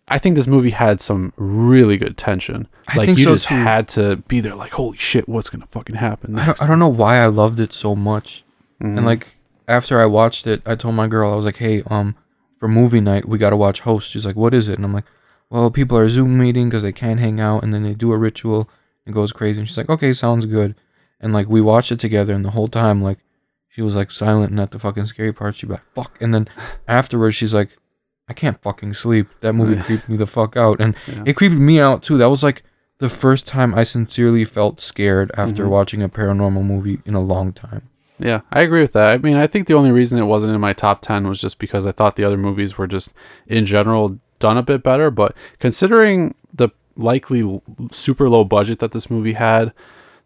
Speaker 1: I think this movie had some really good tension.
Speaker 2: I
Speaker 1: like you
Speaker 2: so,
Speaker 1: just
Speaker 2: too.
Speaker 1: had to be there, like, holy shit, what's gonna fucking happen?
Speaker 2: I don't, I don't know why I loved it so much.
Speaker 1: Mhm.
Speaker 2: And like after I watched it, I told my girl I was like, "Hey, um, for movie night we gotta watch Host." She's like, "What is it?" And I'm like, "Well, people are Zoom meeting because they can't hang out, and then they do a ritual it goes crazy." And she's like, "Okay, sounds good." And like we watched it together, and the whole time like she was like silent, and at the fucking scary part, she'd be like, "Fuck!" And then afterwards, she's like, "I can't fucking sleep." That movie
Speaker 1: Yeah.
Speaker 2: creeped me the fuck out, and
Speaker 1: Yeah.
Speaker 2: it creeped me out too. That was like the first time I sincerely felt scared after
Speaker 1: Mhm.
Speaker 2: watching a paranormal movie in a long time.
Speaker 1: Yeah, I agree with that. I mean, I think the only reason it wasn't in my top 10 was just because I thought the other movies were just, in general, done a bit better. But considering the likely super low budget that this movie had,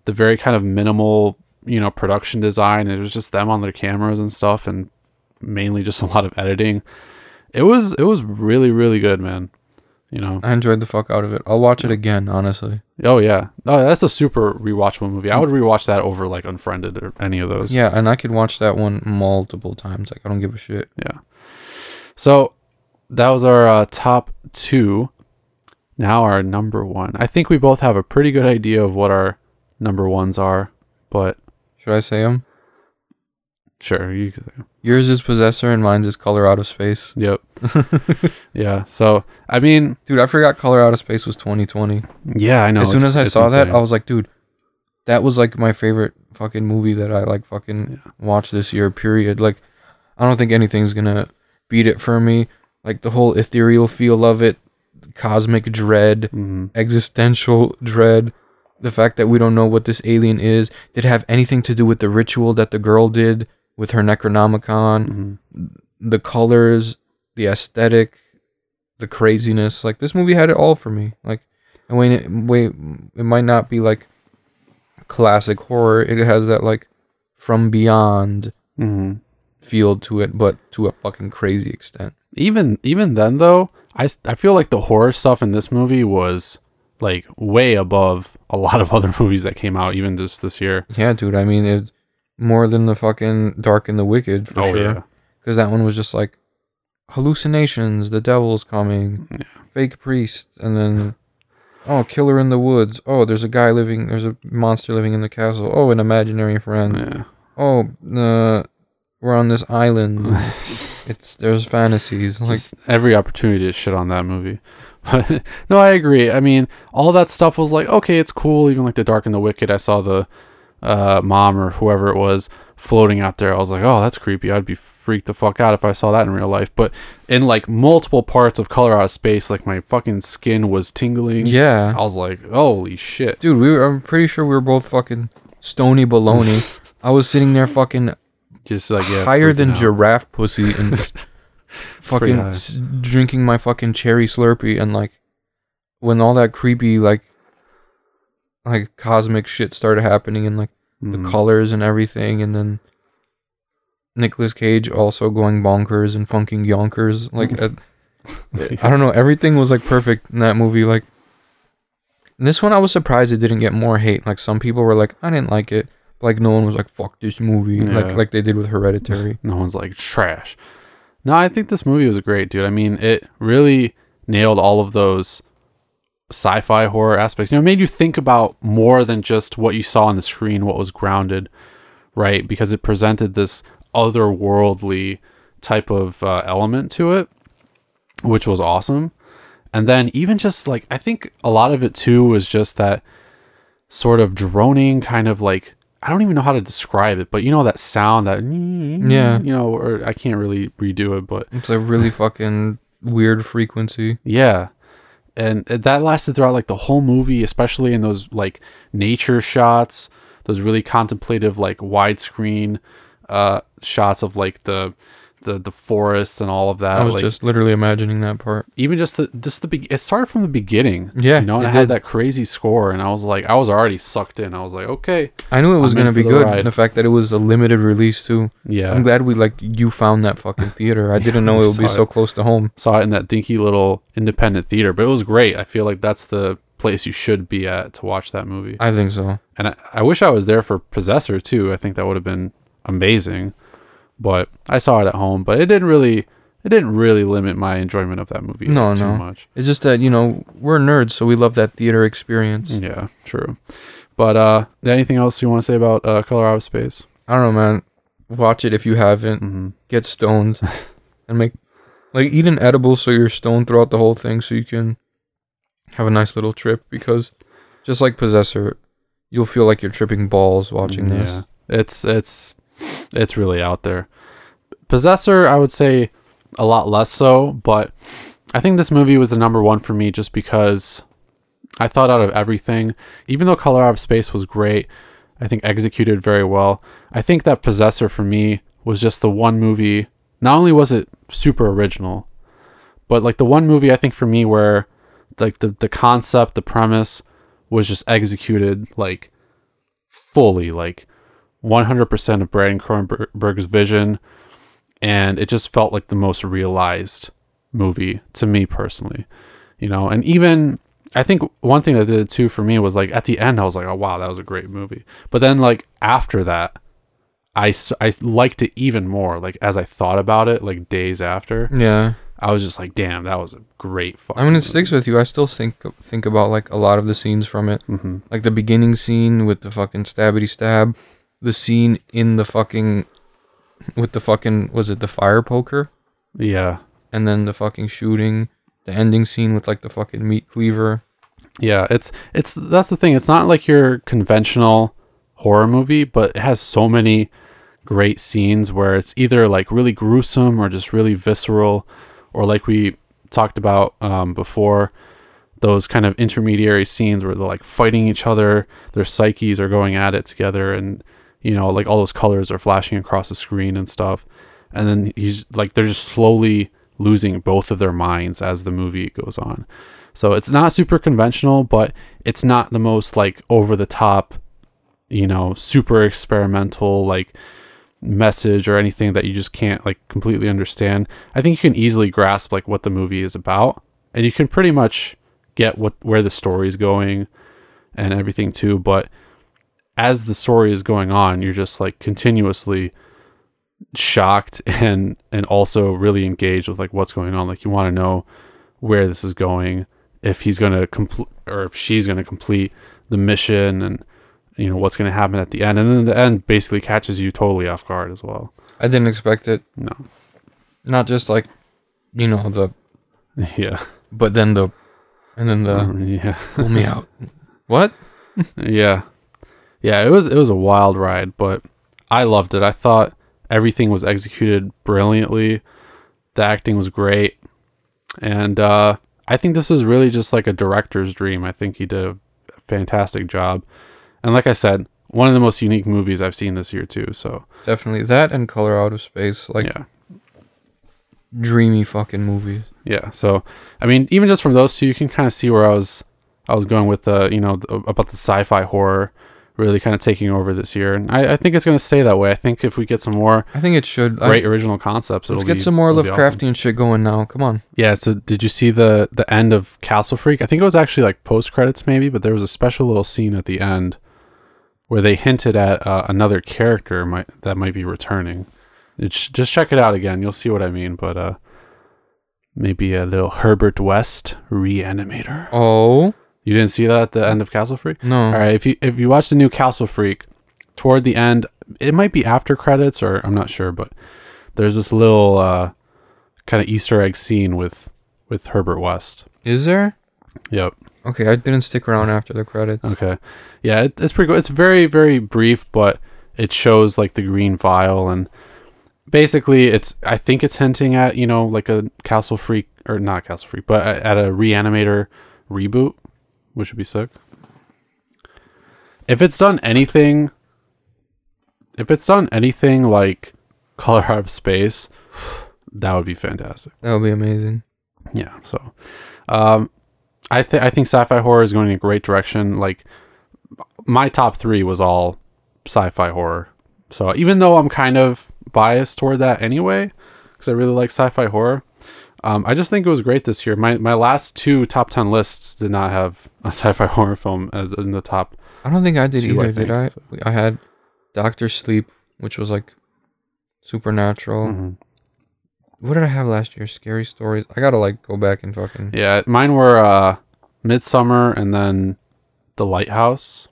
Speaker 1: the very kind of minimal, you know, production design, it was just them on their cameras and stuff, and mainly just a lot of editing. It was it was really really good, man. You know.
Speaker 2: I enjoyed the fuck out of it. I'll watch it again, honestly.
Speaker 1: Oh yeah. Oh, that's a super rewatchable movie. I would rewatch that over like Unfriended or any of those.
Speaker 2: Yeah, and I could watch that one multiple times. Like I don't give a shit.
Speaker 1: Yeah. So that was our uh, top two. Now our number one. I think we both have a pretty good idea of what our number ones are, but
Speaker 2: Should I say them?
Speaker 1: sure, you. Can,
Speaker 2: Yours is Possessor and mine's is Color Out of Space.
Speaker 1: yep. yeah. So I mean,
Speaker 2: Dude, I forgot Color Out of Space was 2020.
Speaker 1: yeah, I know.
Speaker 2: as soon as I saw that. I was like, dude, that was like my favorite fucking movie that I like fucking watched this year. Period. Like, I don't think anything's gonna beat it for me. Like the whole ethereal feel of it, cosmic dread,
Speaker 1: Mhm.
Speaker 2: existential dread. The fact that we don't know what this alien is. Did it have anything to do with the ritual that the girl did with her Necronomicon?
Speaker 1: Mhm.
Speaker 2: The colors, the aesthetic, the craziness. Like this movie had it all for me. Like, and when it wait, it might not be like classic horror. It has that like from beyond
Speaker 1: Mhm.
Speaker 2: feel to it, but to a fucking crazy extent.
Speaker 1: even even then though I, I feel like the horror stuff in this movie was like way above a lot of other movies that came out even just this year
Speaker 2: Yeah, dude. I mean, it more than the fucking Dark and the Wicked for
Speaker 1: oh
Speaker 2: sure.
Speaker 1: yeah
Speaker 2: Because that one was just like hallucinations, the devil's coming,
Speaker 1: Yeah.
Speaker 2: fake priest, and then oh, killer in the woods. Oh, there's a guy living. There's a monster living in the castle. Oh, an imaginary friend.
Speaker 1: yeah
Speaker 2: Oh, uh, we're on this island. it's there's fantasies like
Speaker 1: just every opportunity to shit on that movie. But no i agree. I mean all that stuff was like okay it's cool. Even like the dark and the wicked i saw the uh, mom or whoever it was floating out there. I was like oh that's creepy. I'd be freaked the fuck out if i saw that in real life. But in like multiple parts of color out of space like my fucking skin was tingling.
Speaker 2: Yeah,
Speaker 1: i was like holy shit.
Speaker 2: Dude. We were. I'm pretty sure we were both fucking stony baloney. I was sitting there fucking
Speaker 1: just like yeah
Speaker 2: higher than
Speaker 1: out.
Speaker 2: giraffe pussy and just fucking s- drinking my fucking cherry slurpee and like when all that creepy like like cosmic shit started happening and like the
Speaker 1: Mhm.
Speaker 2: colors and everything and then Nicolas Cage also going bonkers and funking yonkers like at, I don't know everything was like perfect in that movie like this one I was surprised it didn't get more hate like some people were like I didn't like it but, like no one was like fuck this movie like
Speaker 1: Yeah.
Speaker 2: like they did with Hereditary
Speaker 1: no one's like trash. No, I think this movie was great, dude. I mean, it really nailed all of those sci-fi horror aspects. You know, it made you think about more than just what you saw on the screen, what was grounded, right? Because it presented this otherworldly type of uh, element to it, which was awesome. And then even just like I think a lot of it too was just that sort of droning kind of like I don't even know how to describe it, but you know that sound that
Speaker 2: Yeah.
Speaker 1: you know, or I can't really redo it, but
Speaker 2: It's a really fucking weird frequency.
Speaker 1: yeah. And that lasted throughout like the whole movie, especially in those like nature shots, those really contemplative like widescreen uh shots of like the the the forest and all of that.
Speaker 2: I was
Speaker 1: like,
Speaker 2: just literally imagining that part.
Speaker 1: even just the just the be- it started from the beginning.
Speaker 2: Yeah,
Speaker 1: you know, and
Speaker 2: it
Speaker 1: it had that crazy score, and I was like, I was already sucked in. I was like, okay,
Speaker 2: I knew it was
Speaker 1: I'm
Speaker 2: gonna be
Speaker 1: the
Speaker 2: good.
Speaker 1: ride.
Speaker 2: The fact that it was a limited release too.
Speaker 1: yeah.
Speaker 2: I'm glad we like you found that fucking theater. I didn't know it would be
Speaker 1: saw
Speaker 2: so close to home.
Speaker 1: saw it in that dinky little independent theater, but it was great. I feel like that's the place you should be at to watch that movie.
Speaker 2: I think so.
Speaker 1: And I, I wish I was there for Possessor too. I think that would have been amazing. But I saw it at home, but it didn't really it didn't really limit my enjoyment of that movie
Speaker 2: No,
Speaker 1: too
Speaker 2: no.
Speaker 1: much.
Speaker 2: It's just that you know we're nerds, so we love that theater experience.
Speaker 1: Yeah, true. But uh anything else you want to say about uh Color Out of Space?
Speaker 2: I don't know, man. Watch it if you haven't.
Speaker 1: hmm
Speaker 2: Get stoned and make like eat an edible so you're stoned throughout the whole thing, so you can have a nice little trip. Because just like Possessor, you'll feel like you're tripping balls watching this.
Speaker 1: Yeah. It's it's it's really out there. Possessor, I would say a lot less so, but I think this movie was the number one for me just because I thought out of everything, even though Color Out of Space was great, I think executed very well. I think that Possessor for me was just the one movie. Not only was it super original, but like the one movie I think for me where like the the concept, the premise was just executed like fully, like 100% of Brandon Cronenberg's vision, and it just felt like the most realized movie to me personally. you know, and even I think one thing that did it too for me was like at the end I was like, oh wow, that was a great movie. But then like after that, i i liked it even more. Like as I thought about it, like days after,
Speaker 2: Yeah.
Speaker 1: I was just like, damn, that was a great.
Speaker 2: I mean, it sticks with you. I still think think about like a lot of the scenes from it,
Speaker 1: hmm
Speaker 2: like the beginning scene with the fucking stabbity stab, the scene in the fucking with the fucking was it the fire poker,
Speaker 1: Yeah,
Speaker 2: and then the fucking shooting, the ending scene with like the fucking meat cleaver.
Speaker 1: yeah. It's it's that's the thing. It's not like your conventional horror movie, but it has so many great scenes where it's either like really gruesome or just really visceral, or like we talked about um, before, those kind of intermediary scenes where they're like fighting each other, their psyches are going at it together, and you know, like all those colors are flashing across the screen and stuff. And then he's like, they're just slowly losing both of their minds as the movie goes on. So it's not super conventional, but it's not the most like over the top, you know, super experimental like message or anything that you just can't like completely understand. I think you can easily grasp like what the movie is about and you can pretty much get what where the story is going and everything too, but as the story is going on, you're just like continuously shocked and and also really engaged with like what's going on. Like you want to know where this is going, if he's going to complete or if she's going to complete the mission and you know what's going to happen at the end and then the end basically catches you totally off guard as well.
Speaker 2: I didn't expect it.
Speaker 1: No.
Speaker 2: Not just like, you know the,
Speaker 1: Yeah.
Speaker 2: but then the, and then the
Speaker 1: yeah.
Speaker 2: pull me out. What?
Speaker 1: Yeah. Yeah, it was it was a wild ride, but I loved it. I thought everything was executed brilliantly. The acting was great. And uh I think this is really just like a director's dream. I think he did a fantastic job. And like I said, one of the most unique movies I've seen this year too. So,
Speaker 2: Definitely that and Color Out of Space, like
Speaker 1: yeah.
Speaker 2: dreamy fucking movies.
Speaker 1: Yeah. So, I mean, even just from those two, you can kind of see where I was I was going with the, you know, th- about the sci-fi horror really kind of taking over this year. And I, I think it's going to stay that way. I think if we get some more
Speaker 2: I think it should. I-
Speaker 1: great original concepts.
Speaker 2: let's get
Speaker 1: be-
Speaker 2: some more Lovecraftian
Speaker 1: awesome.
Speaker 2: shit going now. Come on.
Speaker 1: Yeah. So did you see the the end of Castle Freak? I think it was actually like post credits maybe, but there was a special little scene at the end where they hinted at uh, another character might that might be returning. It's, just check it out again. You'll see what I mean. But uh, maybe a little Herbert West reanimator.
Speaker 2: Oh
Speaker 1: You didn't see that at the end of Castle Freak?
Speaker 2: no.
Speaker 1: All right, if you if you watch the new Castle Freak, toward the end, it might be after credits or I'm not sure, but there's this little uh, kind of Easter egg scene with with Herbert West.
Speaker 2: Is there?
Speaker 1: Yep.
Speaker 2: Okay, I didn't stick around after the credits.
Speaker 1: Okay. Yeah, it, it's pretty cool. It's very very brief, but it shows like the green vial and basically it's I think it's hinting at you know like a Castle Freak or not Castle Freak, but at a Reanimator reboot, which would be sick. If it's done anything, if it's done anything like Color Out of Space, that would be fantastic.
Speaker 2: That would be amazing.
Speaker 1: Yeah. So, um, I think I think sci-fi horror is going in a great direction. Like my top three was all sci-fi horror. So even though I'm kind of biased toward that anyway, because I really like sci-fi horror, um, I just think it was great this year. My my last two top ten lists did not have a sci-fi horror film as in the top.
Speaker 2: I don't think I did
Speaker 1: Two, I
Speaker 2: either, did I? I had Doctor Sleep, which was like supernatural.
Speaker 1: Mhm.
Speaker 2: What did I have last year? Scary stories. I gotta like go back and fucking.
Speaker 1: Yeah, mine were uh, Midsommar and then The Lighthouse.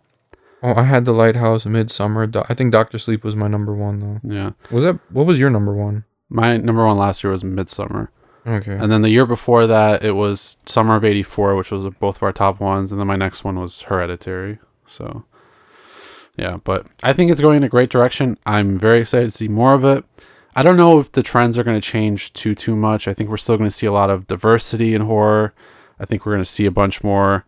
Speaker 2: Oh, I had the Lighthouse, Midsommar. Do- I think Doctor Sleep was my number one though.
Speaker 1: Yeah,
Speaker 2: Was that? What was your number one?
Speaker 1: my number one last year was Midsommar.
Speaker 2: Okay.
Speaker 1: And then the year before that, it was Summer of '84, which was both of our top ones. And then my next one was Hereditary. So, yeah, but I think it's going in a great direction. I'm very excited to see more of it. I don't know if the trends are going to change too too much. I think we're still going to see a lot of diversity in horror. I think we're going to see a bunch more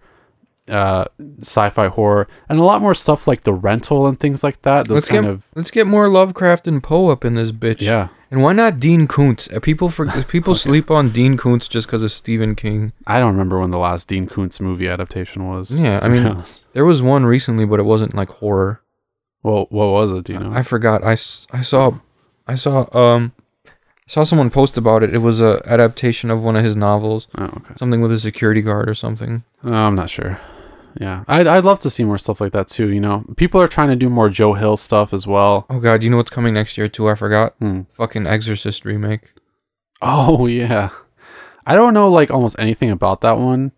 Speaker 1: uh, sci-fi horror and a lot more stuff like the rental and things like that. Those
Speaker 2: let's
Speaker 1: kind
Speaker 2: get
Speaker 1: of
Speaker 2: let's get more Lovecraft and Poe up in this bitch.
Speaker 1: yeah.
Speaker 2: And why not Dean Koontz? Uh, People for people sleep on Dean Koontz just because of Stephen King.
Speaker 1: I don't remember when the last Dean Koontz movie adaptation was.
Speaker 2: Yeah, I mean-
Speaker 1: honest.
Speaker 2: There was one recently, but it wasn't like horror.
Speaker 1: well, what was it? Do you know?
Speaker 2: I forgot. I, I saw I saw um saw someone post about it. It was a adaptation of one of his novels,
Speaker 1: Oh, okay.
Speaker 2: something with a security guard or something.
Speaker 1: Uh, I'm not sure. Yeah, I'd I'd love to see more stuff like that too. You know, people are trying to do more Joe Hill stuff as well.
Speaker 2: Oh god, you know what's coming next year too? I forgot.
Speaker 1: Hmm.
Speaker 2: Fucking Exorcist remake.
Speaker 1: Oh yeah, I don't know like almost anything about that one,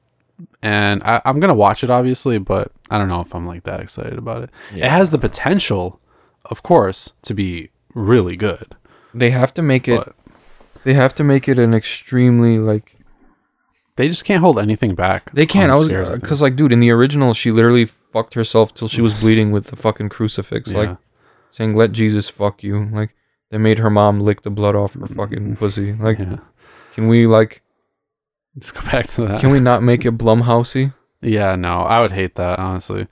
Speaker 1: and I, I'm gonna watch it obviously, but I don't know if I'm like that excited about it. It has the potential, of course, to be really good.
Speaker 2: They have to make it.
Speaker 1: But
Speaker 2: They have to make it an extremely like
Speaker 1: they just can't hold anything back.
Speaker 2: they can't. I was because uh, like dude, in the original, she literally fucked herself till she was bleeding with the fucking crucifix,
Speaker 1: Yeah.
Speaker 2: like saying "Let Jesus fuck you." Like they made her mom lick the blood off her fucking mm. pussy. Like,
Speaker 1: yeah,
Speaker 2: can we like
Speaker 1: let's go back to that.
Speaker 2: can we not make it Blumhousey?
Speaker 1: Yeah, no, I would hate that honestly.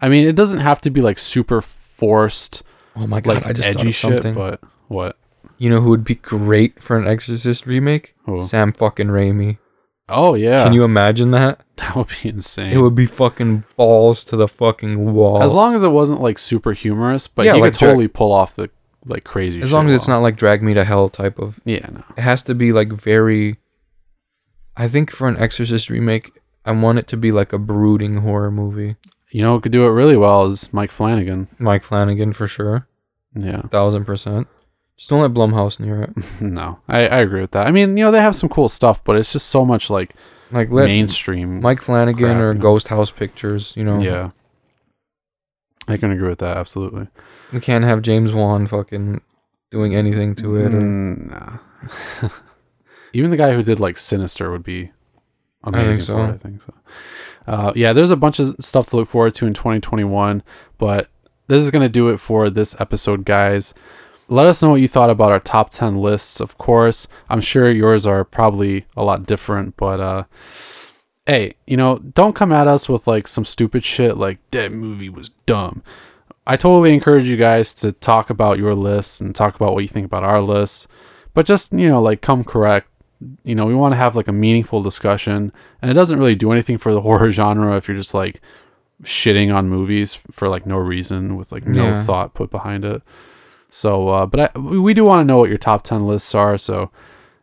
Speaker 1: I mean, it doesn't have to be like super forced,
Speaker 2: Oh my god,
Speaker 1: like
Speaker 2: I just thought
Speaker 1: edgy shit.
Speaker 2: something.
Speaker 1: But what?
Speaker 2: You know who would be great for an Exorcist remake?
Speaker 1: Who?
Speaker 2: Sam fucking Raimi.
Speaker 1: Oh yeah,
Speaker 2: Can you imagine that?
Speaker 1: That would be insane.
Speaker 2: It would be fucking balls to the fucking wall.
Speaker 1: as long as it wasn't like super humorous, but
Speaker 2: Yeah,
Speaker 1: you
Speaker 2: like
Speaker 1: could
Speaker 2: Dra-
Speaker 1: totally pull off the like crazy.
Speaker 2: as long as it's not like drag me to hell type of
Speaker 1: Yeah, no.
Speaker 2: it has to be like very I think for an Exorcist remake, I want it to be like a brooding horror movie.
Speaker 1: You know who could do it really well is Mike Flanagan.
Speaker 2: Mike Flanagan for sure.
Speaker 1: Yeah.
Speaker 2: Thousand percent. Just don't let Blumhouse near it.
Speaker 1: No, I, I agree with that. I mean, you know, they have some cool stuff, but it's just so much like
Speaker 2: Like let
Speaker 1: mainstream.
Speaker 2: Mike Flanagan
Speaker 1: crap,
Speaker 2: or
Speaker 1: you know?
Speaker 2: Ghost House Pictures, you know.
Speaker 1: Yeah. I can agree with that absolutely.
Speaker 2: We can't have James Wan fucking doing anything to it. Or,
Speaker 1: Mm, nah. Even the guy who did like Sinister would be amazing
Speaker 2: so.
Speaker 1: for it, I think so. Uh, yeah, there's a bunch of stuff to look forward to in 2021, but this is going to do it for this episode, guys. Let us know what you thought about our top 10 lists, of course. I'm sure yours are probably a lot different, but uh, hey, you know, don't come at us with like some stupid shit like that movie was dumb. I totally encourage you guys to talk about your lists and talk about what you think about our lists, but just, you know, like come correct. You know, we want to have like a meaningful discussion, and it doesn't really do anything for the horror genre if you're just like shitting on movies for like no reason with like no
Speaker 2: Yeah.
Speaker 1: thought put behind it. So, uh, but I, we do want to know what your top 10 lists are. So,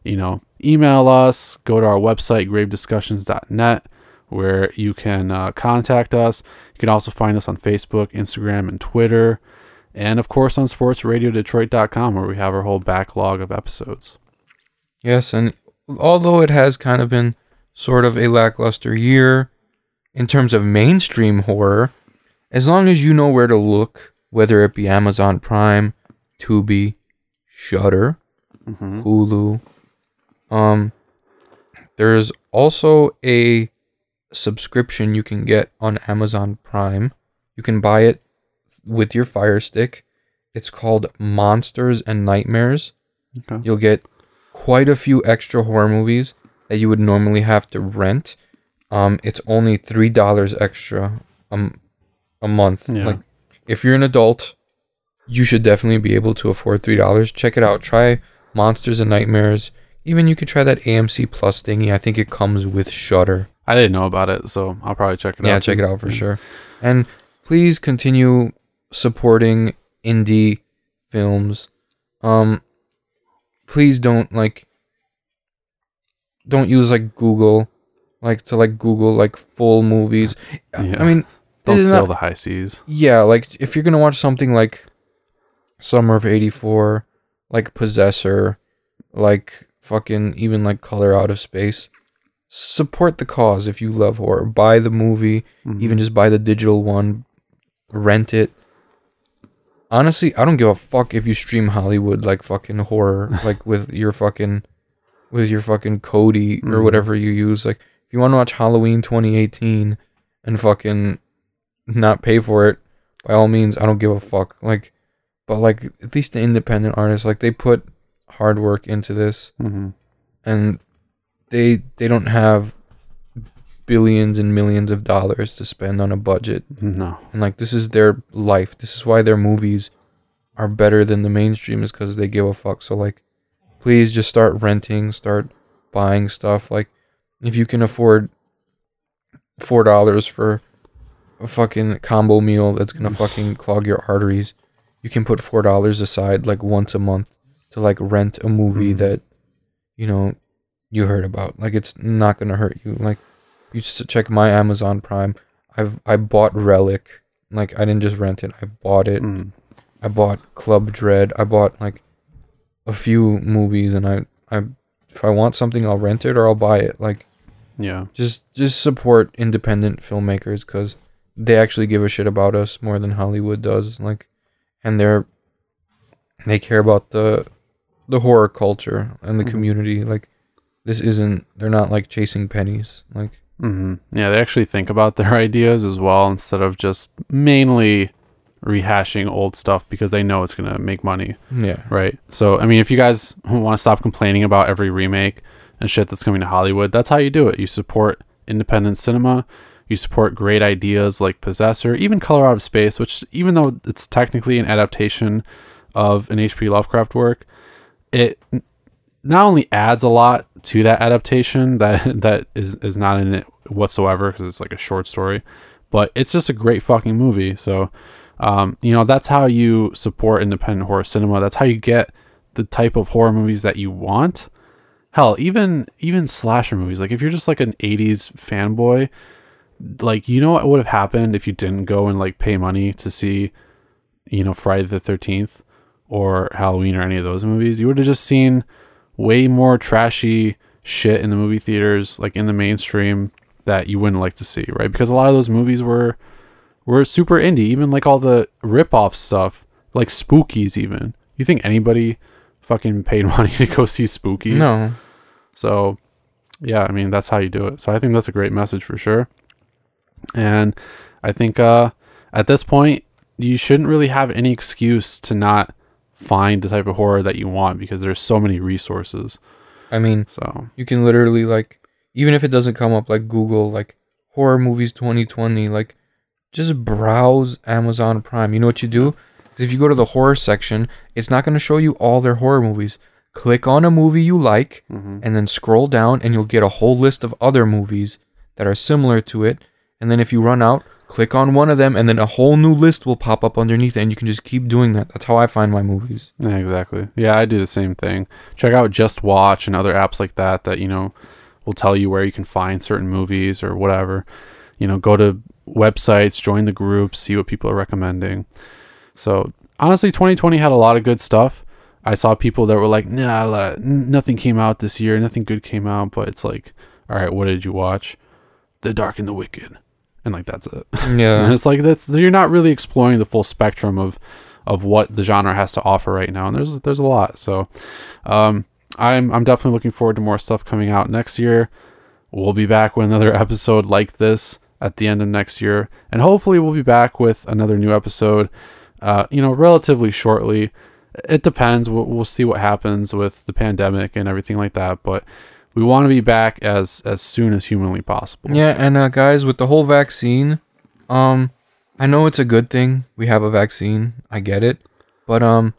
Speaker 1: you know, email us, go to our website, gravediscussions.net, where you can uh, contact us. You can also find us on Facebook, Instagram, and Twitter. And of course on sportsradiodetroit.com, where we have our whole backlog of episodes.
Speaker 2: Yes, and although it has kind of been sort of a lackluster year in terms of mainstream horror, as long as you know where to look, whether it be Amazon Prime, Tubi, Shudder, Hulu, um, there's also a subscription you can get on Amazon Prime. You can buy it with your Fire Stick. It's called Monsters and Nightmares.
Speaker 1: Okay.
Speaker 2: You'll get quite a few extra horror movies that you would normally have to rent. Um, it's only three dollars extra um a month.
Speaker 1: Yeah.
Speaker 2: Like if you're an adult, you should definitely be able to afford three dollars. Check it out. Try Monsters and Nightmares. Even you could try that AMC Plus thingy. I think it comes with Shudder.
Speaker 1: I didn't know about it, so I'll probably check it out.
Speaker 2: Yeah, check it out for sure. And please continue supporting indie films. Um please don't like don't use like Google like to like Google like full movies. I-
Speaker 1: Yeah.
Speaker 2: I mean,
Speaker 1: Don't sail
Speaker 2: not-
Speaker 1: the high seas.
Speaker 2: yeah, like if you're going to watch something like Summer of 84, like Possessor, like fucking even like Color Out of Space, support the cause if you love horror. Buy the movie,
Speaker 1: Mm-hmm.
Speaker 2: even just buy the digital one, rent it. Honestly, I don't give a fuck if you stream Hollywood like fucking horror, like with your fucking with your fucking Kodi or
Speaker 1: Mhm.
Speaker 2: whatever you use. Like if you want to watch Halloween 2018 and fucking not pay for it, by all means, I don't give a fuck. Like, but like at least the independent artists, like they put hard work into this,
Speaker 1: hmm
Speaker 2: and they they don't have billions and millions of dollars to spend on a budget,
Speaker 1: No.
Speaker 2: and like this is their life. This is why their movies are better than the mainstream is because they give a fuck. So like, please just start renting, start buying stuff. Like, if you can afford four dollars for a fucking combo meal that's gonna fucking clog your arteries, you can put four dollars aside like once a month to like rent a movie
Speaker 1: Mhm.
Speaker 2: that you know you heard about. Like it's not gonna hurt you. Like you just check my Amazon Prime. I've I bought Relic. Like I didn't just rent it. I bought it.
Speaker 1: Mm.
Speaker 2: I bought Club Dread. I bought like a few movies, and I I if I want something, I'll rent it or I'll buy it. Like
Speaker 1: Yeah.
Speaker 2: just just support independent filmmakers because they actually give a shit about us more than Hollywood does. Like, and they're they care about the the horror culture and the
Speaker 1: Mhm.
Speaker 2: community. Like, this isn't they're not like chasing pennies. Like,
Speaker 1: mm-hmm. Yeah, they actually think about their ideas as well instead of just mainly rehashing old stuff because they know it's gonna make money,
Speaker 2: yeah,
Speaker 1: right? So, I mean, if you guys want to stop complaining about every remake and shit that's coming to Hollywood, that's how you do it. You support independent cinema. You support great ideas like Possessor, even Color Out of Space, which even though it's technically an adaptation of an H.P. Lovecraft work, it not only adds a lot to that adaptation that that is is not in it whatsoever because it's like a short story, but it's just a great fucking movie. So, um, you know, that's how you support independent horror cinema. That's how you get the type of horror movies that you want. Hell, even even slasher movies. Like if you're just like an '80s fanboy, like you know what would have happened if you didn't go and like pay money to see, you know, Friday the Thirteenth or Halloween or any of those movies. You would have just seen way more trashy shit in the movie theaters, like in the mainstream, that you wouldn't like to see, right? Because a lot of those movies were were super indie, even like all the rip off stuff, like Spookies. Even you think anybody fucking paid money to go see Spookies?
Speaker 2: no,
Speaker 1: So, yeah, I mean, that's how you do it. So I think that's a great message for sure. And I think uh, at this point, you shouldn't really have any excuse to not find the type of horror that you want because there's so many resources.
Speaker 2: I mean,
Speaker 1: So,
Speaker 2: you can literally like even if it doesn't come up like Google like horror movies 2020 like just browse Amazon Prime. You know what you do? if you go to the horror section, it's not going to show you all their horror movies. Click on a movie you like
Speaker 1: mhm.
Speaker 2: and then scroll down and you'll get a whole list of other movies that are similar to it. And then if you run out, click on one of them and then a whole new list will pop up underneath it and you can just keep doing that. That's how I find my movies.
Speaker 1: yeah, exactly. Yeah, I do the same thing. Check out Just Watch and other apps like that that, you know, will tell you where you can find certain movies or whatever. You know, go to websites, join the groups, see what people are recommending. So honestly, 2020 had a lot of good stuff. I saw people that were like, "Nah, nothing came out this year. Nothing good came out." But it's like, all right, what did you watch? The Dark and the Wicked, and like that's it. and
Speaker 2: Yeah.
Speaker 1: it's like that's you're not really exploring the full spectrum of of what the genre has to offer right now. And there's there's a lot. So, um, I'm I'm definitely looking forward to more stuff coming out next year. We'll be back with another episode like this at the end of next year, and hopefully we'll be back with another new episode. Uh, you know, relatively shortly. It depends. We'll, we'll see what happens with the pandemic and everything like that. But we want to be back as as soon as humanly possible.
Speaker 2: Yeah, and uh, guys, with the whole vaccine, um, I know it's a good thing we have a vaccine. I get it, but um,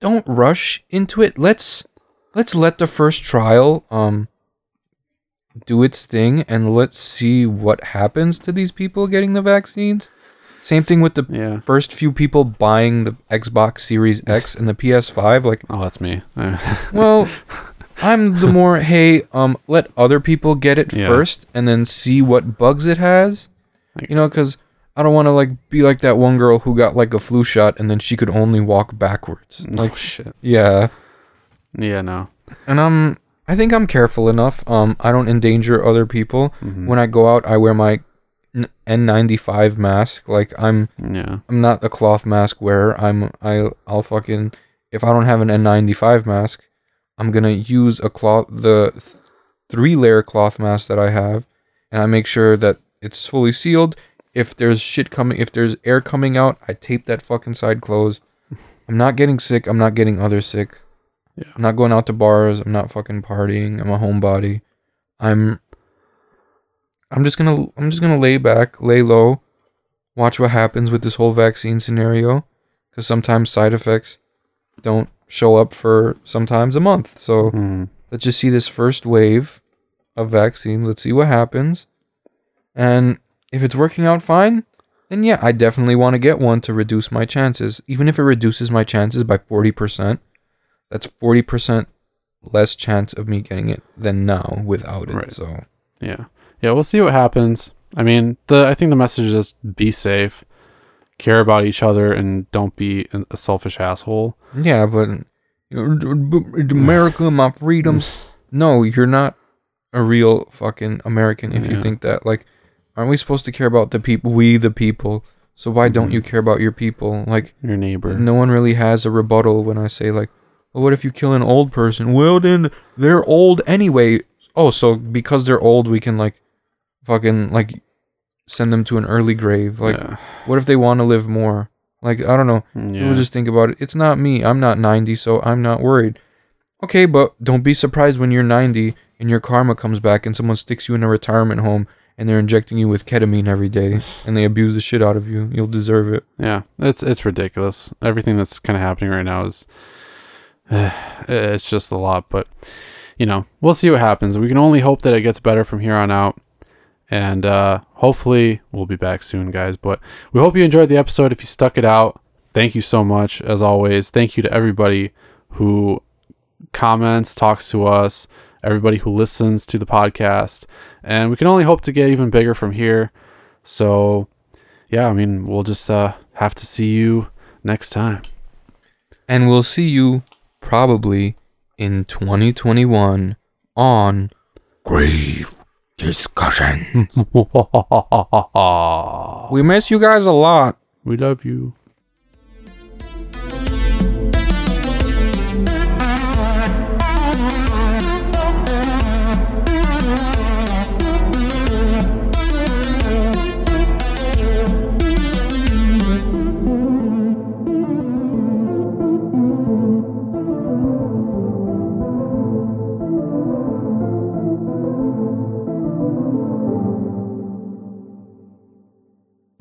Speaker 2: don't rush into it. Let's let's let the first trial um do its thing, and let's see what happens to these people getting the vaccines. Same thing with the
Speaker 1: Yeah.
Speaker 2: first few people buying the Xbox Series X and the PS5. Like,
Speaker 1: Oh, that's me.
Speaker 2: well, I'm the more hey, um, let other people get it
Speaker 1: Yeah.
Speaker 2: first and then see what bugs it has. You know, because I don't want to like be like that one girl who got like a flu shot and then she could only walk backwards.
Speaker 1: like
Speaker 2: Like,
Speaker 1: shit.
Speaker 2: yeah,
Speaker 1: Yeah, no.
Speaker 2: and I'm I think I'm careful enough. Um, I don't endanger other people.
Speaker 1: Mhm.
Speaker 2: When I go out, I wear my N- N95 mask. Like I'm
Speaker 1: yeah.
Speaker 2: I'm not the cloth mask wearer. I'm I I'll fucking if I don't have an N95 mask, I'm gonna use a cloth the th- three layer cloth mask that I have, and I make sure that it's fully sealed. If there's shit coming, if there's air coming out, I tape that fucking side closed. I'm not getting sick. I'm not getting other sick.
Speaker 1: Yeah.
Speaker 2: I'm not going out to bars. I'm not fucking partying. I'm a homebody. I'm. I'm just gonna. I'm just gonna lay back, lay low, watch what happens with this whole vaccine scenario because sometimes side effects don't show up for sometimes a month so
Speaker 1: Mhm.
Speaker 2: let's just see this first wave of vaccine let's see what happens and if it's working out fine then yeah, I definitely want to get one to reduce my chances. Even if it reduces my chances by 40%, that's 40% less chance of me getting it than now without it.
Speaker 1: Right.
Speaker 2: So,
Speaker 1: Yeah. Yeah, we'll see what happens. I mean, the I think the message is just be safe, care about each other, and don't be a selfish asshole.
Speaker 2: yeah, but you know, America, my freedoms. No, you're not a real fucking American if you think that. Like, aren't we supposed to care about the people? We, the people. So why don't mm-hmm. you care about your people? Like,
Speaker 1: Your neighbor.
Speaker 2: no one really has a rebuttal when I say like, well, what if you kill an old person? Well, then they're old anyway. Oh, so because they're old, we can like, fucking like, send them to an early grave. Like,
Speaker 1: yeah.
Speaker 2: what if they want to live more? Like, I don't know.
Speaker 1: Yeah.
Speaker 2: People just think about it. It's not me. I'm not 90, so I'm not worried. Okay, but don't be surprised when you're 90 and your karma comes back and someone sticks you in a retirement home and they're injecting you with ketamine every day and they abuse the shit out of you. You'll deserve it.
Speaker 1: Yeah, it's it's ridiculous. Everything that's kind of happening right now is it's just a lot, but you know, we'll see what happens. We can only hope that it gets better from here on out. And uh hopefully we'll be back soon, guys. But we hope you enjoyed the episode. If you stuck it out, thank you so much as always. Thank you to everybody who comments, talks to us, everybody who listens to the podcast. And we can only hope to get even bigger from here. So yeah, I mean, we'll just uh, have to see you next time.
Speaker 2: And we'll see you probably in 2021 on Grave Discussion. we miss you guys a lot.
Speaker 1: we love you.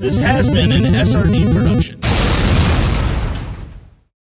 Speaker 8: This has been an SRD production.